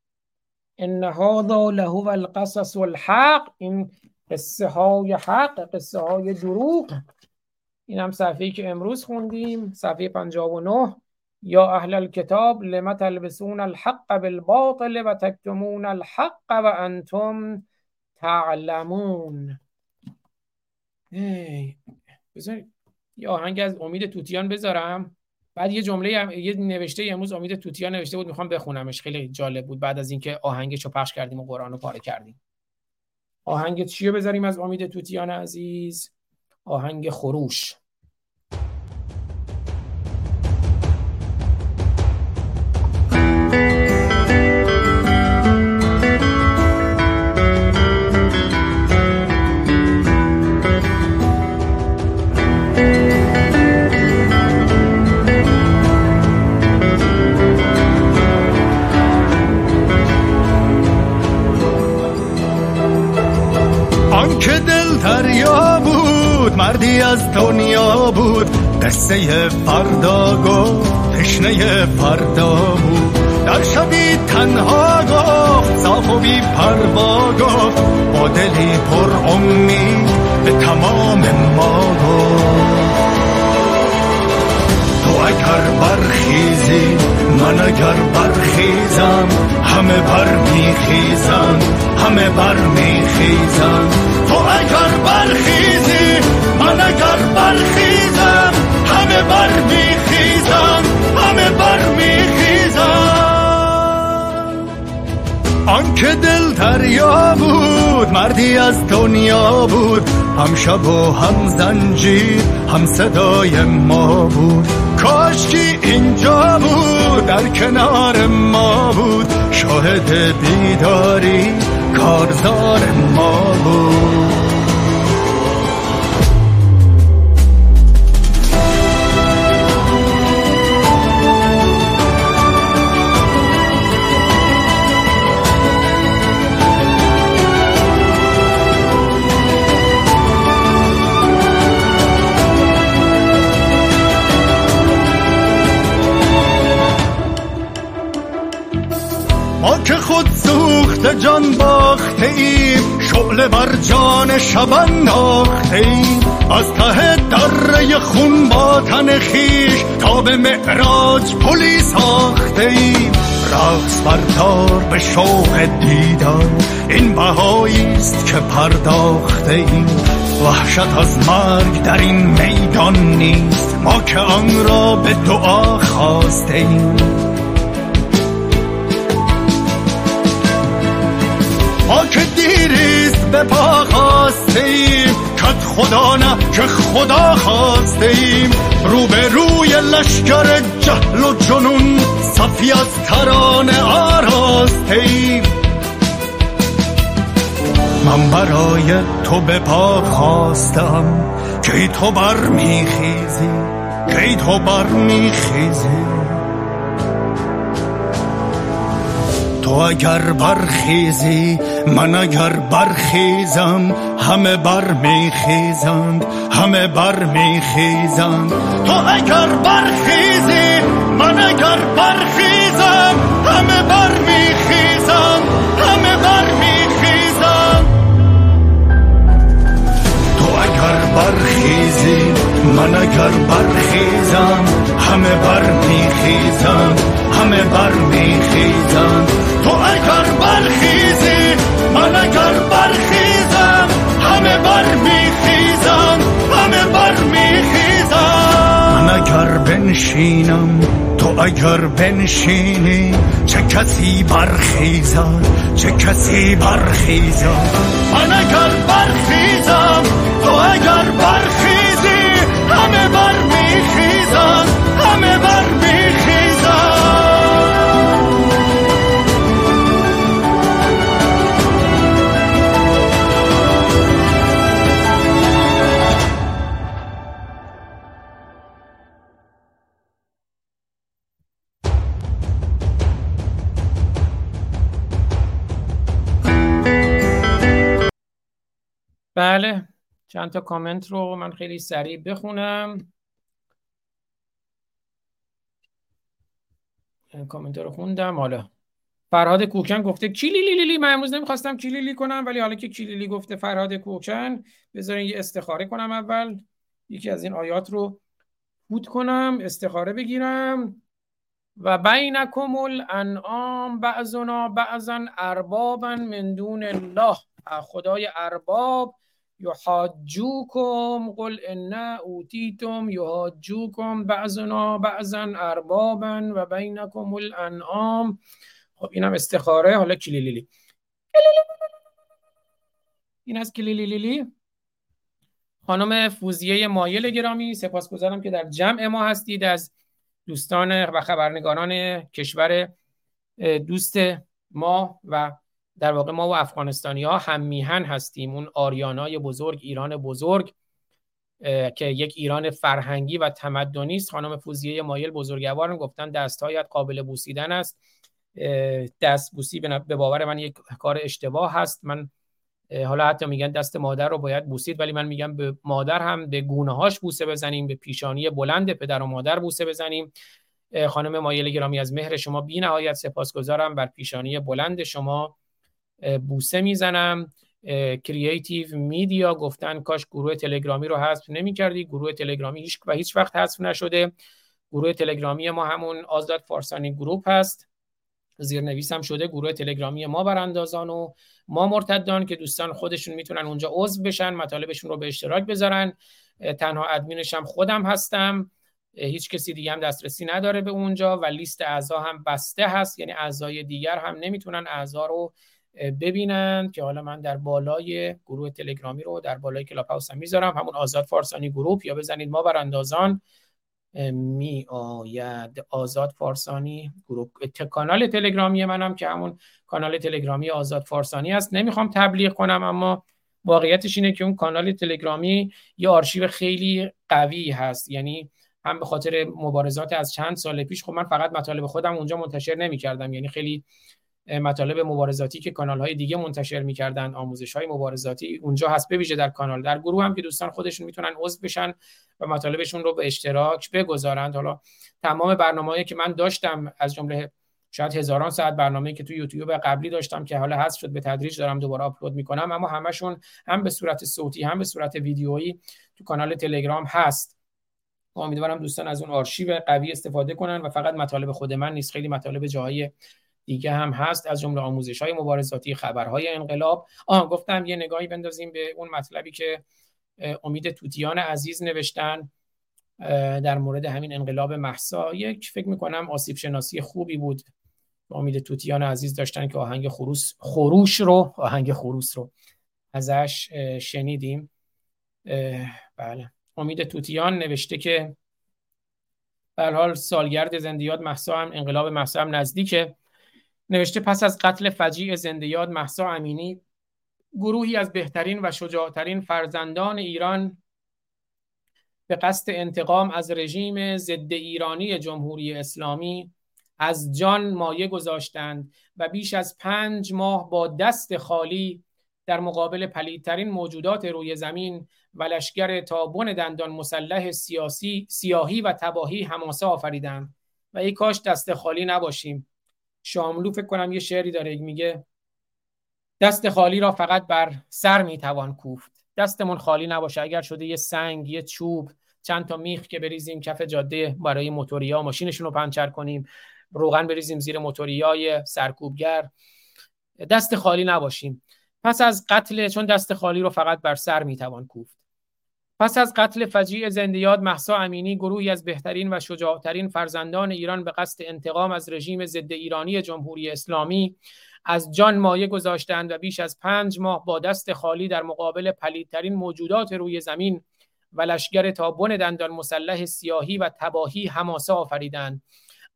ان هذا له القصص الحق این قصه های حق قصه های دروغ. این هم صفحه که امروز خوندیم صفحه 59 یا اهل الكتاب لما تلبسون الحق بالباطل و تکتمون الحق و انتم تعلمون. بذارید یه آهنگ از امید توتیان بذارم. بعد یه جمله یه نوشته امروز امید توتیان نوشته بود می‌خوام بخونمش. خیلی جالب بود. بعد از اینکه آهنگشو پخش کردیم و قرآن رو پاره کردیم. آهنگ چی رو بذاریم از امید توتیان عزیز؟ آهنگ خروش. مردی از دنیا بود. قصه فردا گفت تشنه فردا بود. در شبی تنها گفت صاف و بی پروا گفت با دلی پر امید به تمام ما تو اگر برخیزی من اگر برخیزم همه بر میخیزم همه بر میخیزم تو اگر برخیزی اگر برخیزم همه بر میخیزم همه بر میخیزم. آنکه دل دریا بود مردی از دنیا بود هم شب و هم زنجیر هم صدای ما بود. کاشکی اینجا بود در کنار ما بود. شاهد بیداری کارزار ما بود. که خود سوخت جان باخته ایم شعله بر جان شب انداخته ایم. از ته دره خون با تن خویش تا به معراج پلی ساخته ایم. رقص بردار به شوق دیدار این بهایی است که پرداخته ایم. وحشت از مرگ در این میدان نیست ما که آن را به دعا خواسته ایم. که دیریست به پا خواستیم کت خدا نه که خدا خواسته ایم روبروی لشکر جهل و جنون صفی از ترانه آراسته ایم من برای تو به پا خواستم کی تو بر میخیزی کی تو بر تو اگر برخیزی من اگر برخیزم همه بر میخیزند همه بر میخیزند تو اگر برخیزی من اگر برخیزم همه بر میخیزند همه بر میخیزند تو اگر برخیزی من اگر برخیزم همه بر میخیزند همه بر میخیزند تو اگر برخیزی من اگر برخیزم همه بر میخیزم همه بر میخیزم من اگر بنشینم تو اگر بنشینی چه کسی برخیزد چه کسی برخیزد من اگر برخیزم بله چند تا کامنت رو من خیلی سریع بخونم. کامنت رو خوندم. حالا. فرهاد کوکن گفته کلیلی لیلی من امروز نمی‌خواستم کلیلی کنم ولی حالا که کلیلی گفته فرهاد کوکن بذارین یه استخاره کنم اول. یکی از این آیات رو بود کنم استخاره بگیرم. و بینکم الانعام بعضنا بعضا اربابا من دون الله. خدای ارباب یحاجوکم قل ان اوتیتم یحاجوکم بعضنا بعضا اربابا و بینکم الانعام. خب اینم استخاره حالا کلیلیلی. این از کلیلیلی. خانم فوزیه مایل گرامی سپاسگزارم که در جمع ما هستید از دوستان و خبرنگاران کشور دوست ما و در واقع ما و افغانستانی ها هم میهن هستیم. اون آریانای بزرگ ایران بزرگ که یک ایران فرهنگی و تمدنی است. خانم فوزیه مایل بزرگوارم گفتن دستهایت قابل بوسیدن است. دست بوسی به باور من یک کار اشتباه هست. من حالا حتی میگن دست مادر رو باید بوسید ولی من میگم به مادر هم به گونه هاش بوسه بزنیم به پیشانی بلند پدر و مادر بوسه بزنیم. خانم مایل گرامی از مهر شما بی نهایت سپاسگزارم. بر پیشانی بلند شما بوسه می‌زنم. کرییتیو میدیا گفتن کاش گروه تلگرامی رو حذف نمی‌کردی. گروه تلگرامی هیچ و هیچ وقت حذف نشده. گروه تلگرامی ما همون آزاد فارسانی گروپ هست. زیرنویس هم شده. گروه تلگرامی ما براندازان و ما مرتدان که دوستان خودشون می‌تونن اونجا عضو بشن مطالبشون رو به اشتراک بذارن. تنها ادمینش هم خودم هستم. هیچ کسی دیگه هم دسترسی نداره به اونجا و لیست اعضا هم بسته هست. یعنی اعضای دیگر هم نمی‌تونن اعضا رو ببینن که حالا من در بالای گروه تلگرامی رو در بالای کلاب هاوس هم می‌ذارم. همون آزاد فارسانی گروپ یا بزنید ما براندازان می آید آزاد فارسانی گروه. کانال تلگرامی منم که همون کانال تلگرامی آزاد فارسانی است. نمی‌خوام تبلیغ کنم اما واقعیتش اینه که اون کانال تلگرامی یه آرشیو خیلی قوی هست. یعنی هم به خاطر مبارزات از چند سال پیش خب من فقط مطالب خودم اونجا منتشر نمی کردم یعنی خیلی مطالب مبارزاتی که کانال های دیگه منتشر می‌کردن آموزش های مبارزاتی اونجا هست بویژه در کانال در گروه هم که دوستان خودشون می‌تونن عضو بشن و مطالبشون رو به اشتراک بگذارند حالا تمام برنامه‌ای که من داشتم از جمله شاید هزاران ساعت برنامه که تو یوتیوب قبلی داشتم که حالا حذف شد به تدریج دارم دوباره آپلود می‌کنم اما همشون هم به صورت صوتی هم به صورت ویدیویی تو کانال تلگرام هست. امیدوارم دوستان از اون آرشیو قوی استفاده کنن و فقط مطالب خود من نیست خیلی مطالب جاهای دیگه هم هست از جمله آموزش های مبارزاتی خبرهای انقلاب. آه گفتم یه نگاهی بندازیم به اون مطلبی که امید توتیان عزیز نوشتن در مورد همین انقلاب محسا. یک فکر می‌کنم آسیب شناسی خوبی بود. امید توتیان عزیز داشتن که آهنگ خروس خروش رو آهنگ خروس رو ازش شنیدیم. بله. امید توتیان نوشته که به حال سالگرد زندیات محسا هم انقلاب محسا هم نزدیکه. نوشته پس از قتل فجیع زندیات محسا امینی گروهی از بهترین و شجاعترین فرزندان ایران به قصد انتقام از رژیم ضد ایرانی جمهوری اسلامی از جان مایه گذاشتند و بیش از پنج ماه با دست خالی در مقابل پلیدترین موجودات روی زمین و لشگر تابون دندان مسلح سیاسی سیاهی و تباهی هماسه آفریدند. و ای کاش دست خالی نباشیم. شاملو فکر کنم یه شعری داره میگه دست خالی را فقط بر سر می‌توان کوفت. دستمون خالی نباشه اگر شده یه سنگ یه چوب چند تا میخ که بریزیم کف جاده برای موتوریا ماشینشون رو پنچر کنیم روغن بریزیم زیر موتوریای سرکوبگر. دست خالی نباشیم. پس از قتل چون دست خالی رو فقط بر سر می‌توان کوفت. پس از قتل فجیع زندیات محسا امینی گروهی از بهترین و شجاعترین فرزندان ایران به قصد انتقام از رژیم ضد ایرانی جمهوری اسلامی از جان مایه گذاشتند و بیش از پنج ماه با دست خالی در مقابل پلیدترین موجودات روی زمین و لشگر تا بن دندان مسلح سیاهی و تباهی هماسه آفریدند.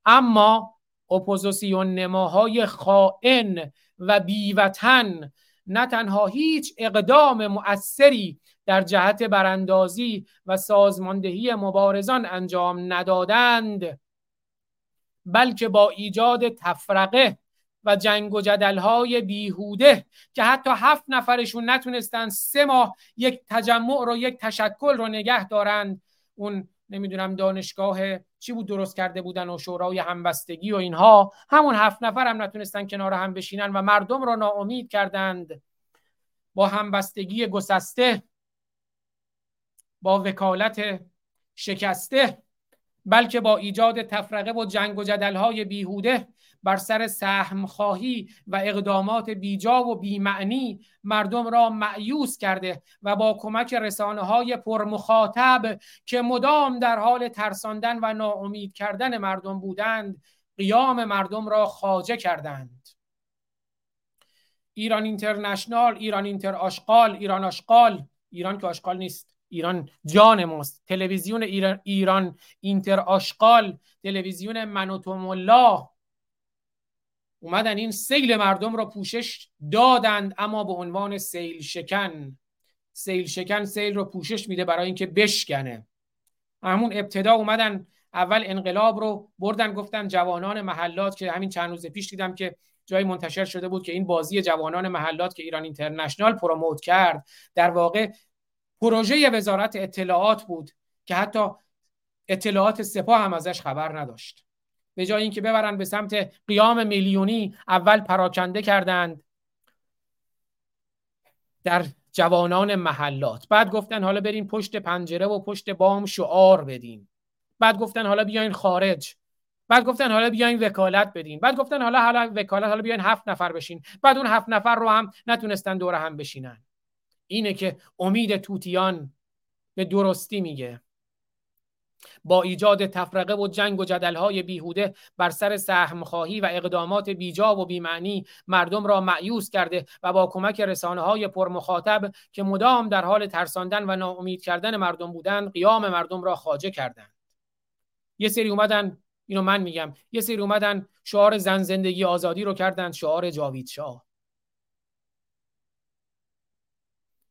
اما اپوزیسیون نماهای خائن و بیوطن نه تنها هیچ اقدام مؤثری در جهت براندازی و سازماندهی مبارزان انجام ندادند بلکه با ایجاد تفرقه و جنگ و جدلهای بیهوده که حتی هفت نفرشون نتونستن سه ماه یک تجمع رو یک تشکل رو نگه دارند. اون نمی‌دونم دانشگاه چی بود درست کرده بودن و شورای همبستگی و اینها. همون هفت نفر هم نتونستن کنار هم بشینن و مردم را ناامید کردند. با همبستگی گسسته با وکالت شکسته بلکه با ایجاد تفرقه و جنگ و جدلهای بیهوده بر سر سهم خواهی و اقدامات بیجا و بیمعنی مردم را معیوس کرده و با کمک رسانه های پرمخاطب که مدام در حال ترساندن و ناامید کردن مردم بودند قیام مردم را خاجه کردند. ایران اینترنشنال ایران اینتر آشقال ایران آشقال ایران که آشقال نیست. ایران جان ماست. تلویزیون ایران, ایران اینتر آشقال تلویزیون منوتوم الله اومدن این سیل مردم را پوشش دادند اما به عنوان سیل شکن. سیل شکن سیل رو پوشش میده برای اینکه بشکنه. همون ابتدا اومدن اول انقلاب رو بردن گفتن جوانان محلات که همین چند روز پیش دیدم که جایی منتشر شده بود که این بازی جوانان محلات که ایران اینترنشنال پروموت کرد در واقع پروژه وزارت اطلاعات بود که حتی اطلاعات سپاه هم ازش خبر نداشت. به جای اینکه ببرن به سمت قیام میلیونی اول پراکنده کردند در جوانان محلات. بعد گفتن حالا بریم پشت پنجره و پشت بام شعار بدین. بعد گفتن حالا بیاین خارج. بعد گفتن حالا بیاین وکالت بدین. بعد گفتن حالا حالا وکالت حالا بیاین هفت نفر بشین. بعد اون هفت نفر رو هم نتونستن دور هم بشینن. اینه که امید توتیان به درستی میگه. با ایجاد تفرقه و جنگ و جدلهای بیهوده بر سر سهمخواهی و اقدامات بیجا و بیمعنی مردم را معیوس کرده و با کمک رسانه های پرمخاطب که مدام در حال ترساندن و ناامید کردن مردم بودند قیام مردم را خاجه کردند. یه سری اومدن اینو من میگم یه سری اومدن شعار زن زندگی آزادی رو کردند شعار جاوید شاه.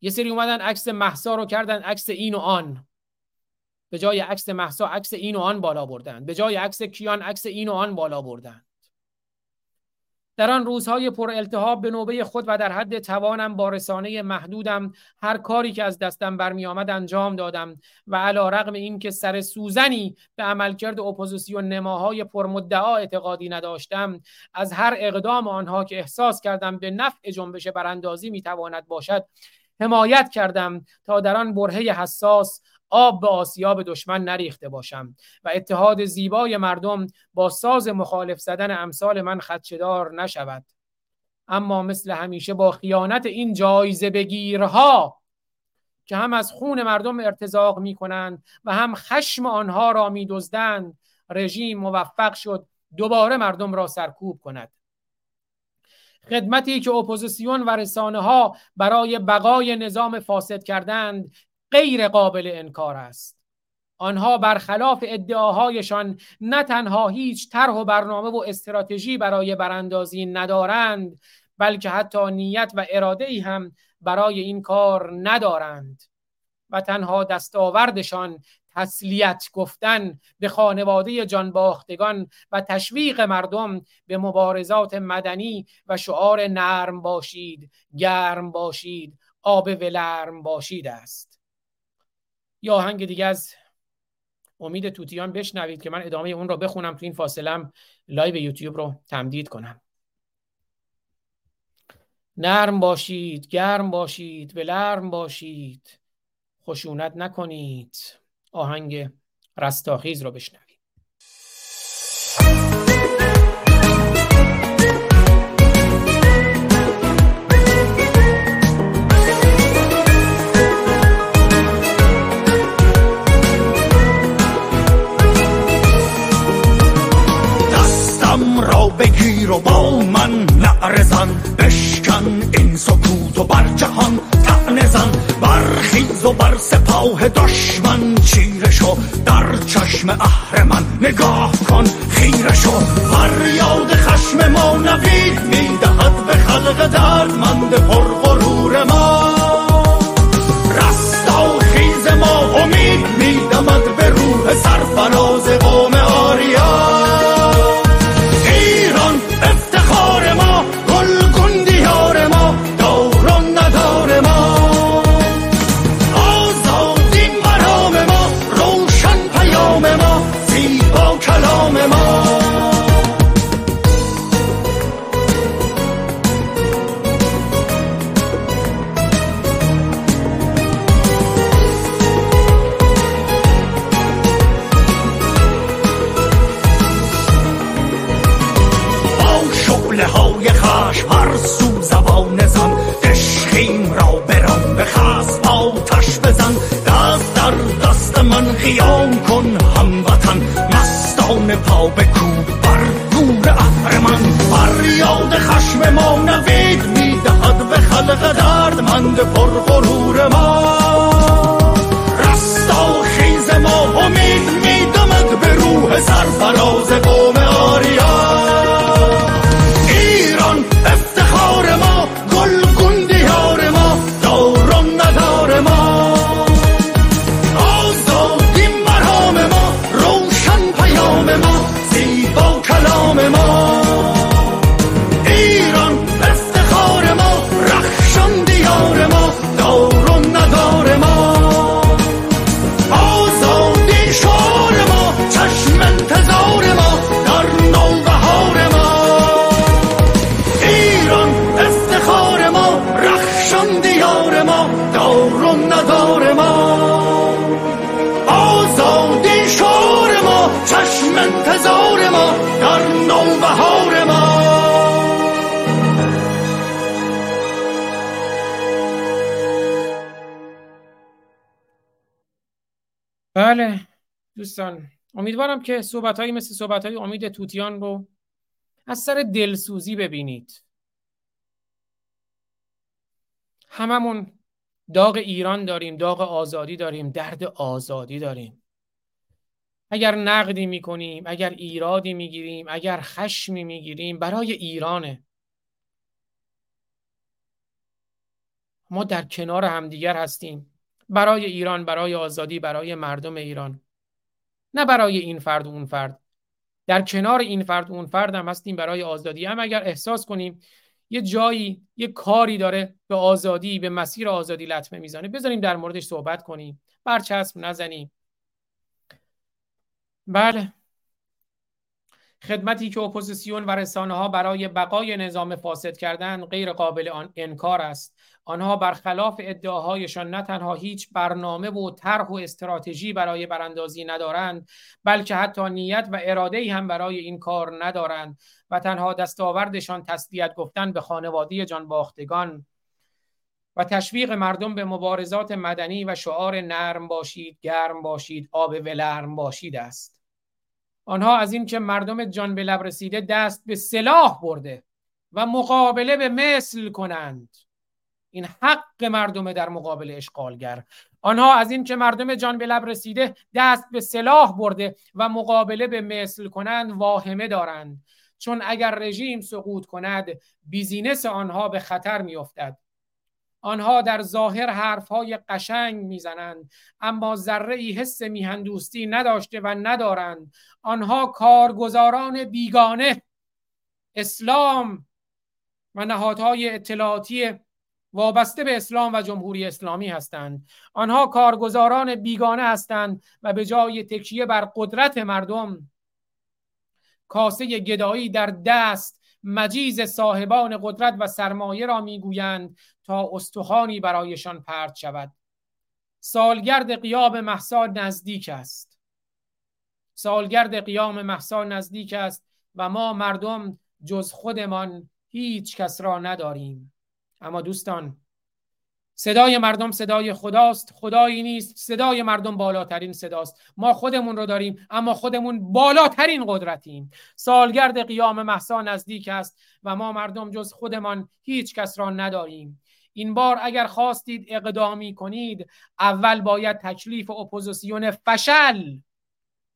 یه سری اومدن عکس محسا رو کردن عکس این و آن. به جای عکس محسا عکس این و آن بالا بردن. به جای عکس کیان عکس این و آن بالا بردن. در آن روزهای پر التهاب به نوبه خود و در حد توانم با رسانه محدودم هر کاری که از دستم برمی آمد انجام دادم و علا رقم این که سر سوزنی به عملکرد اپوزیسیون نماهای پرمدعا اعتقادی نداشتم از هر اقدام آنها که احساس کردم به نفع جنبش براندازی می‌تواند باشد حمایت کردم تا در آن برهه حساس آب به آسیاب دشمن نریخته باشم و اتحاد زیبای مردم با ساز مخالف زدن امثال من خدشدار نشود. اما مثل همیشه با خیانت این جایزه بگیرها که هم از خون مردم ارتزاق می کنند و هم خشم آنها را می رژیم موفق شد دوباره مردم را سرکوب کند. خدمتی که اپوزیسیون و رسانه ها برای بقای نظام فاسد کردند غیر قابل انکار است. آنها برخلاف ادعاهایشان نه تنها هیچ طرح و برنامه و استراتژی برای براندازی ندارند بلکه حتی نیت و اراده ای هم برای این کار ندارند و تنها دستاوردشان تسلیت گفتن به خانواده جانباختگان و تشویق مردم به مبارزات مدنی و شعار نرم باشید گرم باشید آب ولرم باشید است. یا آهنگ دیگه از امید توتیان بشنوید که من ادامه اون رو بخونم تو این فاصلم لایو یوتیوب رو تمدید کنم. نرم باشید گرم باشید ولرم باشید خشونت نکنید. آهنگ رستاخیز رو بشنوید بگیر و با من نعرزن بشکن این سکوت و بر جهان زن برخیز و بر سپاه دشمن چیره شو در چشم اهرمن نگاه کن خیره شو فریاد خشم ما نوید می‌دهد به خلق دردمند پرغرور ما پا بکوب بر گور اهرمن فریاد خشم ما نوید می‌دهد به خلق دردمند پرغرور ما. دوستان امیدوارم که صحبت هایی مثل صحبت های امید توتیان رو از سر دلسوزی ببینید. هممون داغ ایران داریم داغ آزادی داریم درد آزادی داریم. اگر نقدی می‌کنیم اگر ایرادی می‌گیریم اگر خشمی می‌گیریم برای ایرانه. ما در کنار همدیگر هستیم. برای ایران برای آزادی برای مردم ایران. نه برای این فرد و اون فرد. در کنار این فرد و اون فرد هم هستیم برای آزادی. هم اگر احساس کنیم یه جایی یه کاری داره به آزادی به مسیر آزادی لطمه می‌زنه بذاریم در موردش صحبت کنیم. برچسب نزنیم. بله. خدمتی که اپوزیسیون و رسانه ها برای بقای نظام فاسد کردن غیر قابل آن انکار است. آنها برخلاف ادعاهایشان نه تنها هیچ برنامه و طرح و استراتژی برای براندازی ندارند بلکه حتی نیت و اراده هم برای این کار ندارند و تنها دستاوردشان تسلیت گفتن به خانواده جانباختگان. و تشویق مردم به مبارزات مدنی و شعار نرم باشید گرم باشید آب ولرم باشید است. آنها از اینکه مردم جان به لب رسیده دست به سلاح برده و مقابله به مثل کنند. این حق مردم در مقابل اشغالگر. آنها از این که مردم جان به لب رسیده دست به سلاح برده و مقابله به مثل کنند واهمه دارند. چون اگر رژیم سقوط کند بیزینس آنها به خطر میافتد. آنها در ظاهر حرفهای قشنگ می‌زنند اما ذره ای حس میهندوستی نداشته و ندارند. آنها کارگزاران بیگانه اسلام و نهادهای اطلاعاتی وابسته به اسلام و جمهوری اسلامی هستند. آنها کارگزاران بیگانه هستند و به جای تکیه بر قدرت مردم کاسه گدایی در دست مجیز صاحبان قدرت و سرمایه را می‌گویند تا استخوانی برایشان پرت شود. سالگرد قیام محسا نزدیک است. سالگرد قیام محسا نزدیک است و ما مردم جز خودمان هیچ کس را نداریم. اما دوستان صدای مردم صدای خداست خدایی نیست صدای مردم بالاترین صداست. ما خودمون رو داریم اما خودمون بالاترین قدرتیم. سالگرد قیام محسا نزدیک است و ما مردم جز خودمان هیچ کس را نداریم. این بار اگر خواستید اقدامی کنید اول باید تکلیف اپوزیسیون فشل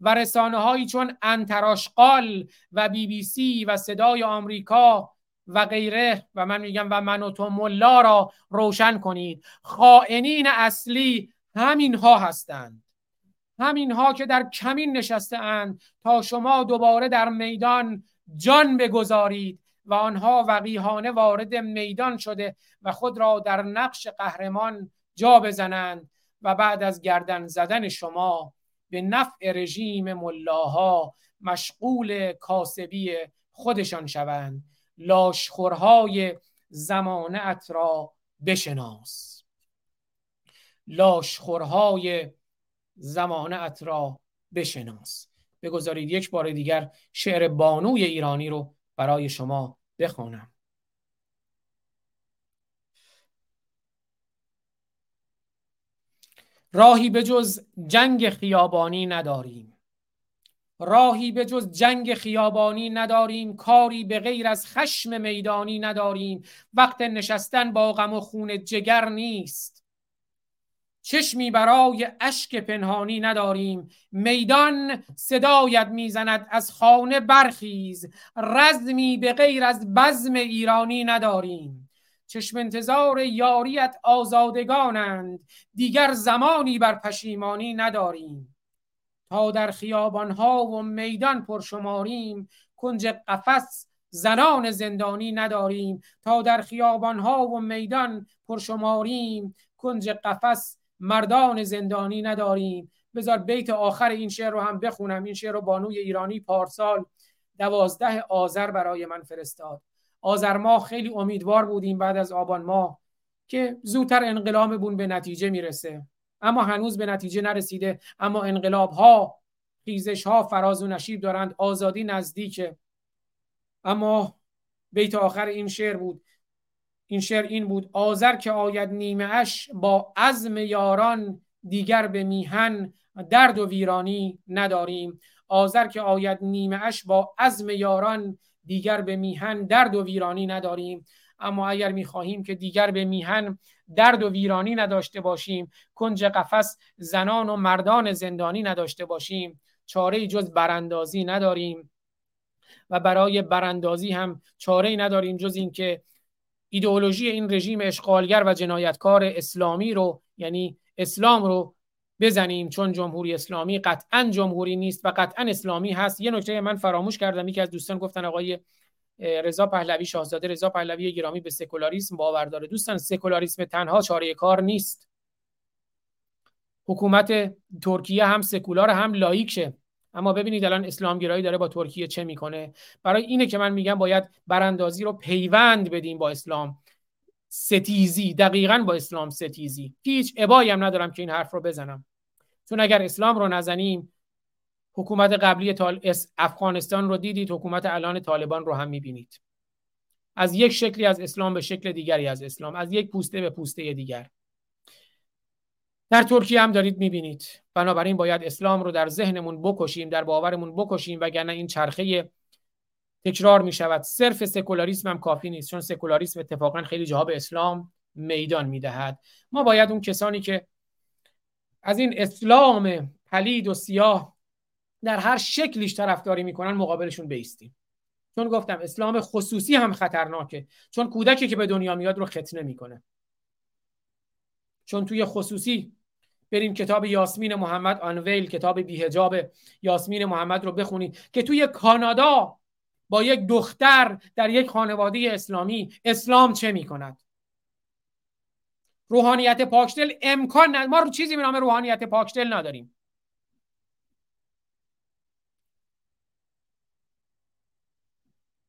و رسانه هایی چون اینترآشغال و بی بی سی و صدای آمریکا و غیره. و من میگم و من و تو ملا را روشن کنید. خائنین اصلی همین ها هستند. همین ها که در کمین نشسته اند تا شما دوباره در میدان جان بگذارید و آنها وقیهانه وارد میدان شده و خود را در نقش قهرمان جا بزنند و بعد از گردن زدن شما به نفع رژیم ملاها مشغول کاسبی خودشان شوند. لاشخورهای زمانت را بشناس. لاشخورهای زمانت را بشناس. بگذارید یک بار دیگر شعر بانوی ایرانی رو برای شما بخوانم راهی به جز جنگ خیابانی نداریم. راهی به جز جنگ خیابانی نداریم کاری به غیر از خشم میدانی نداریم. وقت نشستن با غم و خون جگر نیست. چشمی برای اشک پنهانی نداریم. میدان صدایت می‌زند از خانه برخیز. رزمی به غیر از بزم ایرانی نداریم. چشم انتظار یاریت آزادگانند. دیگر زمانی بر پشیمانی نداریم. تا در خیابانها و میدان پرشماریم کنج قفس زنان زندانی نداریم. تا در خیابانها و میدان پرشماریم کنج قفس مردان زندانی نداریم. بذار بیت آخر این شعر رو هم بخونم. این شعر رو بانوی ایرانی پارسال دوازده آذر برای من فرستاد. آذر ماه خیلی امیدوار بودیم بعد از آبان ماه که زودتر انقلابمون به نتیجه می‌رسه. اما هنوز به نتیجه نرسیده. اما انقلاب ها خیزش ها فراز و نشیب دارند. آزادی نزدیکه. اما بیت آخر این شعر بود. این شعر این بود. آذر که آید نیمه اش با عزم یاران دیگر به میهن درد و ویرانی نداریم. آذر که آید نیمه اش با عزم یاران دیگر به میهن درد و ویرانی نداریم. اما اگر می‌خواهیم که دیگر به میهن درد و ویرانی نداشته باشیم. کنج قفس زنان و مردان زندانی نداشته باشیم. چاره جز براندازی نداریم. و برای براندازی هم چاره نداریم جز اینکه ایدئولوژی این رژیم اشغالگر و جنایتکار اسلامی رو یعنی اسلام رو بزنیم. چون جمهوری اسلامی قطعا جمهوری نیست و قطعا اسلامی هست. یه نکته من فراموش کردم. یکی از دوستان گفتن آقای رضا پهلوی شاهزاده رضا پهلوی گرامی به سکولاریسم باور داره. دوستان سکولاریسم تنها چاره کار نیست. حکومت ترکیه هم سکولار هم لایک اما ببینید الان اسلامگرایی داره با ترکیه چه می‌کنه. برای اینه که من میگم باید براندازی رو پیوند بدیم با اسلام. ستیزی دقیقا با اسلام ستیزی. هیچ ابایی هم ندارم که این حرف رو بزنم. چون اگر اسلام رو نزنیم حکومت قبلی. افغانستان رو دیدید حکومت الان طالبان رو هم می‌بینید. از یک شکلی از اسلام به شکل دیگری از اسلام از یک پوسته به پوسته دیگر. در ترکیه هم دارید می‌بینید. بنابراین باید اسلام رو در ذهنمون بکشیم در باورمون بکشیم وگرنه این چرخه تکرار می شود صرف سکولاریسم هم کافی نیست چون سکولاریسم اتفاقا خیلی جاها به اسلام میدان می‌دهد. ما باید اون کسانی که از این اسلام پلید و سیاه در هر شکلیش طرفداری می‌کنن مقابلشون بیستیم. چون گفتم اسلام خصوصی هم خطرناکه. چون کودکی که به دنیا میاد رو ختنه می‌کنه. چون توی خصوصی بریم کتاب یاسمین محمد آنویل کتاب بیهجاب یاسمین محمد رو بخونید که توی کانادا با یک دختر در یک خانواده اسلامی اسلام چه می‌کند؟ روحانیت پاکدل امکان ند... ما رو چیزی به نام روحانیت پاکدل نداریم.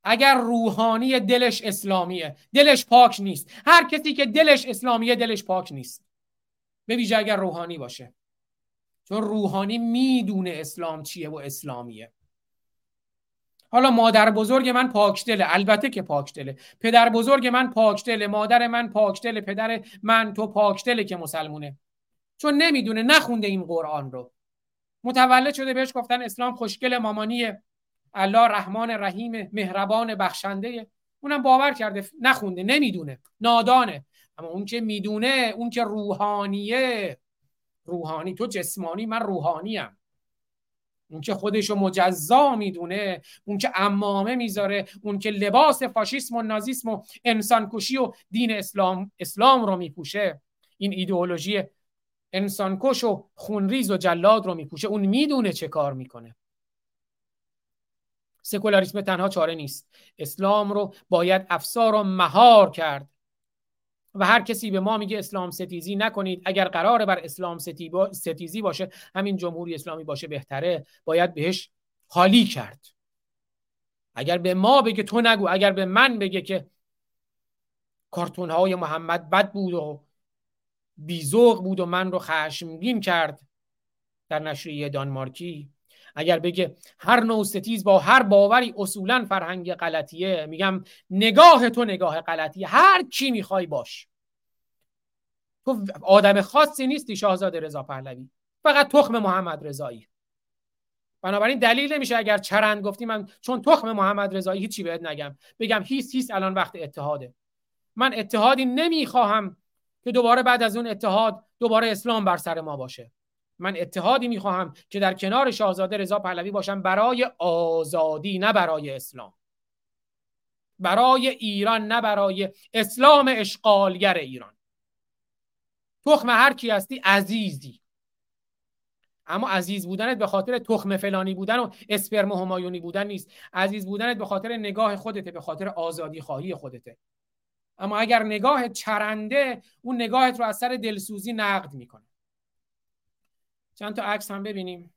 اگر روحانی دلش اسلامیه دلش پاک نیست. هر کسی که دلش اسلامیه دلش پاک نیست. به ویژه اگر روحانی باشه. چون روحانی می‌دونه اسلام چیه و اسلامیه. حالا مادر بزرگ من پاکدله البته که پاکدله پدر بزرگ من پاکدله مادر من پاکدله پدر من تو پاکدله که مسلمونه. چون نمی‌دونه نخونده این قرآن رو. متولد شده بهش گفتن اسلام خوشگل مامانیه. الله رحمان رحیم مهربان بخشنده. اونم باور کرده نخونده نمی‌دونه نادانه. اما اون که می‌دونه اون که روحانیه. روحانی تو جسمانی من روحانیم. اون که خودشو مجزا می‌دونه اون که امامه می‌ذاره اون که لباس فاشیسم و نازیسم و انسانکشی و دین اسلام اسلام رو میپوشه. این ایدئولوژی انسانکش و خونریز و جلاد رو میپوشه. اون می‌دونه چه کار می‌کنه. سکولاریسم تنها چاره نیست. اسلام رو باید افسار و مهار کرد. و هر کسی به ما میگه اسلام ستیزی نکنید. اگر قرار بر اسلام ستیزی باشه همین جمهوری اسلامی باشه بهتره. باید بهش حالی کرد. اگر به ما بگه تو نگو اگر به من بگه که کارتون های محمد بد بود و بیزوق بود و من رو خشمگین کرد در نشریه دانمارکی اگر بگه هر نوع ستیز با هر باوری اصولا فرهنگ غلطیه میگم نگاه تو نگاه غلطیه. هر کی می‌خوای باش. تو آدم خاصی نیستی شاهزاده رضا پهلوی. فقط تخم محمد رضایی. بنابراین دلیل نمیشه اگر چرند گفتی من چون تخم محمد رضایی هیچی بهت نگم. بگم هیس هیس الان وقت اتحاده. من اتحادی نمی‌خواهم که دوباره بعد از اون اتحاد دوباره اسلام بر سر ما باشه. من اتحادی می‌خواهم که در کنار شاهزاده رضا پهلوی باشم برای آزادی نه برای اسلام. برای ایران نه برای اسلام اشغالگر ایران. تخم هر کی هستی عزیزی. اما عزیز بودنت به خاطر تخم فلانی بودن و اسپرم همایونی بودن نیست. عزیز بودنت به خاطر نگاه خودته به خاطر آزادی خواهی خودته. اما اگر نگاه چرنده اون نگاهت رو از سر دلسوزی نقد می‌کنه. چند تا عکس هم ببینیم.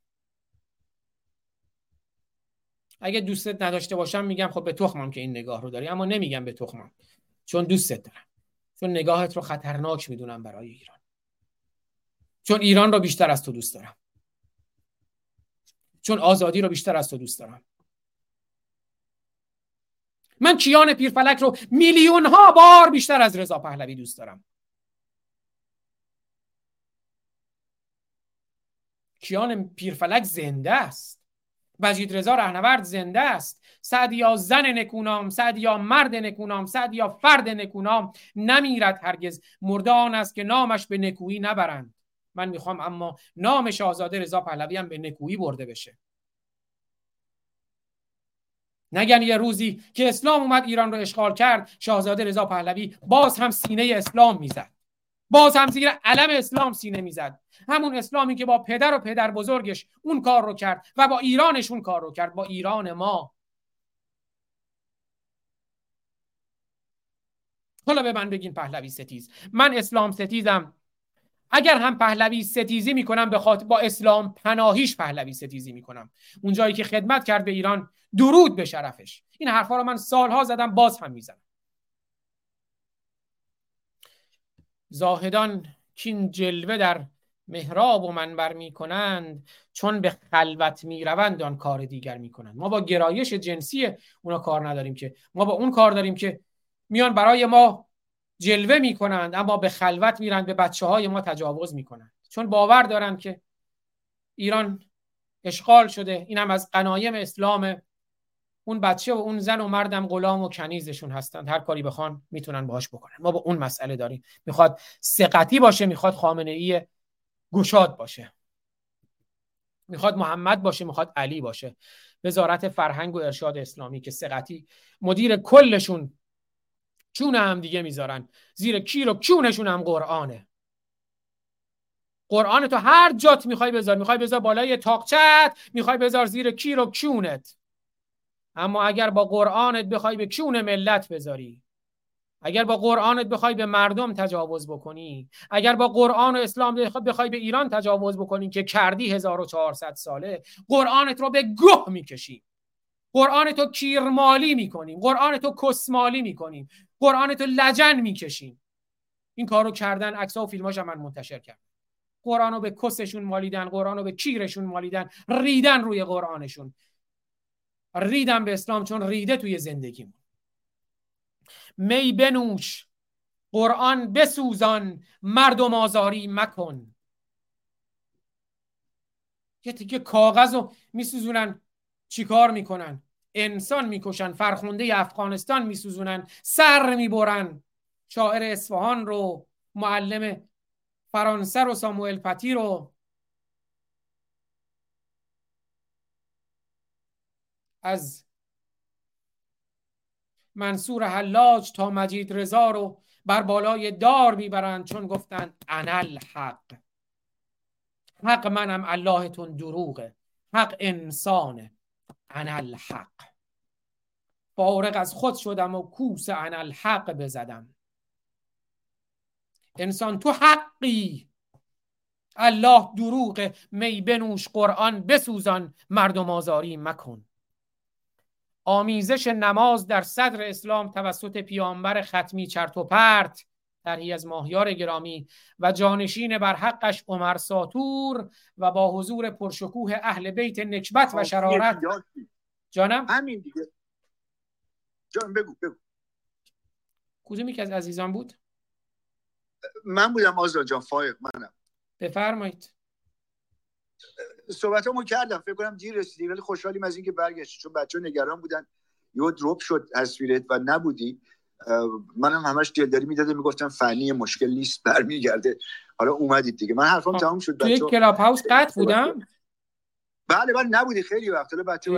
اگه دوستت نداشته باشم میگم خب به تخمم که این نگاه رو داری اما نمیگم به تخمم. چون دوستت دارم. چون نگاهت رو خطرناک می‌دونم برای ایران. چون ایران رو بیشتر از تو دوست دارم. چون آزادی رو بیشتر از تو دوست دارم. من کیان پیرفلک رو میلیون ها بار بیشتر از رضا پهلوی دوست دارم. کیان پیرفلک زنده است. وجید رضا رهنورد زنده است. یا زن نکونام یا مرد نکونام یا فرد نکونام نمیرد هرگز. مردان است که نامش به نکویی نبرند. من می‌خوام اما نام شاهزاده رضا پهلوی هم به نکویی برده بشه. نگن یه روزی که اسلام اومد ایران رو اشغال کرد شاهزاده رضا پهلوی باز هم سینه اسلام می‌زد. باز هم زیر علم اسلام سینه می‌زد. همون اسلامی که با پدر و پدر بزرگش اون کار رو کرد و با ایرانش اون کار رو کرد با ایران ما. حالا به من بگین پهلوی ستیز. من اسلام ستیزم. اگر هم پهلوی ستیزی می‌کنم به خاطر با اسلام پناهیش پهلوی ستیزی می‌کنم. اونجایی که خدمت کرد به ایران درود به شرفش. این حرفا رو من سالها زدم باز هم می‌زنم. زاهدان کین جلوه در محراب و منبر می کنند چون به خلوت می روند آن کار دیگر می کنند ما با گرایش جنسی اونا کار نداریم که. ما با اون کار داریم که میان برای ما جلوه می کنند اما به خلوت میرند به بچه های ما تجاوز می کنند چون باور دارند که ایران اشغال شده این هم از قنایم اسلام اون بچه و اون زن و مردم غلام و کنیزشون هستند. هر کاری بخوان می‌تونن باهاش بکنن. ما با اون مسئله داریم. می‌خواد سقطی باشه می‌خواد خامنه ای گشاد باشه. می‌خواد محمد باشه می‌خواد علی باشه. وزارت فرهنگ و ارشاد اسلامی که سقطی مدیر کلشون چون هم دیگه می‌ذارن. زیر کیر و چونشون هم قرآنه. قرآن تو هر جات می‌خوای بذار. می‌خوای بذار بالای تاقچت می‌خوای بذار زیر کیر و کونت. اما اگر با قرآنت بخوای به کون ملت بذاری؟ اگر با قرآنت بخوای به مردم تجاوز بکنی؟ اگر با قرآن و اسلام بخوای به ایران تجاوز بکنی که کردی 1400 ساله؟ قرآنت رو به گوه می‌کشی قرآن تو کیرمالی می‌کنیم. قرآن تو کسمالی می‌کنیم. قرآن تو لجن می‌کشیم. این کارو کردن عکس و فیلماش من منتشر کرد قرآن رو به کسشون مالیدن قرآن رو به کیرشون مالیدن ریدن روی قرآنشون. ریدن به اسلام چون ریده توی زندگیمون. می بنوش قرآن بسوزان مردم آزاری مکن. یه تیکه کاغذ رو میسوزونن چیکار می‌کنن؟ انسان می‌کشن فرخونده افغانستان میسوزونن سر می‌برن. شاعر اصفهان رو معلم فرانسه رو ساموئل پتی رو از منصور حلاج تا مجید رضا رو بر بالای دار می‌برند چون گفتند انل حق حق منم اللهتون دروغه. حق انسانه. انل حق فارغ از خود شدم و کوس انل حق بزدم. انسان تو حقی. الله دروغ می بنوش قرآن بسوزان. مردم آزاری مکن. آمیزش نماز در صدر اسلام توسط پیامبر ختمی چرت و پرت ترهی از ماهیار گرامی و جانشین بر حقش عمر ساتور و با حضور پرشکوه اهل بیت نکبت و شرارت. جانم؟ همین دیگه. جان بگو بگو. کدومی که از عزیزان بود؟ من بودم آزاد جان فایق منم. بفرمایید. صحبت همو کردم فکر کنم دیر رسیدی ولی خوشحالیم از اینکه برگشتی چون بچه نگران بودن. یه دروپ شد تصویرت و نبودی. منم همش دلداری می‌داده می‌گفتم فنی مشکل نیست برمیگرده. حالا اومدید دیگه. من حرفم تمام شد توی کلاب هاوس قطع بودم؟ بله بله نبودی. خیلی وقت. حالا بچه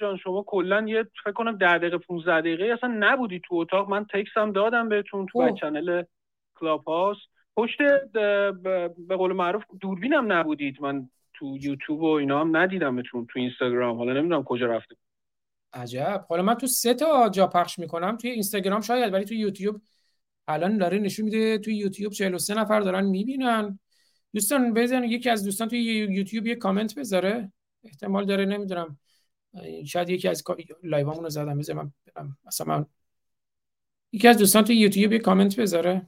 جان شما کلا یه فکر کنم 10 دقیقه 15 دقیقه اصلا نبودی تو اتاق. من تکسم دادم بهتون تو چنل کلاب هاوس. پشت به قول معروف دوربینم نبودید. من تو یوتیوب و اینا هم ندیدمتون تو اینستاگرام. حالا نمی‌دونم کجا رفته عجب. حالا من تو سه تا جا پخش می‌کنم. توی اینستاگرام شاید ولی تو یوتیوب الان داره نشون میده توی یوتیوب 43 نفر دارن می‌بینن. دوستان بزن یکی از دوستان توی یوتیوب یه کامنت بذاره. احتمال داره نمی‌دونم. شاید یکی از live امون رو زدم. بذار من برم. مثلا من یکی از دوستان توی یوتیوب یه کامنت بذاره.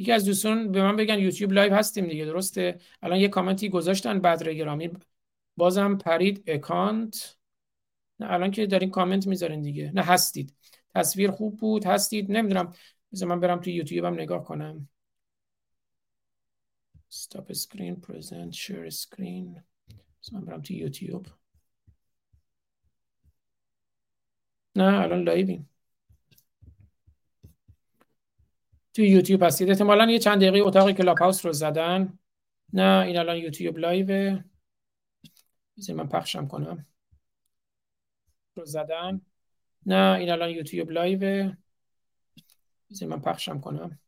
یکی از دوستان به من بگن یوتیوب live هستیم دیگه درسته؟ الان یه کامنتی گذاشتن بدر گرامی. بازم پرید account. نه الان که دارین کامنت می‌ذارین دیگه. نه هستید. تصویر خوب بود هستید. نمی‌دونم. بذار من برم تو یوتیوبم نگاه کنم. Stop screen present share screen. من برم تو یوتیوب. نه الان live یم. توی یوتیوب هستید احتمالا یه چند دقیقه اتاق کلاب هاوس رو زدن. نه این الان یوتیوب live ه. بذار من پخشم کنم. رو زدن. نه این الان یوتیوب live ه. بذار من پخشم کنم.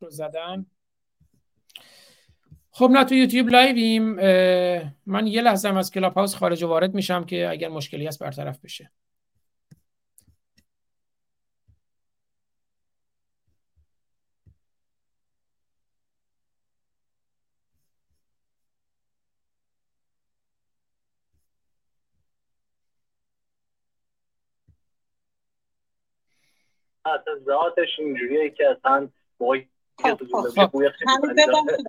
رو زدن. خب نه تو یوتیوب live یم. من یه لحظه از کلاب هاوس خارج و وارد میشم که اگر مشکلی هست برطرف بشه. ذاتش اینجوریه که اصلا موقعی خب، خب،.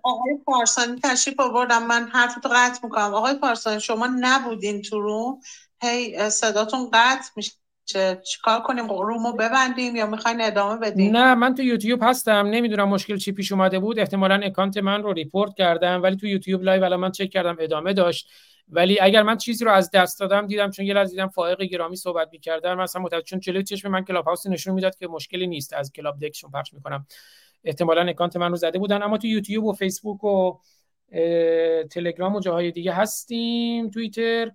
آقای پارسانی تشریف آوردم من حرفتو قطع می‌کنم. آقای پارسانی شما نبودین تو روم هی صداتون قطع میشه. چه چیکار کنیم؟ روم رو ببندیم یا می‌خواین ادامه بدیم نه من تو یوتیوب هستم. نمی‌دونم مشکل چی پیش اومده بود. احتمالا اکانت من رو report کردم ولی تو یوتیوب live الان من چک کردم. ادامه داشت. ولی اگر من چیزی رو از دست دادم دیدم چون یه لحظه دیدم فائق گرامی صحبت می‌کردن مثلا متوجه چون جلوی چشم من کلاب هاوس نشون می‌داد که مشکلی نیست از کلاب دکشون پخش می‌کنم. احتمالا اکانت من رو زده بودن. اما تو یوتیوب و فیسبوک و تلگرام و جاهای دیگه هستیم. توییتر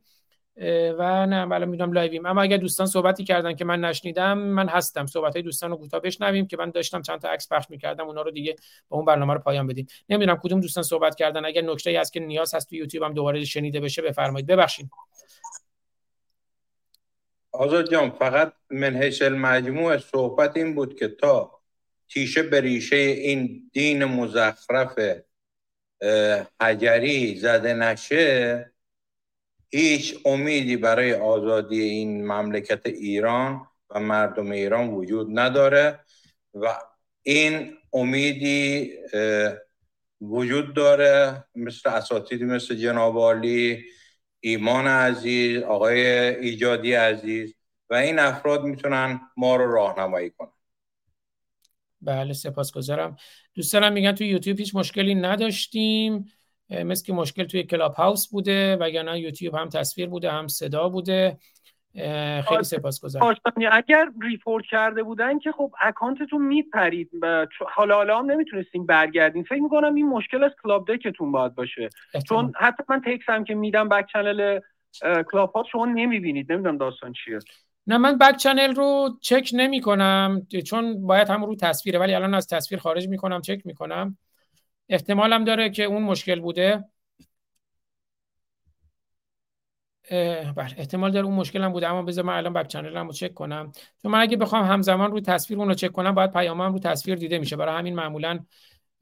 و نه بله می‌دونم live یم. اما اگر دوستان صحبتی کردن که من نشنیدم من هستم. صحبت های دوستان رو کوتاه بشنویم که من داشتم چند تا عکس پخش می‌کردم اونا رو دیگه با اون برنامه رو پایان بدیم نمی‌دونم کدوم دوستان صحبت کردن. اگر نکته ای هست که نیاز هست تو یوتیوب هم دوباره شنیده بشه بفرمایید. ببخشید. آزاد جان فقط من حیث المجموع صحبت این بود که تا تیشه به ریشه این دین مزخرف حجری زده نشه هیچ امیدی برای آزادی این مملکت ایران و مردم ایران وجود نداره و این امیدی وجود داره. مثل اساتیدی مثل جناب عالی ایمان عزیز آقای ایجادی عزیز و این افراد می‌تونن ما رو راهنمایی کنن. بله سپاسگزارم. دوستانم میگن تو یوتیوب هیچ مشکلی نداشتیم. مثل که مشکل توی کلاب هاوس بوده وگرنه یوتیوب هم تصویر بوده هم صدا بوده. خیلی سپاسگزارم. اگر report کرده بودن که خب اکانتتون میپرید حالا حالا هم نمی‌تونستیم برگردین فکر می‌کنم این مشکل از کلاب دکتون باید باشه. چون حتی من تکس هم که میدم back channel کلاب هاوس شما نمی‌بینید. نمی‌دونم داستان چیه. نه من back channel رو چک نمی کنم چون باید هم رو تصویره ولی الان از تصویر خارج می کنم چک می کنم احتمالم داره که اون مشکل بوده. بله احتمال داره اون مشکل هم بوده اما بذار من الان back channel رو چک کنم. چون من اگه بخوام همزمان رو تصویر اون رو چک کنم باید پیامم رو تصویر دیده میشه. برای همین معمولا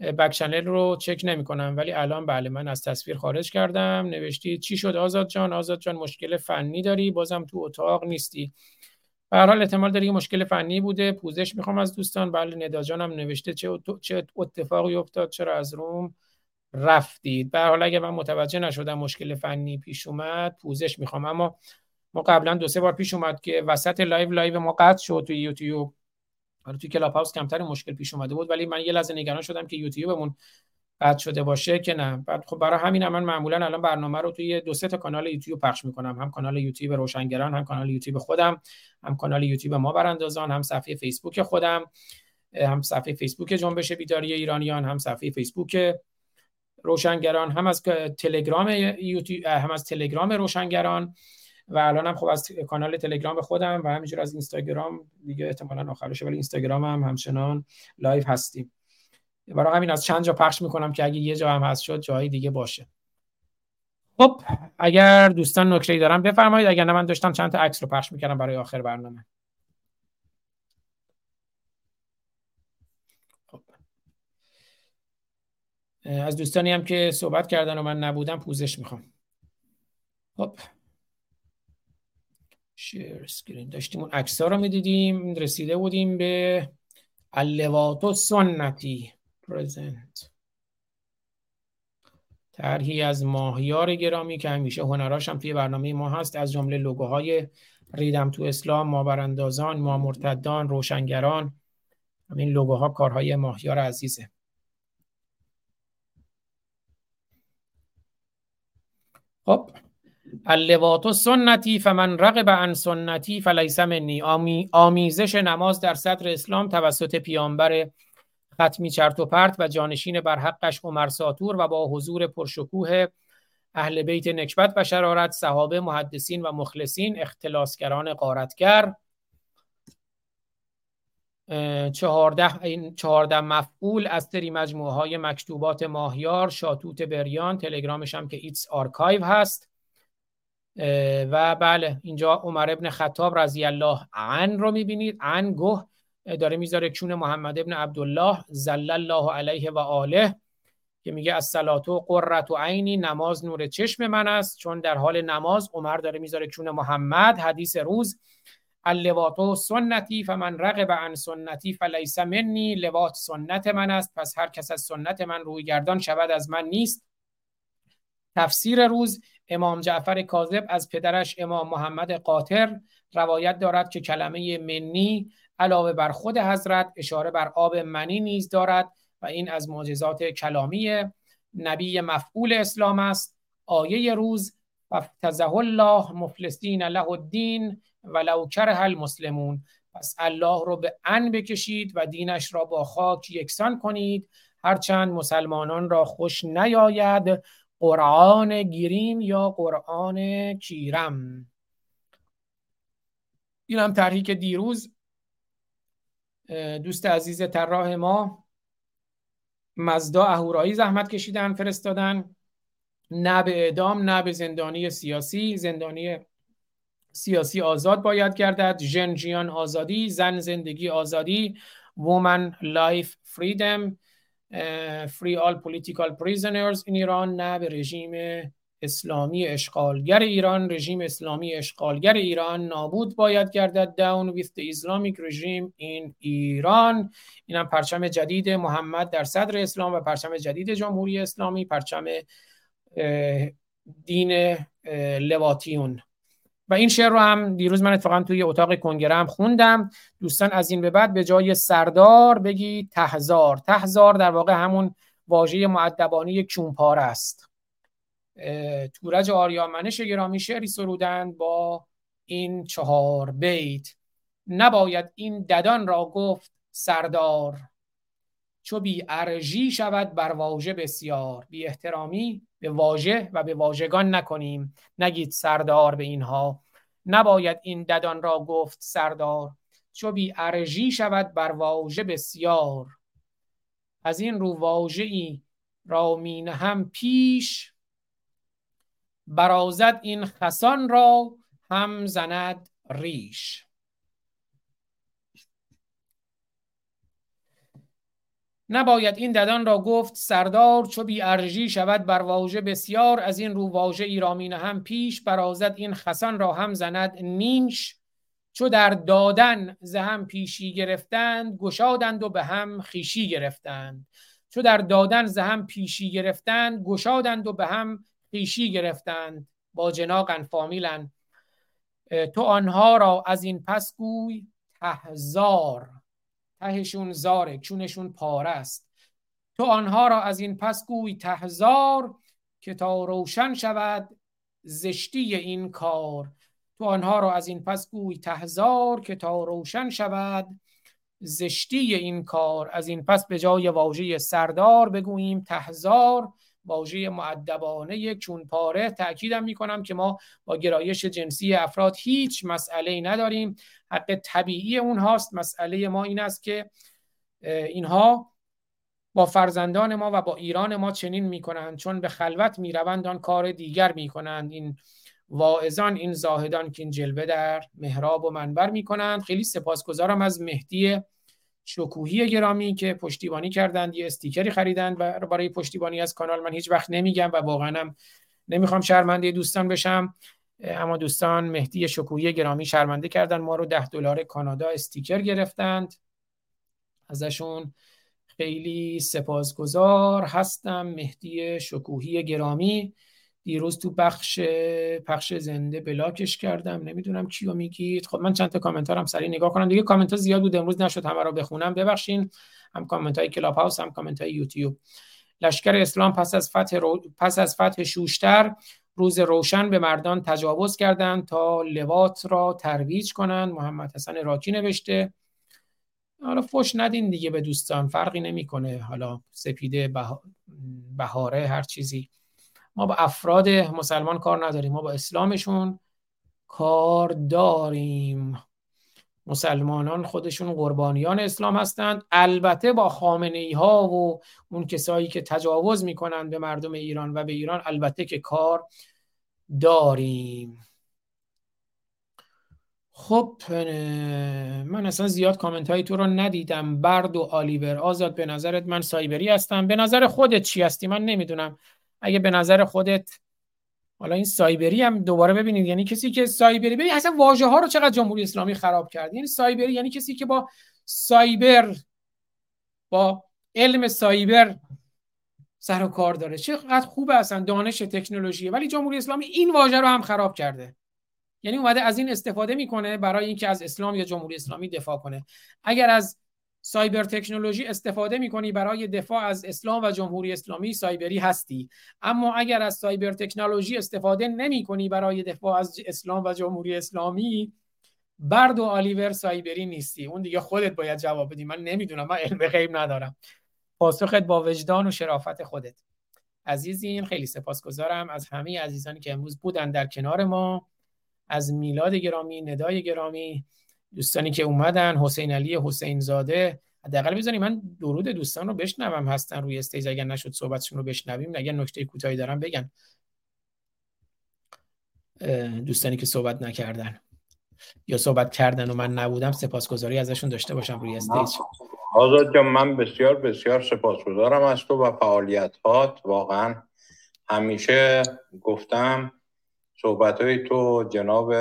back channel رو چک نمی کنم ولی الان بله من از تصویر خارج کردم. نوشتی چی شد آزاد جان؟ آزاد جان مشکل فنی داری؟ بازم تو اتاق نیستی. به حال احتمال داره مشکل فنی بوده. پوزش می‌خوام از دوستان. بله ندا جانم نوشته چه چه اتفاقی افتاد چرا از room رفتید. به حال اگه من متوجه نشدم مشکل فنی پیش اومد پوزش می‌خوام. اما ما قبلا دو سه بار پیش اومد که وسط لایو لایو ما قطع شد تو یوتیوب. حالا توی کلاب هاوس کمتر مشکل پیش اومده بود ولی من یه لحظه نگران شدم که یوتیوبمون قطع شده باشه که نه. بعد خب برای همین هم من معمولا الان برنامه رو توی دو سه تا کانال یوتیوب پخش می‌کنم. هم کانال یوتیوب روشنگران هم کانال یوتیوب خودم هم کانال یوتیوب ما براندازان هم صفحه فیسبوک خودم هم صفحه فیسبوک جنبش بیداری ایرانیان هم صفحه فیسبوک روشنگران هم از تلگرام یوتیوب هم از تلگرام روشنگران و الان هم خب از کانال تلگرام خودم و همینجور از اینستاگرام دیگه احتمالاً آخرشه ولی اینستاگرام هم همچنان live هستیم. برای همین از چند جا پخش می‌کنم که اگه یه جا هم هست شد جایی دیگه باشه. خب اگر دوستان نکته دارن بفرمایید. اگر نه من داشتم چند تا عکس رو پخش می‌کردم برای آخر برنامه. خب. از دوستانی هم که صحبت کردن و من نبودم پوزش می‌خوام. خب. شیر اسکرین داشتیم اون عکس ها رو می‌دیدیم رسیده بودیم به اللوات سنتی. پرزنت طرحی از ماهیار گرامی که همیشه هنراش هم توی برنامه ما هست از جمله لوگوهای ریدم تو اسلام ما براندازان ما مرتدان روشنگران همین لوگوها کارهای ماهیار عزیزه. خب اللوات سنتی فمن رغب عن سنتی فلیس منی. آمیزش نماز در صدر اسلام توسط پیامبر ختمی چرت و پرت و جانشین بر حقش عمر ساتور و با حضور پرشکوه اهل بیت نکبت و شرارت صحابه محدثین و مخلصین اختلاسگران قارتگر چهارده, این چهارده مفعول از سری مجموعه های مکتوبات ماهیار شاتوت بریان تلگرامش هم که ایتس آرکایو هست. و بله اینجا عمر ابن خطاب رضی الله عن رو می‌بینید. عن گوه داره می‌ذاره چون محمد ابن عبدالله زل الله علیه و آله که میگه از سلاتو قررت و عینی نماز نور چشم من است. چون در حال نماز عمر داره می‌ذاره چون محمد حدیث روز اللواتو سنتی فمن رغب عن سنتی فلیس منی لوات سنت من است. پس هر کس از سنت من روی گردان شود از من نیست. تفسیر روز امام جعفر کاذب از پدرش امام محمد قاطر روایت دارد که کلمه منی علاوه بر خود حضرت اشاره بر آب منی نیز دارد و این از معجزات کلامی نبی مفعول اسلام است. آیه روز ففتزه الله مفلسین له الدین ولو کره المسلمون. پس الله رو به ان بکشید و دینش را با خاک یکسان کنید. هرچند مسلمانان را خوش نیاید قرآن گیریم یا قرآن کیرم؟ این هم طرحی که دیروز دوست عزیز طراح ما مزدا اهورایی زحمت کشیدن فرستادن. نه به اعدام نه به زندانی سیاسی. زندانی سیاسی آزاد باید گردد. جن آزادی زن زندگی آزادی. Woman life freedom free all political prisoners in ایران نه به رژیم اسلامی اشغالگر ایران رژیم اسلامی اشغالگر ایران نابود باید گردد down with the Islamic regime in ایران این هم پرچم جدید محمد در صدر اسلام و پرچم جدید جمهوری اسلامی پرچم دین لواتیون و این شعر رو هم دیروز من اتفاقا توی اتاق کنگره هم خوندم. دوستان از این به بعد به جای سردار بگی تهزار تهزار در واقع همون واژه معدبانی کیونپاره است. تورج آریامنش گرامی شعری سرودند با این چهار بیت. نباید این ددان را گفت سردار. چو بی ارژی شود بر واژه بسیار. بی احترامی به واژه و به واژگان نکنیم. نگید سردار به اینها. نباید این ددان را گفت سردار. چو بی ارژی شود بر واژه بسیار. از این رو واژه ای را مین هم پیش برازد این خسان را هم زند ریش. نباید این ددان را گفت سردار چو بی ارژی شود بر واژه بسیار از این رو واژه ایرامین هم پیش برازد این خسان را هم زند نیش. چو در دادن ز هم پیشی گرفتند گشادند و به هم خیشی گرفتند. چو در دادن ز هم پیشی گرفتند گشادند و به هم خیشی گرفتند با جناقن فامیلن. تو آنها را از این پس گوی تهزار. تهشون زاره چونشون پاره است. تو آنها را از این پس گوی تهزار که تا روشن شود زشتی این کار. تو آنها را از این پس گوی تهزار که تا روشن شود زشتی این کار. از این پس به جای واژه سردار بگوییم تهزار. واژه معدبانه چون پاره تاکیدم می‌کنم که ما با گرایش جنسی افراد هیچ مسئله نداریم. حق طبیعی اونهاست مسئله ما این است که اینها با فرزندان ما و با ایران ما چنین می‌کنند چون به خلوت می‌روند آن کار دیگر می‌کنند. این واعظان این زاهدان که این جلوه در محراب و منبر می‌کنند. خیلی سپاسگزارم از مهدی شکوهی گرامی که پشتیبانی کردند یه استیکری خریدند و برای پشتیبانی از کانال من هیچ وقت نمیگم و واقعا هم نمی‌خوام شرمنده دوستان بشم. اما دوستان مهدی شکوهی گرامی شرمنده کردن ما رو ده دلار کانادا استیکر گرفتند. ازشون خیلی سپاسگزار هستم مهدی شکوهی گرامی. دیروز تو بخش پخش زنده block ش کردم. نمی‌دونم کیو میگید. خب من چند تا کامنتارم سریع نگاه کنم. دیگه کامنت ها زیاد بود. امروز نشد همه رو بخونم. ببخشین. هم کامنت های کلاب هاوس هم کامنت های یوتیوب. لشکر اسلام پس از فتح پس از فتح شوشتر روز روشن به مردان تجاوز کردند تا لواط را ترویج کنند. محمد حسن راکی نوشته. حالا فش ندین دیگه به دوستان. فرقی نمی‌کنه. حالا سپیده بهاره هر چیزی. ما با افراد مسلمان کار نداریم ما با اسلامشون کار داریم. مسلمانان خودشون قربانیان اسلام هستند. البته با خامنه ای ها و اون کسایی که تجاوز می‌کنند به مردم ایران و به ایران البته که کار داریم. خب من اصلا زیاد کامنت های تو رو ندیدم. برد و آلیور آزاد به نظرت من سایبری هستم؟ به نظر خودت چی هستی؟ من نمی‌دونم. اگه به نظر خودت حالا این سایبری هم دوباره ببینید یعنی کسی که سایبری ببین اصلا واژه ها رو چقدر جمهوری اسلامی خراب کرد؟ یعنی سایبری یعنی کسی که با سایبر با علم سایبر سر و کار داره. چقدر خوبه اصلا دانش تکنولوژی. ولی جمهوری اسلامی این واژه رو هم خراب کرده. یعنی اومده از این استفاده می‌کنه برای اینکه از اسلام یا جمهوری اسلامی دفاع کنه. اگر از سایبر تکنولوژی استفاده می‌کنی برای دفاع از اسلام و جمهوری اسلامی سایبری هستی. اما اگر از cyber technology استفاده نمی کنی برای دفاع از اسلام و جمهوری اسلامی برده والیور سایبری نیستی. اون دیگه خودت باید جواب بدی. من نمی‌دونم من علم غیب ندارم. پاسخت با وجدان و شرافت خودت. عزیزین خیلی سپاسگزارم از همه عزیزانی که امروز بودن در کنار ما. از میلاد گرامی ندای گرامی. دوستانی که اومدن حسین علی حسین زاده حداقل بزنیم من درود دوستان رو بشنوم هستن روی stage اگر نشد صحبتشون رو بشنویم اگر نکته کوتاهی دارم بگن. دوستانی که صحبت نکردن یا صحبت کردن و من نبودم سپاسگزاری ازشون داشته باشم روی استیج. آزاد جان من بسیار بسیار سپاسگزارم از تو و فعالیت هات واقعا همیشه گفتم صحبت های تو جناب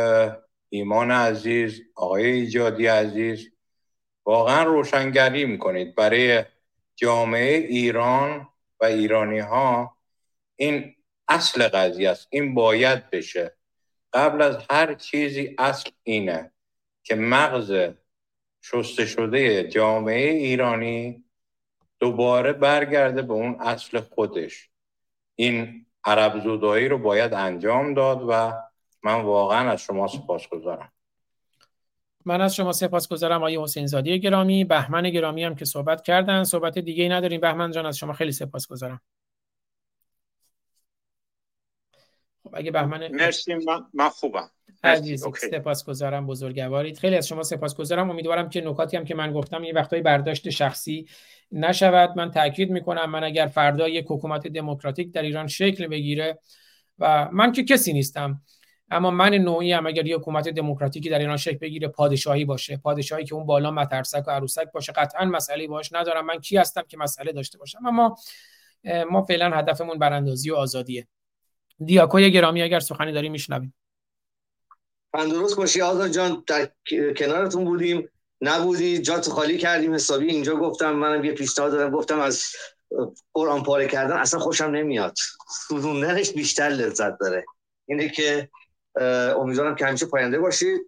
ایمان عزیز آقای ایجادی عزیز. واقعا روشنگری می‌کنید. برای جامعه ایران و ایرانی ها این اصل قضیه است. این باید بشه. قبل از هر چیزی اصل اینه که مغز شسته شده جامعه ایرانی دوباره برگرده به اون اصل خودش. این عرب زودایی رو باید انجام داد و من واقعا از شما سپاس گذارم من از شما سپاس گذارم آقای حسین زادی گرامی. بهمن گرامی هم که صحبت کردن. صحبت دیگه ای نداریم. بهمن جان از شما خیلی سپاس گذارم خب اگه بهمن مرسی. من, من خوبم. سپاس گذارم بزرگوارید. خیلی از شما سپاس گذارم امیدوارم که نکاتی هم که من گفتم یه وقتایی برداشت شخصی نشود. من تاکید می‌کنم من اگر فردا یک حکومت دموکراتیک در ایران شکل بگیره و من که کسی نیستم. اما من نوعی هم اگر یه حکومت دموکراتیکی در ایران شکل بگیره پادشاهی باشه. پادشاهی که اون بالا مترسک و عروسک باشه. قطعا مسئله باش ندارم. من کی هستم که مسئله داشته باشم. اما ما فعلا هدفمون براندازی و آزادیه. دیاکوی گرامی اگر سخنی داری میشنویم. درست باشی آزاد جان در کنارتون بودیم. نبودی جات خالی کردیم حسابی. اینجا گفتم منم یه پیشنهاد دادم. گفتم از قرآن پاره کردن اصلا خوشم نمیاد. سوزوندنش بیشتر لذت داره. اینه که امیدوارم که همیشه پاینده باشید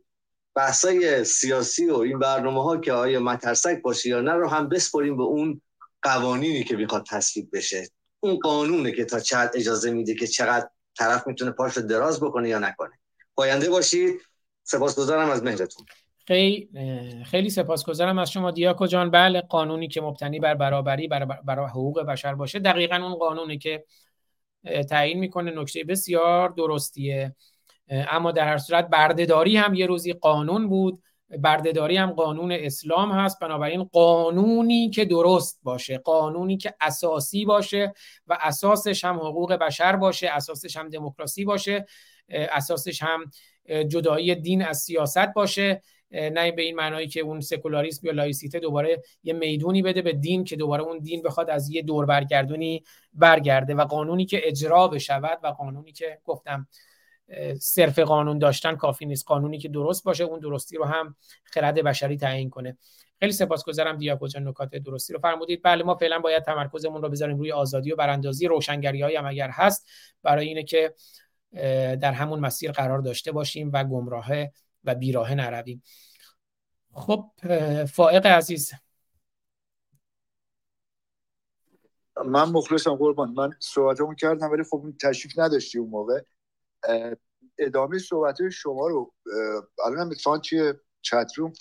بحثای سیاسی و این برنامه ها که آیا مترسک باشه یا نه رو هم بسپریم به اون قوانینی که می‌خواد تصویب بشه. اون قانونه که تا چقدر اجازه میده که چقدر طرف می‌تونه پاش رو دراز بکنه یا نکنه. پاینده باشید. سپاسگزارم از مهرتون. خیلی خیلی سپاسگزارم از شما. دیاکو جان بله قانونی که مبتنی بر برابری بر, بر حقوق بشر باشه. دقیقا اون قانونی که تعیین می‌کنه نکته بسیار درستیه. اما در هر صورت بردهداری هم یه روزی قانون بود. بردهداری هم قانون اسلام هست. بنابراین قانونی که درست باشه قانونی که اساسی باشه و اساسش هم حقوق بشر باشه اساسش هم دموکراسی باشه اساسش هم جدایی دین از سیاست باشه. نه به این معنایی که اون سکولاریسم یا لایسیته دوباره یه می‌دونی بده به دین که دوباره اون دین بخواد از یه دور برگردونی برگرده و قانونی که اجرا بشود و قانونی که گفتم صرف قانون داشتن کافی نیست. قانونی که درست باشه اون درستی رو هم خرد بشری تعیین کنه. خیلی سپاسگزارم دیاکو جان نکات درستی رو فرمودید. بله ما فعلا باید تمرکزمون رو بذاریم روی آزادی و براندازی روشنگری هم اگر هست. برای اینه که در همون مسیر قرار داشته باشیم و گمراه و بیراه نرویم. خب فائق عزیز. من مخلصم قربان. من صحبتمون کردم ولی خب تشریف نداشتی اون موقع. ادامه صحبت شما رو الان هم اتفاقا توی چتروم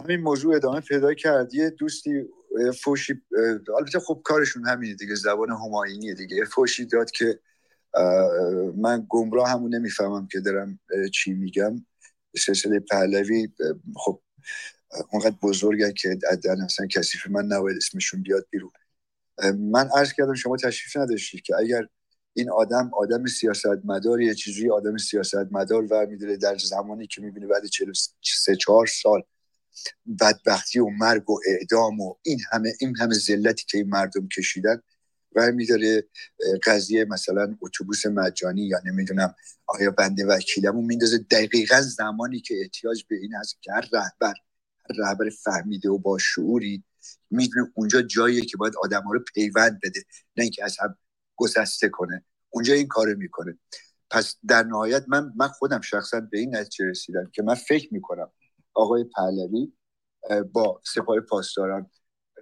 همین موضوع ادامه پیدا کرد. یه دوستی فوشی البته خب کارشون همینه دیگه زبان هماینیه دیگه. فوشی داد که من گمراه همون نمی‌فهمم که دارم چی میگم. سلسله پهلوی خب اونقدر بزرگن که در اصلا کسیف من نباید اسمشون بیاد بیرون. من عرض کردم شما تشریف نداشتید که اگر این آدم آدم سیاست مدار یه چیزی آدم سیاست مدار و میداره در زمانی که می‌بینه بعد 43 4 سال بدبختی و مرگ و اعدام و این همه این همه ذلتی که این مردم کشیدن و میداره قضیه مثلا اتوبوس مجانی یا نمی‌دونم آیا بنده وکیلمون میندازه. دقیقا زمانی که احتیاج به این هست که هر رهبر رهبر فهمیده و با شعوری می‌دونه اونجا جاییه که باید آدم ها رو پیوند بده. نه اینکه از هم گسسته کنه. اونجا این کارو می‌کنه. پس در نهایت من من خودم شخصا به این نتیجه رسیدم که من فکر می‌کنم آقای پهلوی با سپاه پاسداران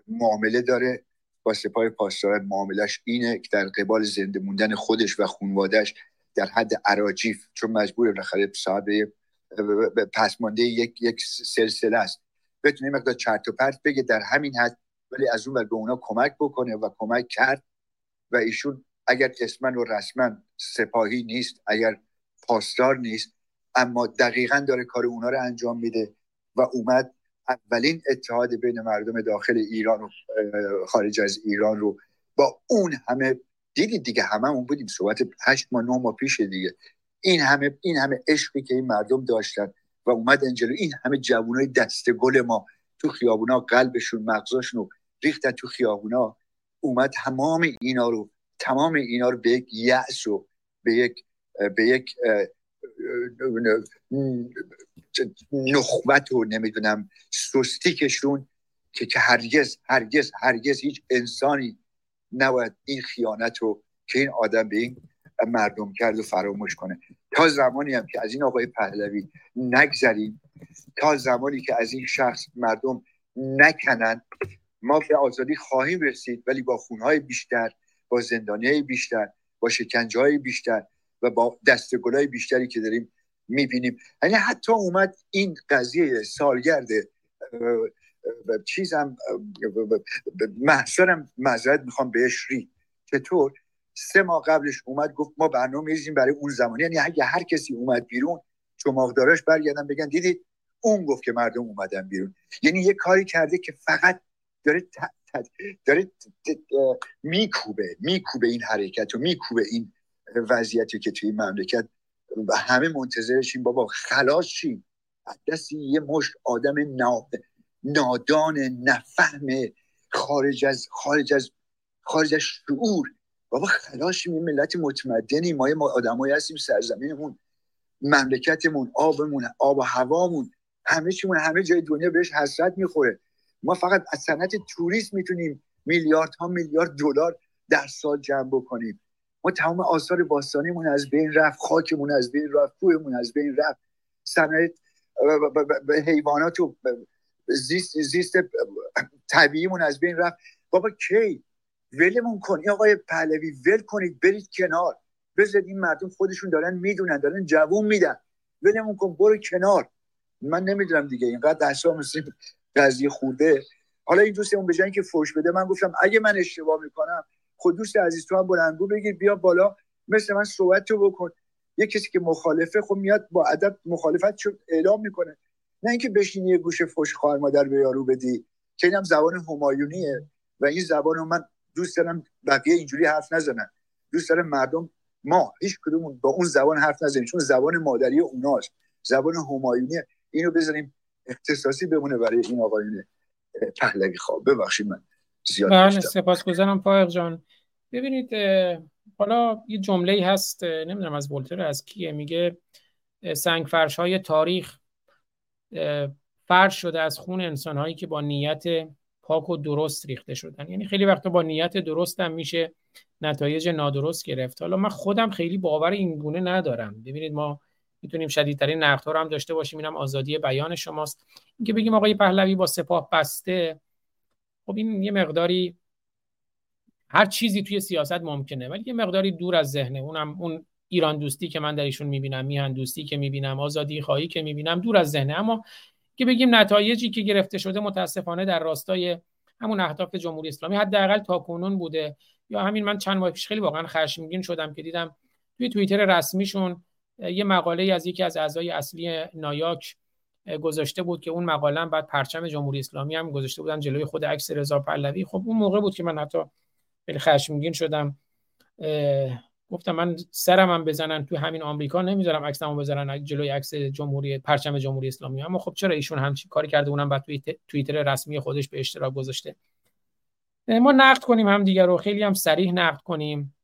معامله داره. با سپاه پاسداران معاملش اینه که در قبال زنده موندن خودش و خونوادش در حد عراجیف چون مجبور بالاخره صاحب پسمانده یک یک سلسله است. بتونه مقدار چرت و پرت بگه در همین حد ولی از اون به اونا کمک بکنه و کمک کرد و ایشون اگر اسمن و رسما سپاهی نیست اگر پاسدار نیست اما دقیقا داره کار اونا رو انجام میده و اومد اولین اتحاد بین مردم داخل ایران و خارج از ایران رو با اون همه دیدید دیگه همه اون بودیم صحبت هشت ماه نه ماه پیش دیگه. این همه این همه عشقی که این مردم داشتن و اومد انجلو این همه جوانای دست گل ما تو خیابونا قلبشون مغزاشون رو ریختن تو خیابونا اومد تمام اینا رو تمام اینا رو به یک یأس و به یک به یک نخبت و نمی‌دونم سستیکشون که که هرگز هرگز هرگز هیچ انسانی نباید این خیانت رو که این آدم به این مردم کرد و فراموش کنه. تا زمانی هم که از این آقای پهلوی نگذریم تا زمانی که از این شخص مردم نکنن ما به آزادی خواهیم رسید ولی با خونهای بیشتر با زندانی بیشتر با شکنجه های بیشتر و با دستگلای بیشتری که داریم می‌بینیم. یعنی حتی اومد این قضیه سالگرد چیزم محصارم مذارت می‌خوام بهش ری چطور؟ سه ماه قبلش اومد گفت ما برنامه میریزیم برای اون زمانی یعنی اگه هر کسی اومد بیرون چماقداراش برگردن بگن دیدید اون گفت که مردم اومدن بیرون. یعنی یه کاری کرده که فقط داره داره میکوبه میکوبه این حرکت و میکوبه این وضعیتی که توی مملکت. و همه منتظرشیم بابا خلاص شیم دست یه مشت آدم نادان نفهم خارج از خارج از خارج از شعور. بابا خلاص شیم ملت متمدنی ما ما آدمایی هستیم سرزمینمون مملکتمون آبمون آب و هوامون. همه چیمون همه جای دنیا بهش حسرت می‌خوره. ما فقط از صنعت توریست می‌تونیم میلیارد ها میلیارد دلار در سال جمع بکنیم. ما تمام آثار باستانیمون از بین رفت خاکمون از بین رفت کوهمون از بین رفت. صنعت حیوانات و زیست, زیست طبیعیمون از بین رفت. بابا کی؟ ولمون کن. آقای پهلوی ول کنید برید کنار. بذارید این مردم خودشون دارن می‌دونن دارن جوون میدن. ولمون کن برو کنار. من نمی‌دونم دیگه اینقدر اصلا مثل قضیه خورده. حالا این دوستمون به جای که فوش بده من گفتم اگه من اشتباه می‌کنم خود دوست عزیز تو هم بلندگو بگیر بیا بالا مثل من صحبت تو بکن. یه کسی که مخالفه خب میاد با ادب مخالفت اعلام می‌کنه. نه اینکه بشینی یه گوشه فوش خواهر مادر به یارو بدی که اینم زبان همایونیه و این زبان من دوست دارم بقیه اینجوری حرف نزنن. دوست دارم مردم ما هیچ کدومون با اون زبان حرف نزنیم چون زبان مادری اوناست. زبان همایونیه. اینو بذاریم اختصاصی بمونه برای این آقایون پهلوی خواب. ببخشید من زیاد بله سپاسگزارم پایق جان. ببینید حالا یه جمله هست نمی‌دونم از ولتر از کیه میگه سنگ فرش های تاریخ فرش شده از خون انسان هایی که با نیت پاک و درست ریخته شدن. یعنی خیلی وقتا با نیت درست هم میشه نتایج نادرست گرفت. حالا من خودم خیلی باور این گونه ندارم. ببینید ما می‌تونیم شدیدترین نقدها رو هم داشته باشیم. اینم آزادی بیان شماست. اینکه بگیم آقای پهلوی با سپاه بسته خب این یه مقداری هر چیزی توی سیاست ممکنه ولی یه مقداری دور از ذهنه. اونم اون ایران دوستی که من در ایشون می‌بینم میهن دوستی که می‌بینم آزادی خواهی که می‌بینم دور از ذهنه. اما که بگیم نتایجی که گرفته شده متاسفانه در راستای همون اهداف جمهوری اسلامی حداقل تا کنون بوده. یا همین من چند ماه پیش خیلی واقعا خشمگین شدم که دیدم توی توییتر رسمیشون یه مقاله از یکی از اعضای اصلی نایاک گذاشته بود که اون مقاله بعد پرچم جمهوری اسلامی هم گذاشته بودن جلوی خود عکس رضا پهلوی. خب اون موقع بود که من حتی خیلی خشمگین شدم. گفتم من سرم هم بزنن تو همین آمریکا نمی‌ذارم عکسمو بزنن جلوی عکس جمهوری پرچم جمهوری اسلامی. اما خب چرا ایشون همچین کاری کرده اونم بعد توی توییتر رسمی خودش به اشتراک گذاشته. ما نقد کنیم هم دیگر رو خیلی هم سریح نقد کنیم.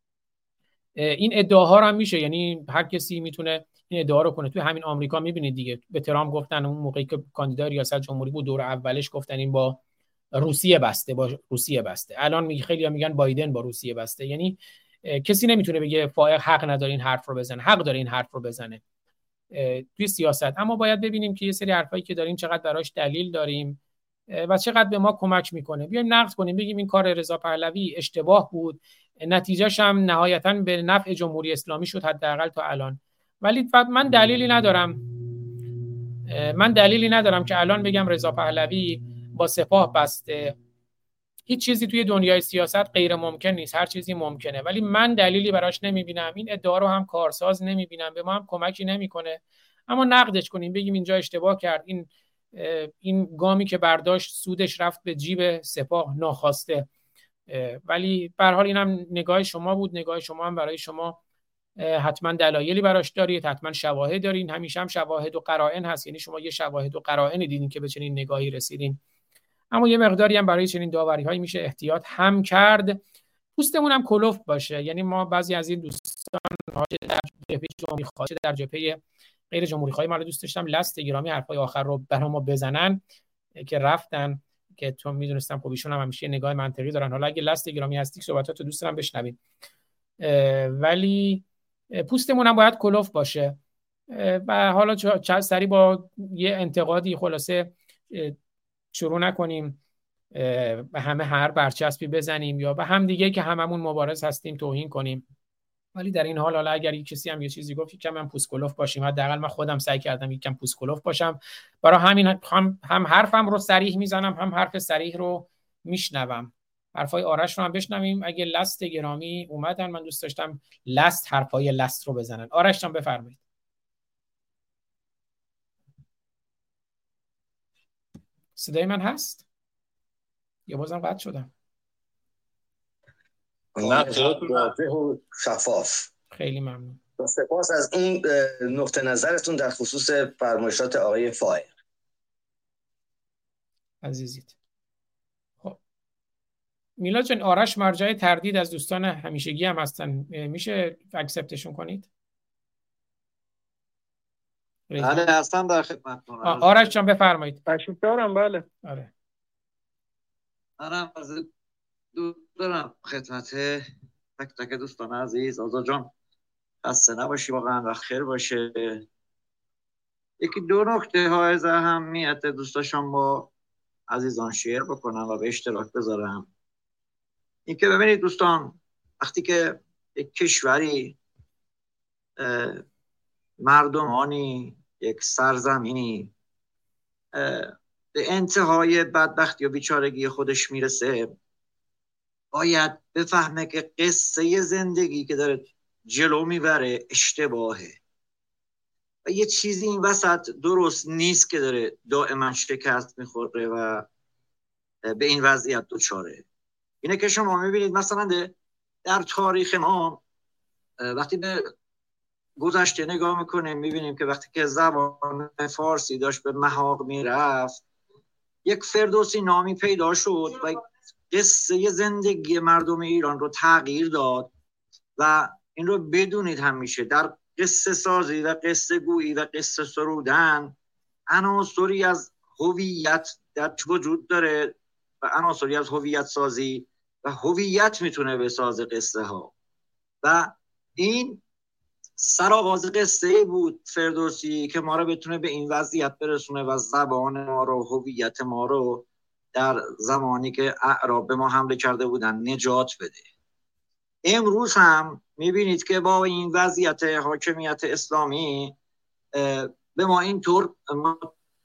این ادعاها رو هم میشه. یعنی هر کسی می‌تونه این ادعا رو کنه. توی همین آمریکا می‌بینید دیگه. به ترامپ گفتن اون موقعی که کاندیدای ریاست جمهوری بود دور اولش گفتن این با روسیه بسته با روسیه بسته. الان میگه خیلی میگن بایدن با روسیه بسته. یعنی کسی نمی‌تونه بگه فائق حق نداره این حرف رو بزنه. حق داره این حرف رو بزنه. توی سیاست. اما باید ببینیم که یه سری حرفایی که داریم چقدر براش دلیل داریم و چقدر به ما کمک می‌کنه. بیایم نقد کنیم. بگیم این کار رضا پهلوی اشتباه بود. نتیجهش هم نهایتا به نفع جمهوری اسلامی شد حداقل تا الان. ولی من دلیلی ندارم. من دلیلی ندارم که الان بگم رضا پهلوی با سپاه بسته. هیچ چیزی توی دنیای سیاست غیر ممکن نیست. هر چیزی ممکنه. ولی من دلیلی براش نمی‌بینم. این ادعا رو هم کارساز نمی‌بینم. به ما هم کمکی نمی‌کنه. اما نقدش کنیم. بگیم اینجا اشتباه کرد. این این گامی که برداشت سودش رفت به جیب سپاه ناخواسته. ولی به حال اینم نگاه شما بود. نگاه شما هم برای شما حتما دلایلی براش دارید. حتما شواهد دارین. همیشه هم شواهد و قرائن هست. یعنی شما یه شواهد و قرائن دیدین که به چنین نگاهی رسیدین. اما یه مقداری هم برای چنین داوری هایی میشه احتیاط هم کرد. پوستمون هم کلوف باشه. یعنی ما بعضی از این دوستان در جبهه جمهوری خواهی در جبهه غیر جمهوری خواهی ما دوست داشتم لست گرامی حرفای آخر رو برای ما بزنن که رفتن. که تو می‌دونستم خب ایشون هم همیشه نگاه منطقی دارن. حالا اگه لست گرامی هستی صحبتات دوست دارم بشنوید. ولی پوستمون هم باید کلوف باشه. و حالا چه سری با یه انتقادی خلاصه شروع نکنیم. به همه هر برچسبی بزنیم یا به هم دیگه که هممون مبارز هستیم توهین کنیم. ولی در این حال حالا اگر یک کسی هم یه چیزی گفت کم هم پوسکلوف باشیم. حداقل من خودم سعی کردم یکم پوسکلوف باشم. برای همین هم, هم حرفم رو سریح می‌زنم هم حرف سریح رو میشنوم. حرفای آرش رو هم بشنویم. اگه لست گرامی اومدن من دوست داشتم لست حرفای لست رو بزنن. آرش هم بفرمایید. صدای من هست؟ یا بازم قطع شدم؟ واضح و شفاف. خیلی ممنون. سپاس از اون نقطه نظرتون در خصوص فرمایشات آقای فایر. عزیزید خب. میلاد جان آرش مرجع تردید از دوستان همیشگی هم هستن. میشه اکسپتشون کنید؟ بله هستم در خدمت آرش جان بفرمایید. تشریف دارم بله. آره. منم از دارم خدمت تک تک دوستان عزیز. آزا جان خسته نباشی واقعا و خیر باشه. یکی دو نکته های از اهمیت دوستاشان با عزیزان شیر بکنم و به اشتراک بذارم. اینکه ببینید دوستان وقتی که یک کشوری مردمانی یک سرزمینی به انتهای بدبختی و بیچارگی خودش می‌رسه باید بفهمه که قصه زندگی که داره جلو می‌بره اشتباهه. و یه چیزی این وسط درست نیست که داره دائما شکست می‌خوره و به این وضعیت دچاره. اینه که شما می‌بینید مثلا در تاریخ ما وقتی به گذشته نگاه می‌کنیم می‌بینیم که وقتی که زبان فارسی داشت به محاق می‌رفت یک فردوسی نامی پیدا شد و قصه زندگی مردم ایران رو تغییر داد و این رو بدونید همیشه. در قصه سازی و قصه گویی و قصه سرودن عناصری از هویت در وجود داره و عناصری از هویت سازی و هویت می‌تونه بسازه قصه ها و این سرآغاز قصه بود فردوسی که ما رو بتونه به این وضعیت برسونه و زبان ما رو هویت ما رو در زمانی که اعراب به ما حمله کرده بودن نجات بده. امروز هم می‌بینید که با این وضعیت حاکمیت اسلامی به ما اینطور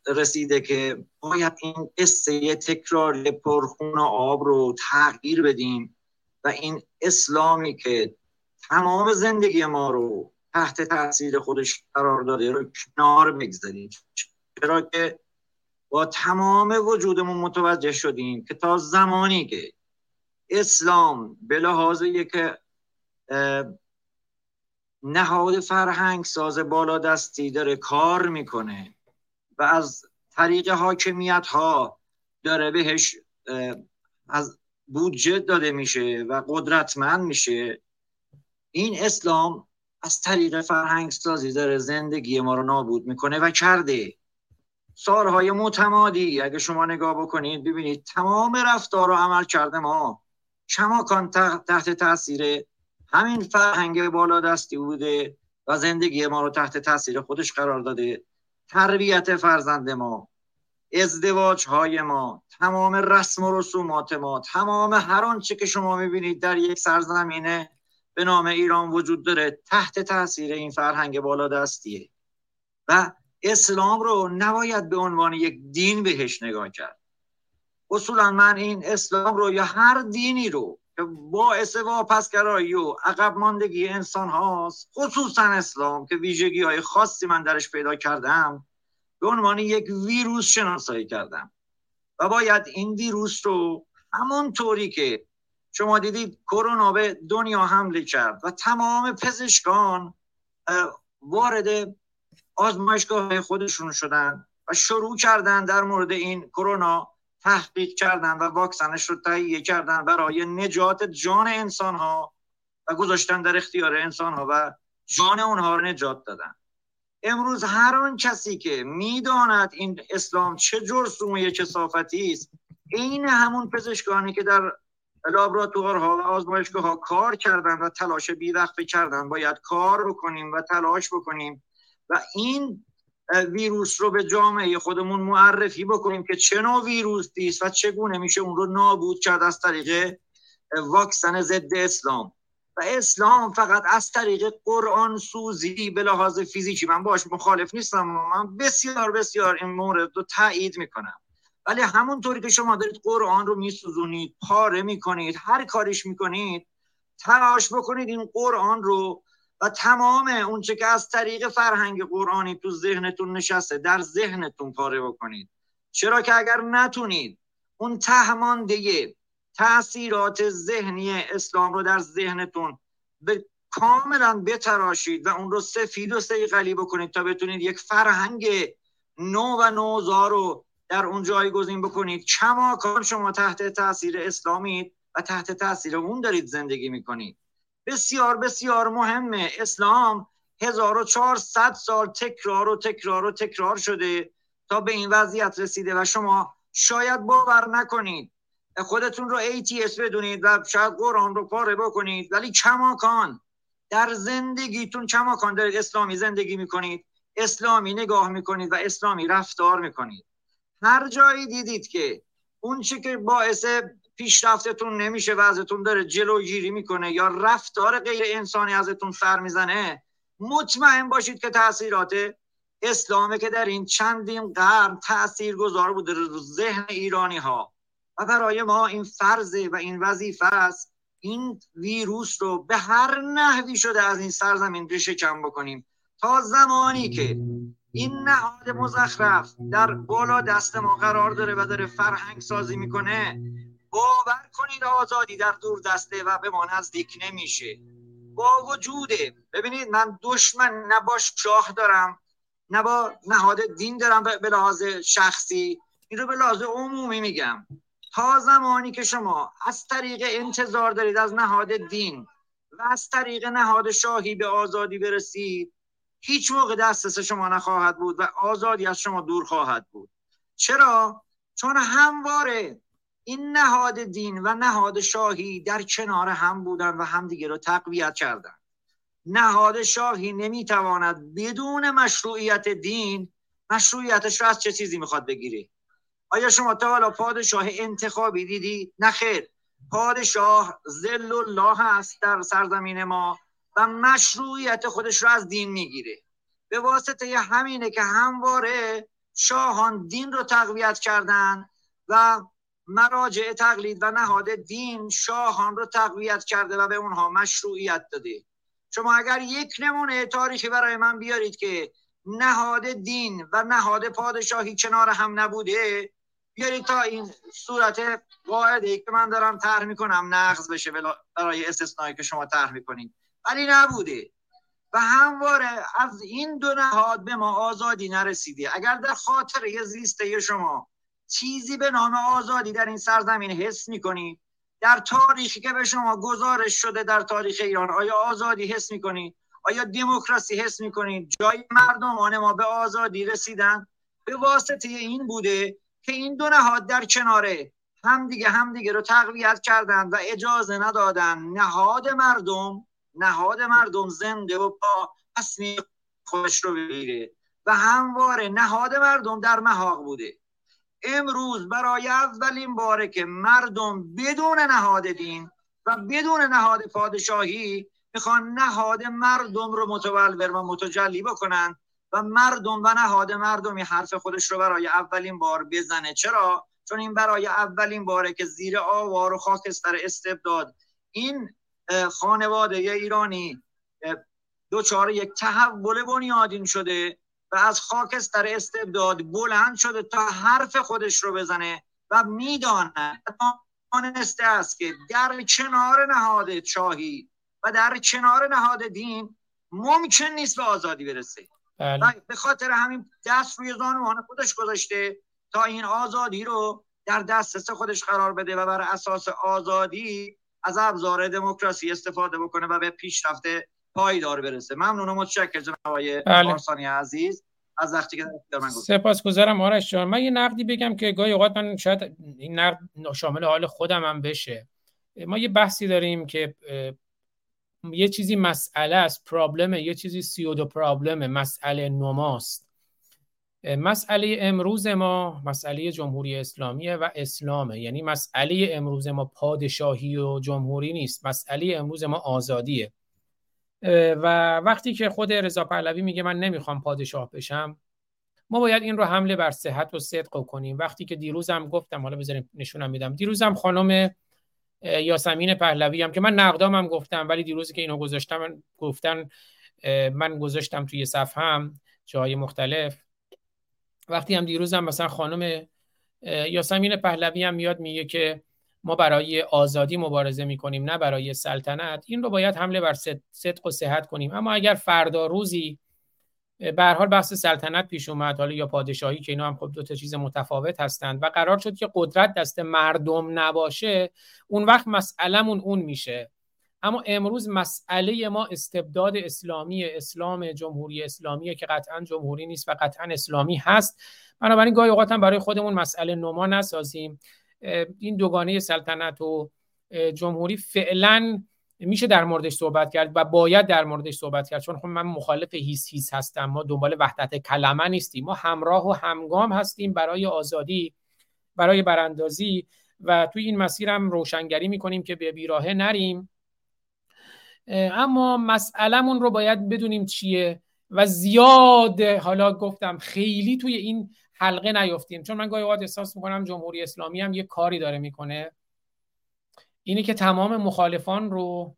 رسیده که باید این قصه تکرار پرخون آب رو تغییر بدیم و این اسلامی که تمام زندگی ما رو تحت تاثیر خودش قرار داده رو کنار بگذاریم. چرا که با تمام وجودمون متوجه شدیم که تا زمانی که اسلام به لحاظ که نهاد فرهنگ ساز بالا دستی داره کار می‌کنه و از طریق حاکمیت ها داره بهش از بودجه داده میشه و قدرتمند میشه این اسلام از طریق فرهنگ سازی داره زندگی ما رو نابود می‌کنه و کرده. سالهای متمادی اگه شما نگاه بکنید ببینید تمام رفتار و عمل کرده ما. کماکان تحت تاثیر همین فرهنگ بالا دستی بوده و زندگی ما رو تحت تاثیر خودش قرار داده. تربیت فرزند ما ازدواج های ما تمام رسم و رسومات ما تمام هر آنچه که شما می‌بینید در یک سرزمینه به نام ایران وجود داره تحت تاثیر این فرهنگ بالا دستیه و اسلام رو نباید به عنوان یک دین بهش نگاه کرد. اصولا من این اسلام رو یا هر دینی رو که باعث واپسگرایی و عقب ماندگی انسان هاست خصوصا اسلام که ویژگی های خاصی من درش پیدا کردم به عنوان یک ویروس شناسایی کردم. و باید این ویروس رو همون طوری که شما دیدید کرونا به دنیا حمله کرد و تمام پزشکان وارد آزمایشگاه خودشون شدن و شروع کردن در مورد این کرونا تحقیق کردن و واکسنش رو تهیه کردن برای نجات جان انسان ها و گذاشتن در اختیار انسان ها و جان اونها رو نجات دادن. امروز هر آن کسی که می‌داند این اسلام چه جرسوم و کسافتی است این همون پزشکانی که در لابراتوارها و آزمایشگاه ها کار کردن و تلاش بیوقفه کردن باید کار بکنیم و تلاش بکنیم و این ویروس رو به جامعه خودمون معرفی بکنیم که چه نوع ویروسی است و چگونه میشه اون رو نابود کرد از طریق واکسن ضد اسلام. و اسلام فقط از طریق قرآن سوزی به لحاظ فیزیکی من باش مخالف نیستم من بسیار بسیار این مورد رو تایید می‌کنم. ولی همونطوری که شما دارید قرآن رو میسوزونید پاره می‌کنید هر کاریش می‌کنید تلاش بکنید این قرآن رو و تمام اونچه که از طریق فرهنگ قرآنی تو ذهنتون نشسته در ذهنتون پاره بکنید. چرا که اگر نتونید اون تهمانده تاثیرات ذهنی اسلام رو در ذهنتون به کاملا بتراشید و اون رو سفید و سیقلی بکنید تا بتونید یک فرهنگ نو و نوزا رو در اون جایگزین بکنید کماکان شما تحت تاثیر اسلامید و تحت تاثیر اون دارید زندگی می‌کنید. بسیار بسیار مهمه. اسلام 1400 سال تکرار و تکرار و تکرار شده تا به این وضعیت رسیده و شما شاید باور نکنید. خودتون رو ATS بدونید و شاید قرآن رو پاره بکنید ولی کماکان. در زندگیتون کماکان دارید اسلامی زندگی می‌کنید اسلامی نگاه می‌کنید و اسلامی رفتار می‌کنید. هر جایی دیدید که اون چی که باعث پیشرفتتون نمیشه و ازتون داره جلوگیری می‌کنه یا رفتار غیر انسانی ازتون سر می‌زنه مطمئن باشید که تاثیرات اسلامه که در این چندین قرن تاثیر گذار بوده رو ذهن ایرانی ها و برای ما این فرضه و این وظیفه است این ویروس رو به هر نحوی شده از این سرزمین ریشه کم بکنیم. تا زمانی که این نهاد مزخرف در بالا دست ما قرار داره و داره فرهنگ سازی می‌کنه باور کنید آزادی در دور دسته و به ما نزدیک نمیشه. با وجوده. ببینید من دشمن نه باش شاه دارم نه با نهاد دین دارم به لحاظ شخصی. این رو به لحاظ عمومی میگم. تا زمانی که شما از طریق انتظار دارید از نهاد دین و از طریق نهاد شاهی به آزادی برسید هیچ موقع دسترس شما نخواهد بود و آزادی از شما دور خواهد بود. چرا؟ چون همواره این نهاد دین و نهاد شاهی در کنار هم بودن و همدیگه رو تقویت کردن. نهاد شاهی نمی‌تواند بدون مشروعیت دین مشروعیتش رو از چه چیزی می‌خواد بگیره؟ آیا شما تا حالا پادشاه انتخابی دیدی؟ نخیر پادشاه زل الله هست در سرزمین ما و مشروعیت خودش رو از دین می‌گیره. به واسطه همینه که همواره شاهان دین رو تقویت کردن و مراجع تقلید و نهاد دین شاهان رو تقویت کرده و به اونها مشروعیت داده. شما اگر یک نمونه تاریخی برای من بیارید که نهاد دین و نهاد پادشاهی کنار هم نبوده بیارید تا این صورت قاعده که من دارم طرح می‌کنم نقض بشه برای استثنایی که شما طرح می‌کنید. ولی نبوده. و همواره از این دو نهاد به ما آزادی نرسیده. اگر در خاطر یه زیسته شما چیزی به نام آزادی در این سرزمین حس می‌کنید در تاریخی که به شما گزارش شده در تاریخ ایران آیا آزادی حس می‌کنید آیا دموکراسی حس می‌کنید جای مردمان ما به آزادی رسیدن به واسطه این بوده که این دو نهاد در کناره همدیگه همدیگه رو تقویت کردن و اجازه ندادن نهاد مردم نهاد مردم زنده و با تصمیم خودش رو بگیره. و همواره نهاد مردم در محاق بوده. امروز برای اولین باره که مردم بدون نهاد دین و بدون نهاد پادشاهی می‌خوان نهاد مردم رو متولور و متجلی بکنن و مردم و نهاد مردمی حرف خودش رو برای اولین بار بزنه چرا؟ چون این برای اولین باره که زیر آوار و خاکستر استبداد این خانواده ایرانی دوچار یک تحول بنیادین شده و از خاکستر استبداد بلند شده تا حرف خودش رو بزنه و میدانه دانسته است که در کنار نهاد شاهی و در کنار نهاد دین ممکن نیست به آزادی برسه بله. به خاطر همین دست روی زانوان خودش گذاشته تا این آزادی رو در دسترس خودش قرار بده و بر اساس آزادی از ابزار دموکراسی استفاده بکنه و به پیشرفت پایدار برسه. ممنون. و متشکر جناب آقای بله. عزیز. از وقتی که در من سپاسگزارم آرش جان. من یه نقدی بگم که گاهی اوقات من شاید این نقد شامل حال خودم هم بشه. ما یه بحثی داریم که یه چیزی مسئله است پرابلمه. یه چیزی سیودو پرابلمه. مسئله نماست. مسئله امروز ما مسئله جمهوری اسلامیه و اسلامه. یعنی مسئله امروز ما پادشاهی و جمهوری نیست. مسئله امروز ما آزادیه. و وقتی که خود رضا پهلوی میگه من نمی‌خوام پادشاه بشم ما باید این رو حمله بر صحت و صدق کنیم. وقتی که دیروزم گفتم حالا بذاریم نشونم میدم. دیروزم خانم یاسمین پهلوی هم که من نقدامم گفتم ولی دیروزی که اینو گذاشتم گفتن من گذاشتم توی صفحه هم جای مختلف. وقتی هم دیروزم مثلا خانم یاسمین پهلوی هم میاد میگه که ما برای آزادی مبارزه می‌کنیم نه برای سلطنت. این رو باید حمله بر صدق و صحت کنیم. اما اگر فردا روزی به حال بحث سلطنت پیش اومد حالا یا پادشاهی که اینا هم خب دو تا چیز متفاوت هستند و قرار شد که قدرت دست مردم نباشه اون وقت مسئلهمون اون میشه. اما امروز مسئله ما استبداد اسلامی اسلام جمهوری اسلامی که قطعا جمهوری نیست و قطعا اسلامی هست. بنابراین گاهی اوقات هم برای خودمون مسئله نما نسازیم. این دوگانه سلطنت و جمهوری فعلا میشه در موردش صحبت کرد و باید در موردش صحبت کرد. چون خب من مخالف هیس هیس هستم. ما دنبال وحدت کلمه نیستیم. ما همراه و همگام هستیم برای آزادی برای براندازی و توی این مسیر هم روشنگری می‌کنیم که به بیراهه نریم. اما مسئلهمون رو باید بدونیم چیه و زیاد حالا گفتم خیلی توی این حلقه نیفتیم چون من گاهی اوقات احساس می‌کنم جمهوری اسلامی هم یه کاری داره می‌کنه. اینه که تمام مخالفان رو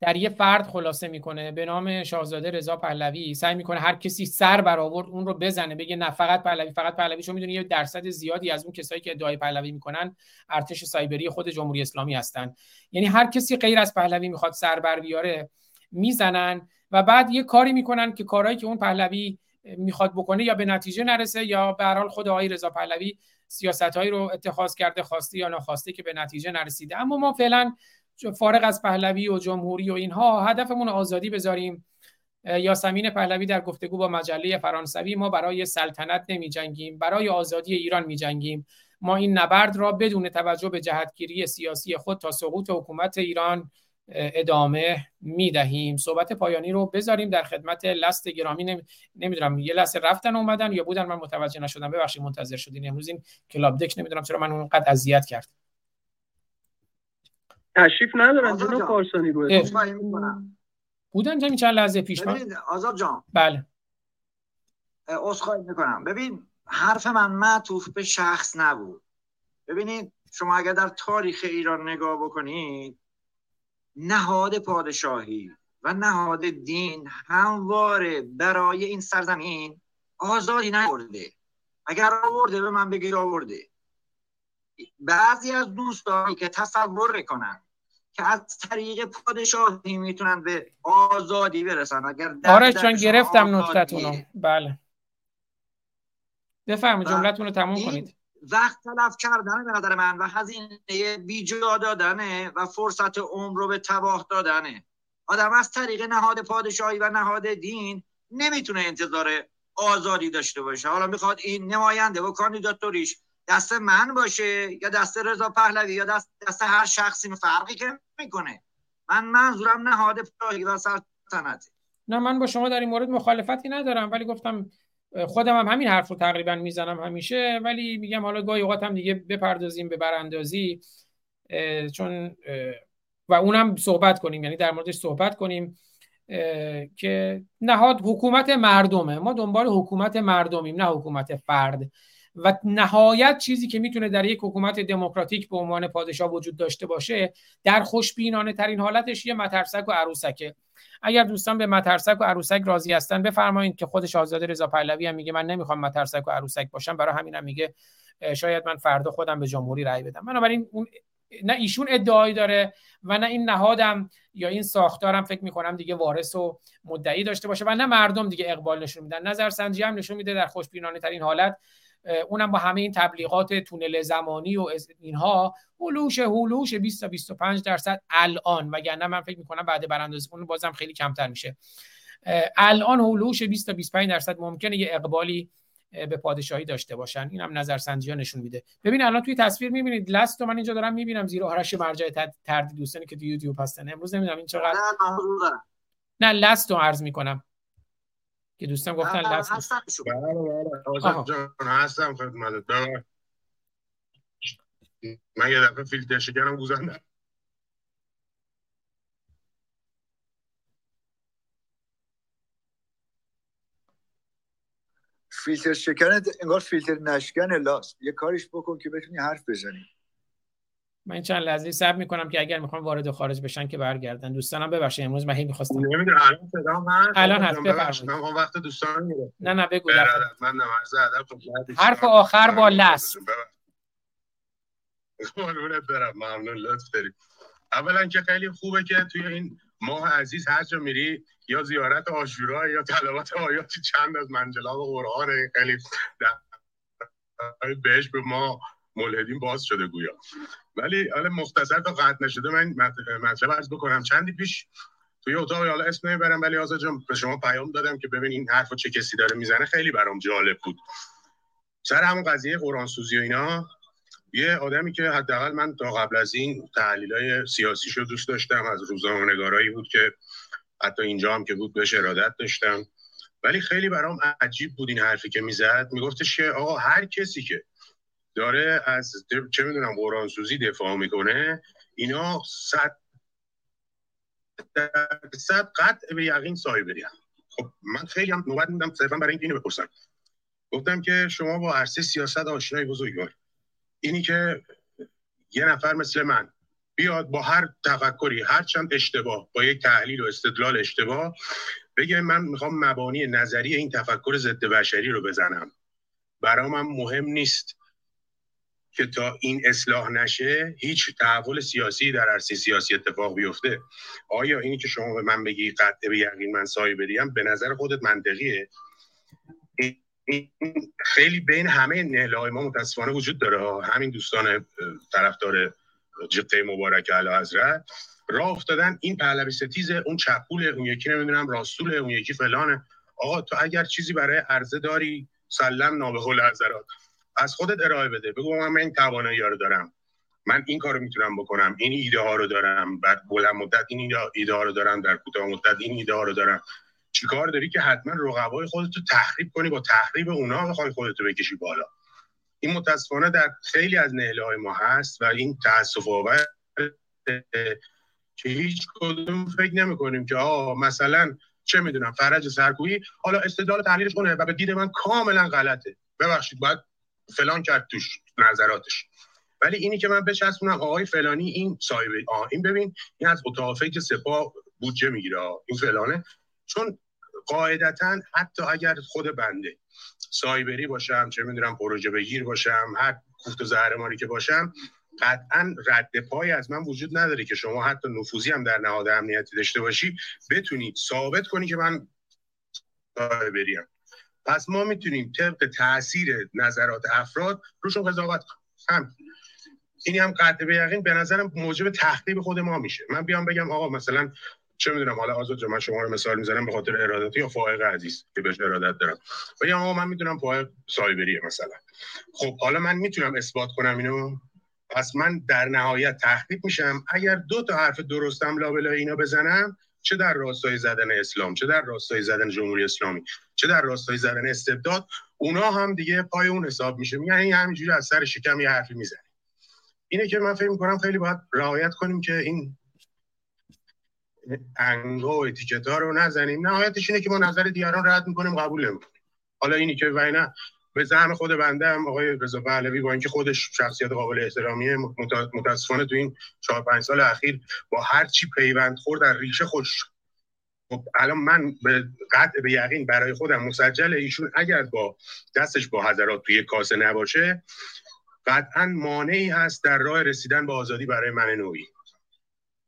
در یه فرد خلاصه می‌کنه به نام شاهزاده رضا پهلوی. سعی می‌کنه هر کسی سر برآورد اون رو بزنه بگه نه فقط پهلوی فقط پهلوی. چون می‌دونی یه درصد زیادی از اون کسایی که ادعای پهلوی می‌کنن ارتش سایبری خود جمهوری اسلامی هستن. یعنی هر کسی غیر از پهلوی می‌خواد سر بر بیاره می‌زنن و بعد یه کاری می‌کنن که کارهایی که اون پهلوی می‌خواد بکنه یا به نتیجه نرسه یا به هر حال خود آقای رضا پهلوی سیاستهایی رو اتخاذ کرده خواسته یا ناخواسته که به نتیجه نرسیده. اما ما فعلا فارغ از پهلوی و جمهوری و اینها هدفمون آزادی بذاریم. یاسمین پهلوی در گفتگو با مجله فرانسوی ما برای سلطنت نمی جنگیم برای آزادی ایران می جنگیم ما این نبرد را بدون توجه به جهتگیری سیاسی خود تا سقوط حکومت ایران ادامه می‌دهیم. صحبت پایانی رو بذاریم در خدمت لست گرامی. نمی‌دونم یه لحظه رفتن اومدن یا بودن؟ من متوجه نشدم. ببخشید منتظر شدین. امروز این کلاب دک نمی‌دونم چرا من اونقدر اذیت کرد. تشریف ندارن جناب کارسانی رو بودن همین چند لحظه پیش؟ من آزاد جان. بله. عذرخواهی می‌کنم. ببین حرف من معطوف به شخص نبود. ببینید شما اگر در تاریخ ایران نگاه بکنید نهاد پادشاهی و نهاد دین همواره برای این سرزمین آزادی نیورده اگر آورده به من بگیر آورده. بعضی از دوستانی که تصور کنن که از طریق پادشاهی می‌تونن به آزادی برسن اگر آرش چون گرفتم نکتتونو بله. بفرمایید جملتون رو تموم کنید. وقت تلف کردن به نظر من و هزینه بیجا دادنه و فرصت عمر رو به تباه دادنه. آدم از طریق نهاد پادشاهی و نهاد دین نمی‌تونه انتظار آزادی داشته باشه. حالا می‌خواد این نماینده و کاندیداتوریش دست من باشه یا دست رضا پهلوی یا دست, دست هر شخصی فرقی که می‌کنه. من منظورم نهاد پراهی و سلطنته نه من با شما در این مورد مخالفتی ندارم ولی گفتم خودم هم همین حرف رو تقریبا می‌زنم همیشه ولی میگم حالا گاهی اوقات هم دیگه بپردازیم به براندازی چون و اونم صحبت کنیم یعنی در موردش صحبت کنیم که نهاد حکومت مردمه. ما دنبال حکومت مردمیم نه حکومت فرد. و نهایت چیزی که می‌تونه در یک حکومت دموکراتیک به عنوان پادشاه وجود داشته باشه در خوشبینانه ترین حالتش یه مترسک و عروسکه. اگر دوستان به مترسک و عروسک راضی هستن بفرمایید که خودش آزاده رضا پهلوی هم میگه من نمی‌خوام مترسک و عروسک باشم. برای همینم میگه شاید من فردا خودم به جمهوری رأی بدم. بنابراین اون نه ایشون ادعایی داره و نه این نهادم یا این ساختارم فکر می‌کنم دیگه وارث و مدعی داشته باشه و نه مردم دیگه اقبال نشون میدن. نظر سنجی هم نشون میده در خوشبینانه ترین حالت اونم با همه این تبلیغات تونل زمانی و اینها هلوش هلوش 20 تا 25 درصد الان وگرنه من فکر می‌کنم بعد براندازی اون بازم خیلی کمتر میشه. الان هلوش 20 تا 25 درصد ممکنه یه اقبالی به پادشاهی داشته باشن. این هم نظرسنجی ها نشون میده. ببین الان توی تصویر می‌بینید لست من اینجا دارم می‌بینم زیر آرش مرجع تردید دوستانی که تو یوتیوب هستن. امروز نمی‌دونم این چقدر نه لست رو عرض می‌کنم. که دوستان گفتن لست بله بله هستم خدمتت. من یه دفعه فیلتر شکنم گذاندم فیلتر شکن انگار فیلتر نشکن لاست. یه کاریش بکن که بتونی حرف بزنی. من چند لحظه صبر می‌کنم که اگر می‌خوام وارد خارج بشن که برگردن. دوستانم ببخشید امروز من هی می‌خواستم نمی‌دونم الان صدا هست الان هست بفرمایید. من وقت دوستان میره نه نه بگو من نماز ادب حرف آخر با لس. قربونت برم ممنون لطف داری. اولا که خیلی خوبه که توی این ماه عزیز هر جا میری یا زیارت آشورا یا تلاوت آیاتی چند از منجلاب قرآن خیلی بهش به ما ملحدین باز شده گویا. ولی حالا مختصر تا قطع نشده من مطلب عرض بکنم. چندی پیش توی اتاق حالا اسم نمی‌برم ولی آزاد جان به شما پیام دادم که ببین این حرفو چه کسی داره می‌زنه. خیلی برام جالب بود. سر همون قضیه قرآن سوزی و اینا یه آدمی که حداقل من تا قبل از این تحلیل سیاسی شو دوست داشتم از روزنامه‌نگارایی بود که حتی اینجا هم که بود بهش ارادت داشتم. ولی خیلی برام عجیب بود این حرفی که می‌زد. میگفتش که آقا هر کسی که داره از چه می‌دونم قرآن سوزی دفاع می‌کنه. اینا صد صد قطع به یقین سایبری هم خب من خیلی هم نوبت میدم صرفا برای اینکه اینو بپرسم. گفتم که شما با عرصه سیاست آشنای بزرگوار. اینی که یه نفر مثل من بیاد با هر تفکری هر چند اشتباه با یک تحلیل و استدلال اشتباه بگه من می‌خوام مبانی نظری این تفکر ضد بشری رو بزنم. برام هم مهم نیست. که تا این اصلاح نشه هیچ تحول سیاسی در عرصه سیاسی اتفاق بیفته. آیا اینی که شما به من بگی قطع به یقین من سایه بدیم به نظر خودت منطقیه؟ این خیلی بین همه نهله های ما متاسفانه وجود داره. همین دوستان طرفدار جبته مبارک علی حضرت. راه افتادن این پهلوی ستیز اون چپول اون یکی نمی‌دونم راستول اون یکی فلانه. آقا تو اگر چیزی برای عرضه داری سلم نابه حضرات. از خودت ارائه بده. بگو من این توانایی رو دارم. من این کارو می‌تونم بکنم. این ایده ها رو دارم. بعد بلند مدت این ایده ها رو دارم. در کوتاه مدت این ایده ها رو دارم. چیکار داری که حتما رقبای خودت رو تخریب کنی با تخریب اونا بخوای خودت رو بکشی بالا. این متاسفانه در خیلی از نهله های ما هست و این تاسف آور که هیچ کدوم فکر نمی کنیم که آه مثلا چه می‌دونم فرج سرکویی حالا استدلال تحلیلش کنه و به دید من کاملا غلطه. ببخشید باید فلان کرد توش نظراتش. ولی اینی که من بچسبونم آقای فلانی این صاحب این ببین این از اتاق که سپاه بودجه می‌گیره این فلانه. چون قاعدتا حتی اگر خود بنده سایبری باشم چه می‌دونم پروژه بگیر باشم هر کوفت و زهرماری که باشم قطعا رد پای از من وجود نداره که شما حتی نفوذی هم در نهاد امنیتی داشته باشی بتونید ثابت کنی که من سایبریم پس ما می‌تونیم طبق تاثیر نظرات افراد روشون قضاوت کنیم. اینی هم قطع به یقین به نظرم موجب تخریب خود ما میشه. من بیام بگم آقا مثلا چه می‌دونم حالا آزاد من شما رو مثال می‌زنم به خاطر ارادتی یا فائق عزیز که بهش ارادت دارم. و یا من می‌دونم فائق سایبریه مثلا. خب حالا من می‌تونم اثبات کنم اینو؟ پس من در نهایت تخریب میشم. اگر دو تا حرف درستم لابلای اینا بزنم چه در راستای زدن اسلام چه در راستای زدن جمهوری اسلامی چه در راستای زدن استبداد اونا هم دیگه پای اون حساب میشه. یعنی همینجوری از سر شکم یه حرفی می‌زنی اینه که من فکر می‌کنم خیلی باید رعایت کنیم که این انگا و اتیکت ها رو نزنیم. نهایتش اینه که ما نظر دیگران رد می‌کنیم قبول نمی‌کنیم. حالا اینی که وینا به زعم خود بنده هم آقای رضا پهلوی با اینکه خودش شخصیت قابل احترامیه متاسفانه تو این چهار پنج سال اخیر با هر چی پیوند خورد در ریشه خوش خب الان من به قطع به یقین برای خودم مسجل ایشون اگر با دستش با حضرات توی کاسه نباشه قطعا مانعی هست در راه رسیدن به آزادی برای من نوعی.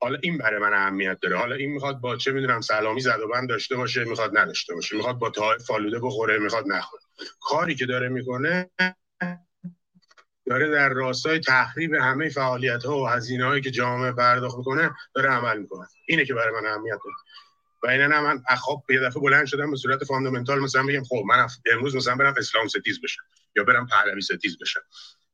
حالا این برای من اهمیت داره. حالا این می‌خواد با چه می‌دونم سلامی زد و بند داشته باشه می‌خواد نداشته باشه. می‌خواد با تای فالوده بخوره می‌خواد نخوره. کاری که داره می‌کنه داره در راستای تخریب همه فعالیت ها و هزینه هایی که جامعه پرداخت می‌کنه داره عمل می‌کنه. اینه که برای من اهمیت داره. و اینا من خب یه دفعه بلند شدم به صورت fundamental مثلا بگم خب من امروز مثلا برم اسلام ستیز بشم یا برم پهلوی ستیز بشم.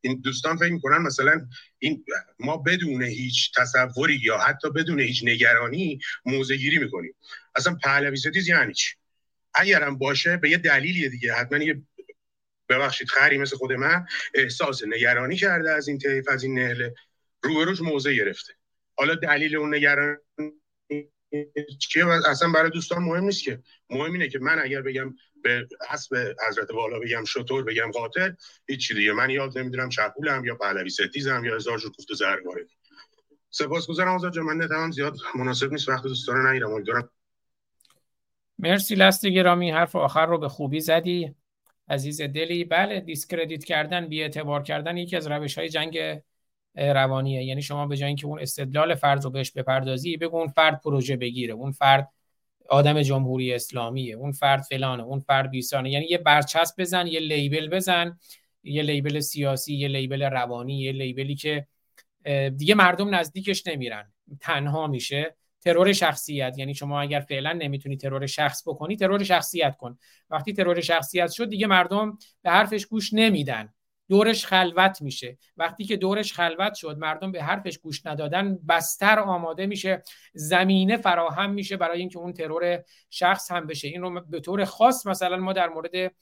این دوستان فکر می‌کنن مثلا این ما بدون هیچ تصوری یا حتی بدون هیچ نگرانی موضع گیری می‌کنیم. اصلا پهلوی ستیز یعنی چی؟ اگرم باشه به یه دلیلی دیگه. حتما یه ببخشید خری مثل خود من احساس نگرانی کرده از این طیف از این نهله روبروش موزه گرفته. حالا دلیل اون نگرانی چیه؟ اصلا برای دوستان مهم نیست که. مهم اینه که من اگر بگم به حسب حضرت والا بگم شطور بگم قاتل هیچ دیگه. من یاد نمی‌دونم چپولم یا پهلوی ستیزم یا هزار جور گفت زرگاره سپاسگزارم آزاد من نتمام زیاد مناسب نیست. وقت دوستان نگیرم امیدوارم. مرسی لست گرامی. حرف آخر رو به خوبی زدی. عزیز دلی. بله discredit کردن بی اعتبار کردن یکی از روش های جنگ روانیه. یعنی شما به جای اینکه اون استدلال فرد رو بهش بپردازی بگو اون فرد پروژه بگیره. اون فرد آدم جمهوری اسلامیه. اون فرد فلانه اون فرد بیساره. یعنی یه برچسب بزن یه label بزن یه label سیاسی یه label روانی یه label ی که دیگه مردم نزدیکش نمیرن. تنها میشه ترور شخصیت. یعنی شما اگر فعلا نمی‌تونی ترور شخص بکنی ترور شخصیت کن. وقتی ترور شخصیت شد دیگه مردم به حرفش گوش نمیدن. دورش خلوت میشه. وقتی که دورش خلوت شد مردم به حرفش گوش ندادن بستر آماده میشه زمینه فراهم میشه برای اینکه اون ترور شخص هم بشه. این رو به طور خاص مثلا ما در مورد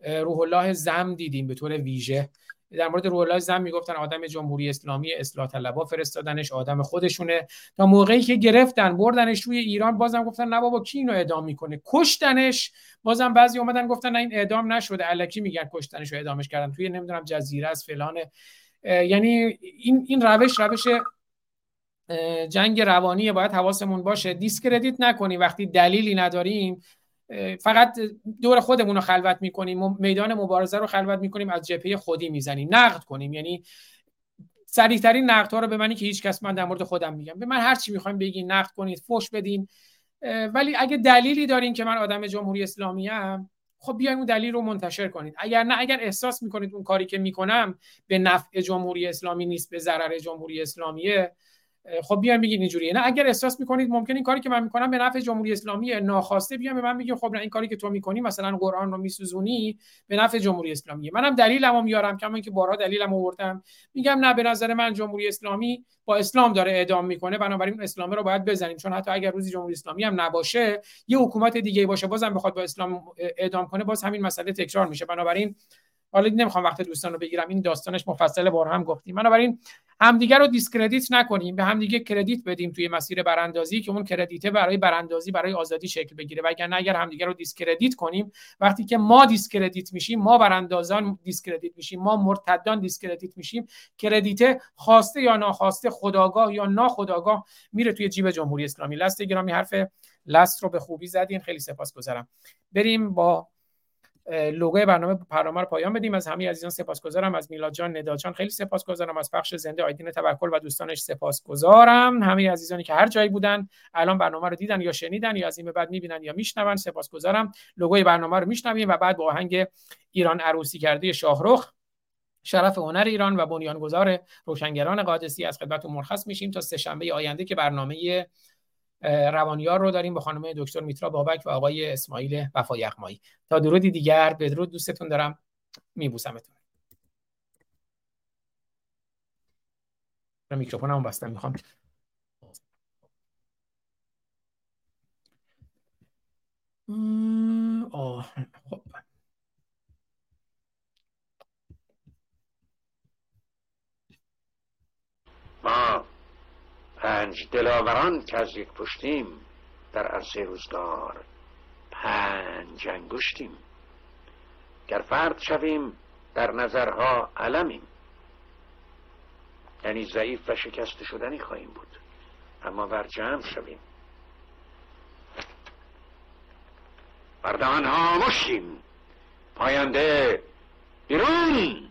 روح الله زم دیدیم به طور ویژه. در مورد روح الله زم می‌گفتن آدم جمهوری اسلامی اصلاح طلبا فرستادنش آدم خودشونه. تا موقعی که گرفتن بردنش روی ایران بازم گفتن نه بابا کی اینو اعدام می‌کنه؟ کشتنش. بازم بعضی اومدن گفتن نه این اعدام نشده. الکی میگن کشتنش و اعدامش کردن. توی نمی‌دونم جزیره از فلان یعنی این این روش روش جنگ روانی باید حواسمون باشه. discredit نکنیم. وقتی دلیلی نداریم فقط دور خودمون رو خلوت می‌کنیم میدان مبارزه رو خلوت می‌کنیم از جبهه خودی می‌زنیم. نقد کنیم. یعنی سریعترین نقد ها رو به منی که هیچ کس من در مورد خودم میگم. به من هر چی می‌خوایم بگین نقد کنید فوش بدین. ولی اگه دلیلی دارین که من آدم جمهوری اسلامی ام خب بیاین اون دلیل رو منتشر کنید. اگر نه اگر احساس می‌کنید اون کاری که می‌کنم به نفع جمهوری اسلامی نیست به ضرر جمهوری اسلامیه خب بیاین بگید اینجوریه. نه اگر احساس می‌کنید ممکن این کاری که من می‌کنم به نفع جمهوری اسلامی ناخواسته بیان به من بگید خب نه این کاری که تو می‌کنی مثلا قرآن رو میسوزونی به نفع جمهوری اسلامی منم دلیلمو میارم کما اینکه بارها دلیلمو آوردم. میگم نه به نظر من جمهوری اسلامی با اسلام داره اعدام می‌کنه بنابراین اسلام رو باید بزنیم. چون حتی اگر روزی جمهوری اسلامی هم نباشه یه حکومت دیگه باشه بازم بخواد با اسلام اعدام کنه باز همین مسئله تکرار میشه. بنابراین حالا نمی‌خوام وقت دوستان رو بگیرم این داستانش مفصل بار هم گفتیم. بنابراین همدیگه رو discredit نکنیم به همدیگه credit بدیم توی مسیر براندازی که اون credit ه برای براندازی برای آزادی شکل بگیره. وگرنه اگر همدیگه رو discredit کنیم وقتی که ما discredit میشیم ما براندازان discredit میشیم ما مرتدان discredit میشیم credit ه خواسته یا ناخواسته خودآگاه یا ناخودآگاه میره توی جیب جمهوری اسلامی. لست گرامی حرف last رو به خوبی زدین. خیلی سپاسگزارم. بریم با لوگوی برنامه رو پایان بدیم. از همه عزیزان سپاسگزارم. از میلاد جان ندا جان خیلی سپاسگزارم. از پخش زنده آیدین توکل و دوستانش سپاسگزارم. همه عزیزانی که هر جایی بودن الان برنامه رو دیدن یا شنیدن یا از این به بعد می‌بینن یا میشنون سپاسگزارم. لوگوی برنامه رو میشنویم و بعد با آهنگ ایران عروسی کرده شاهرخ شرف هنر ایران و بنیانگذار روشنگران قادسی از خدمتتون مرخص میشیم. تا سه شنبه آینده که برنامه روانیار رو داریم با خانم دکتر میترا بابک و آقای اسماعیل وفا یغمایی تا درودی دیگر بدرود دوستتون دارم. میبوسمتون. میکروفونم بستم می‌خوام. آه خب. ما پنج دلاوران که از یک پشتیم در عرصه روزگار پنج انگشتیم. گر فرد شویم در نظرها علمیم. یعنی ضعیف و شکست شدنی خواهیم بود. اما بر جمع شویم بردهان ها مشیم پاینده بیرون.